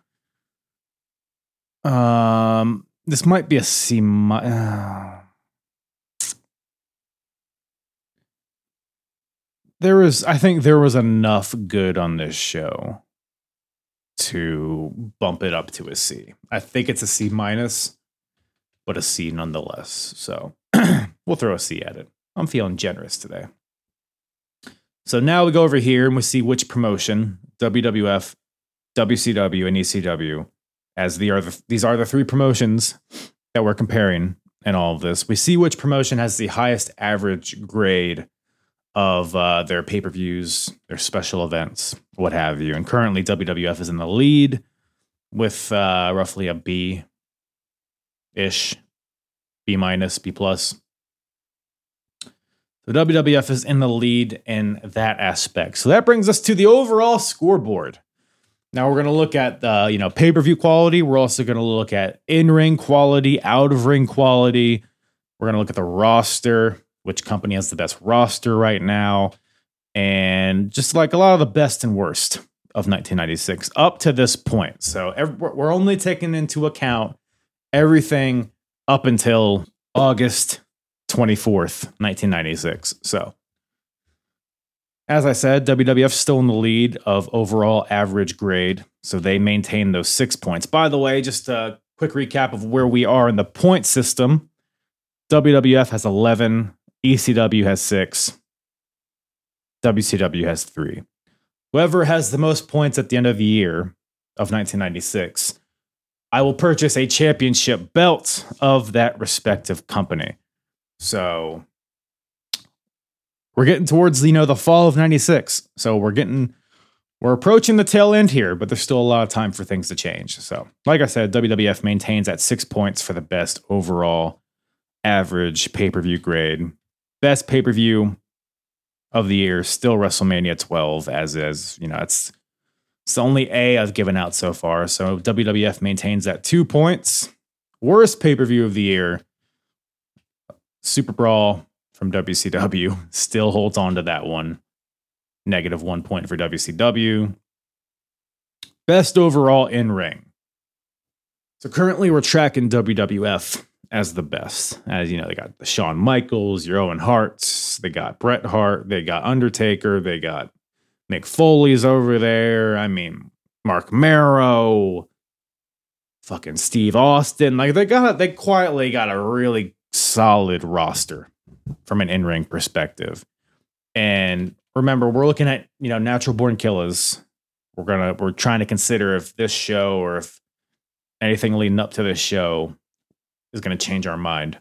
um, this might be a C. Uh, there was, I think, there was enough good on this show to bump it up to a C. I think it's a C minus, but a C nonetheless. So we'll throw a C at it. I'm feeling generous today. So now we go over here and we see which promotion WWF, WCW, and ECW, as the are the, these are the three promotions that we're comparing in all of this. We see which promotion has the highest average grade of uh, their pay per views, their special events, what have you. And currently, WWF is in the lead with uh, roughly a B ish, B minus, B plus. The WWF is in the lead in that aspect. So that brings us to the overall scoreboard. Now we're going to look at the, you know, pay-per-view quality. We're also going to look at in-ring quality, out-of-ring quality. We're going to look at the roster, which company has the best roster right now, and just like a lot of the best and worst of 1996 up to this point. So every, we're only taking into account everything up until August 24th, 1996. So, as I said, WWF still in the lead of overall average grade. So they maintain those six points. By the way, just a quick recap of where we are in the point system. WWF has 11, ECW has six, WCW has three. Whoever has the most points at the end of the year of 1996, I will purchase a championship belt of that respective company. So we're getting towards you know the fall of 96 so we're getting we're approaching the tail end here but there's still a lot of time for things to change so like i said wwf maintains at six points for the best overall average pay-per-view grade best pay-per-view of the year still wrestlemania 12 as is you know it's it's the only a i've given out so far so wwf maintains that two points worst pay-per-view of the year Super Brawl from WCW still holds on to that one. Negative one point for WCW. Best overall in ring. So currently we're tracking WWF as the best. As you know, they got the Shawn Michaels, your Owen Harts, they got Bret Hart, they got Undertaker, they got Mick Foley's over there. I mean, Mark Mero, fucking Steve Austin. Like they got they quietly got a really solid roster from an in-ring perspective. And remember, we're looking at, you know, natural born killaz. We're gonna we're trying to consider if this show or if anything leading up to this show is gonna change our mind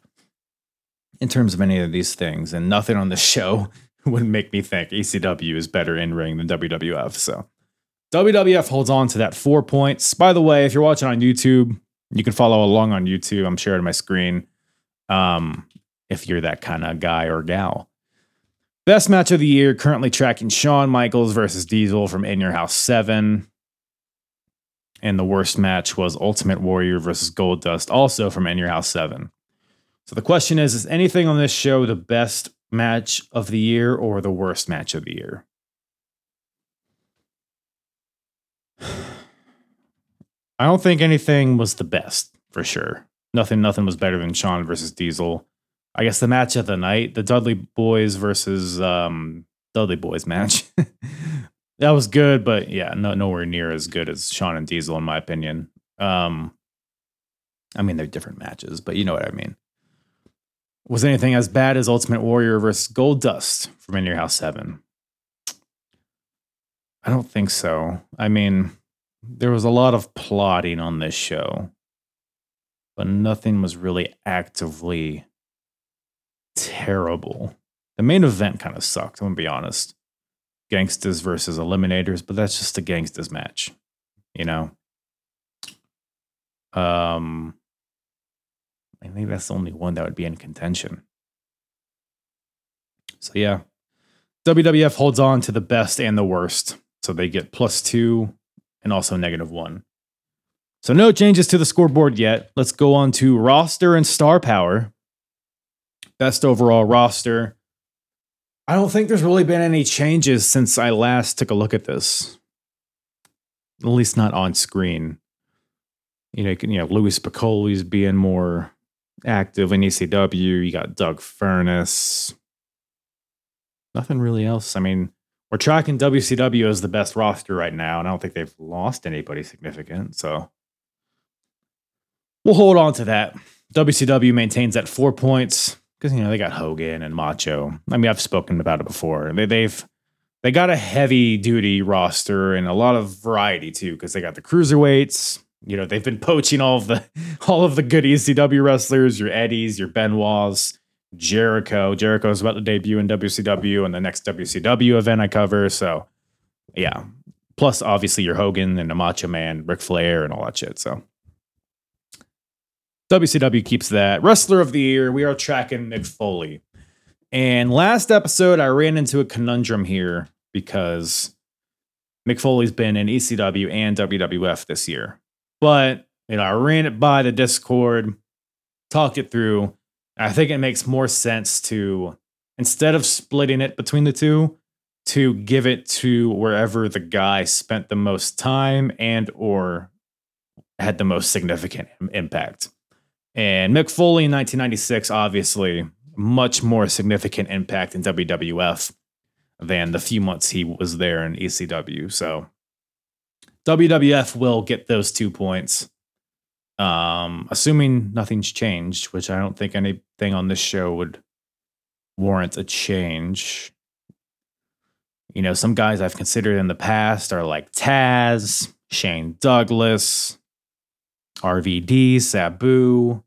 in terms of any of these things. And nothing on this show would make me think ECW is better in ring than WWF. So WWF holds on to that four points. By the way, if you're watching on YouTube, you can follow along on YouTube. I'm sharing my screen um, if you're that kind of guy or gal. Best match of the year, currently tracking Shawn Michaels versus Diesel from In Your House 7. And the worst match was Ultimate Warrior versus Goldust, also from In Your House 7. So the question is Is anything on this show the best match of the year or the worst match of the year? I don't think anything was the best for sure nothing nothing was better than Shawn versus Diesel. I guess the match of the night, the Dudley Boys versus um, Dudley Boys match. that was good, but yeah, no, nowhere near as good as Shawn and Diesel in my opinion. Um, I mean, they're different matches, but you know what I mean. was anything as bad as Ultimate Warrior versus Goldust from In Your House 7? I don't think so. I mean, there was a lot of plotting on this show, but nothing was really actively terrible. The main event kind of sucked, I'm gonna be honest. Gangstas versus Eliminators, but that's just a gangstas match, you know? Um, I think that's the only one that would be in contention. So yeah, WWF holds on to the best and the worst. So they get plus two and also negative one. So no changes to the scoreboard yet. Let's go on to roster and star power. Best overall roster. I don't think there's really been any changes since I last took a look at this. At least not on screen. You know, you know, Louie Spicolli's being more active in ECW. You got Doug Furnas. Nothing really else. I mean, we're tracking WCW as the best roster right now, and I don't think they've lost anybody significant. So we'll hold on to that. WCW maintains at four points because you know they got Hogan and Macho. I mean, I've spoken about it before. They, they've they got a heavy duty roster and a lot of variety too because they got the cruiserweights. You know, they've been poaching all of the all of the good ECW wrestlers, your Eddies, your Benoits, Jericho. Jericho is about to debut in WCW and the next WCW event I cover. So, yeah. Plus, obviously, your Hogan and the Macho Man, Ric Flair, and all that shit. So, WCW keeps that. Wrestler of the Year, we are tracking Mick Foley. And last episode, I ran into a conundrum here because Mick Foley's been in ECW and WWF this year. But, you know, I ran it by the Discord, talked it through. I think it makes more sense to, instead of splitting it between the two, to give it to wherever the guy spent the most time and or had the most significant impact. And Mick Foley in 1996, obviously, much more significant impact in WWF than the few months he was there in ECW. So WWF will get those two points. Um, assuming nothing's changed, which I don't think anything on this show would warrant a change. You know, some guys I've considered in the past are like Taz, Shane Douglas, RVD, Sabu,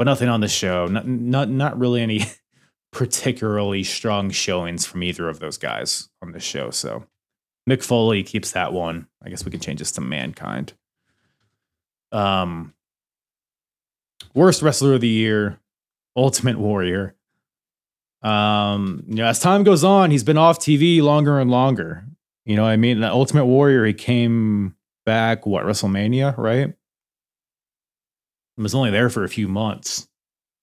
but nothing on the show. Not, not, not really any particularly strong showings from either of those guys on the show. So Mick Foley keeps that one. I guess we can change this to Mankind. Um, worst wrestler of the year, Ultimate Warrior. Um, you know, as time goes on, he's been off TV longer and longer. You know, I mean, the Ultimate Warrior, he came back what WrestleMania, right? He was only there for a few months,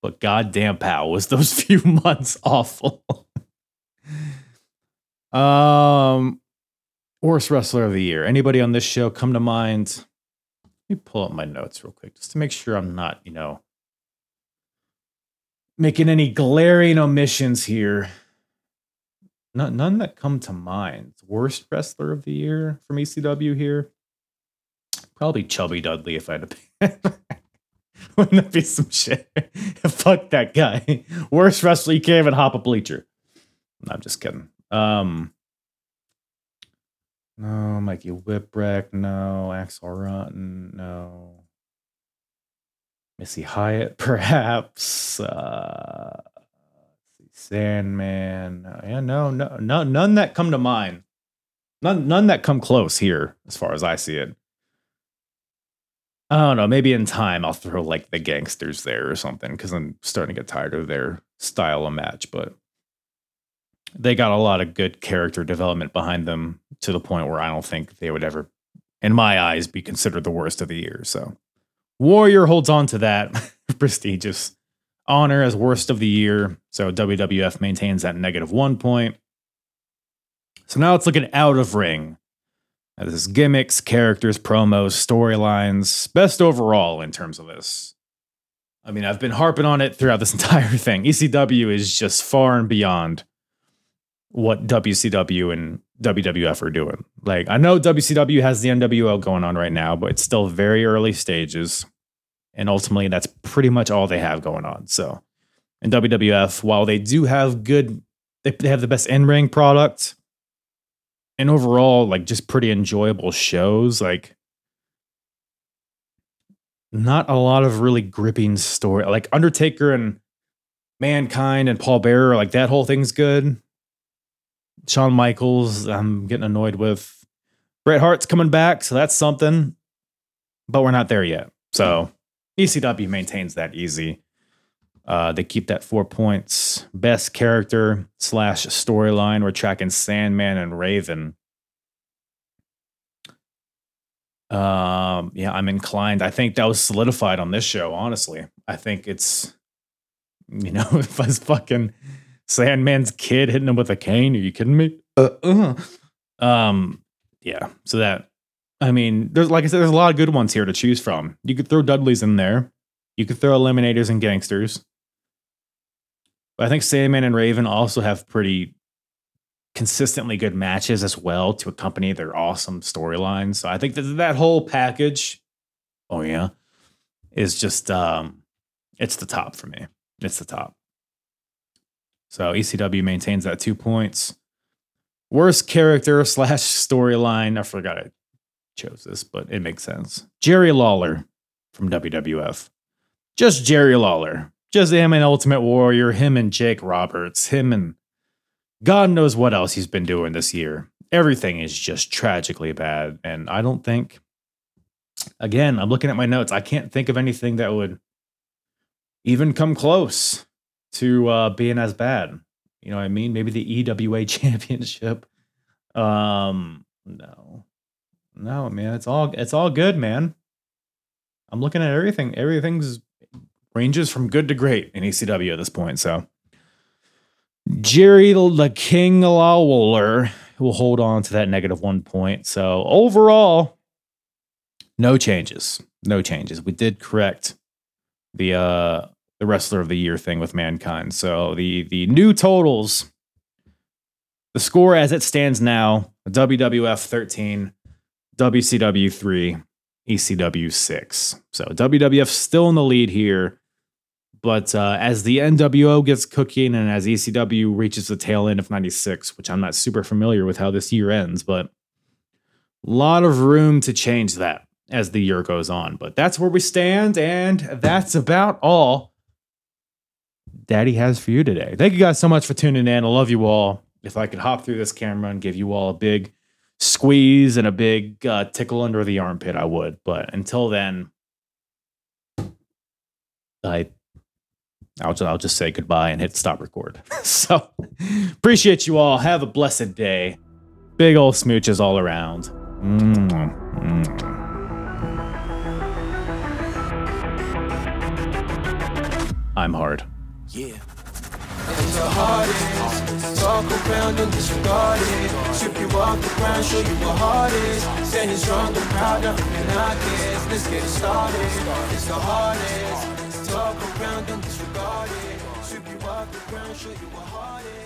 but goddamn, pal, was those few months awful. um, worst wrestler of the year. Anybody on this show come to mind? Let me pull up my notes real quick just to make sure I'm not, you know, making any glaring omissions here. None, none that come to mind. Worst wrestler of the year from ECW here. Probably Chubby Dudley if I had to pick. Wouldn't that be some shit? Fuck that guy. Worst wrestler you can't even hop a bleacher. No, I'm just kidding. Um, no, Mikey Whipwreck. No, Axl Rotten. No. Missy Hyatt, perhaps. Uh, Sandman. Yeah, no, no, no, none that come to mind. None, none that come close here, as far as I see it. I don't know. Maybe in time I'll throw like the gangstas there or something because I'm starting to get tired of their style of match. But they got a lot of good character development behind them to the point where I don't think they would ever, in my eyes, be considered the worst of the year. So Warrior holds on to that prestigious honor as worst of the year. So WWF maintains that negative one point. So now let's look at out of ring. This is gimmicks, characters, promos, storylines, best overall in terms of this. I mean, I've been harping on it throughout this entire thing. ECW is just far and beyond what WCW and WWF are doing. Like, I know WCW has the NWO going on right now, but it's still very early stages. And ultimately, that's pretty much all they have going on. So in WWF, while they do have good, they, they have the best in ring product and overall, like just pretty enjoyable shows. Like, not a lot of really gripping story. Like Undertaker and Mankind and Paul Bearer, like that whole thing's good. Shawn Michaels, I'm getting annoyed with. Bret Hart's coming back, so that's something. But we're not there yet. So ECW maintains that easy. Uh, they keep that four points. Best character slash storyline. We're tracking Sandman and Raven. Um, yeah, I'm inclined. I think that was solidified on this show. Honestly, I think it's, you know, if I was fucking Sandman's kid hitting him with a cane, are you kidding me? Uh, uh. Um, yeah. So that, I mean, there's like I said, there's a lot of good ones here to choose from. You could throw Dudley's in there. You could throw Eliminators and Gangstas. But I think Sandman and Raven also have pretty consistently good matches as well to accompany their awesome storylines. So I think that that whole package, oh yeah, is just um it's the top for me. It's the top. So ECW maintains that two points. Worst character slash storyline. I forgot I chose this, but it makes sense. Jerry Lawler from WWF. Just Jerry Lawler. Just him and Ultimate Warrior, him and Jake Roberts, him and God knows what else he's been doing this year. Everything is just tragically bad. And I don't think, again, I'm looking at my notes. I can't think of anything that would even come close to uh, being as bad. You know what I mean? Maybe the EWA championship. Um, no, no, man, it's all it's all good, man. I'm looking at everything. Everything's ranges from good to great in ECW at this point. So Jerry the King Lawler will hold on to that negative one point. So overall, no changes. No changes. We did correct the uh the wrestler of the year thing with mankind. So the the new totals, the score as it stands now, WWF 13, WCW 3, ECW 6. So WWF still in the lead here. But uh, as the NWO gets cooking and as ECW reaches the tail end of 96, which I'm not super familiar with how this year ends, but a lot of room to change that as the year goes on. But that's where we stand, and that's about all Daddy has for you today. Thank you guys so much for tuning in. I love you all. If I could hop through this camera and give you all a big squeeze and a big uh, tickle under the armpit, I would. But until then, I I'll just, I'll just say goodbye and hit stop record. so appreciate you all. Have a blessed day. Big old smooches all around. Mm, mm. I'm hard. Yeah. And the hardest, talk around and disregard it. Strip you off the ground, show you what hard is. Standing strong and proud, nothing I guess. Let's get it started. It's the hardest, talk around and disregard it. Strip you off the ground, show you what hard is.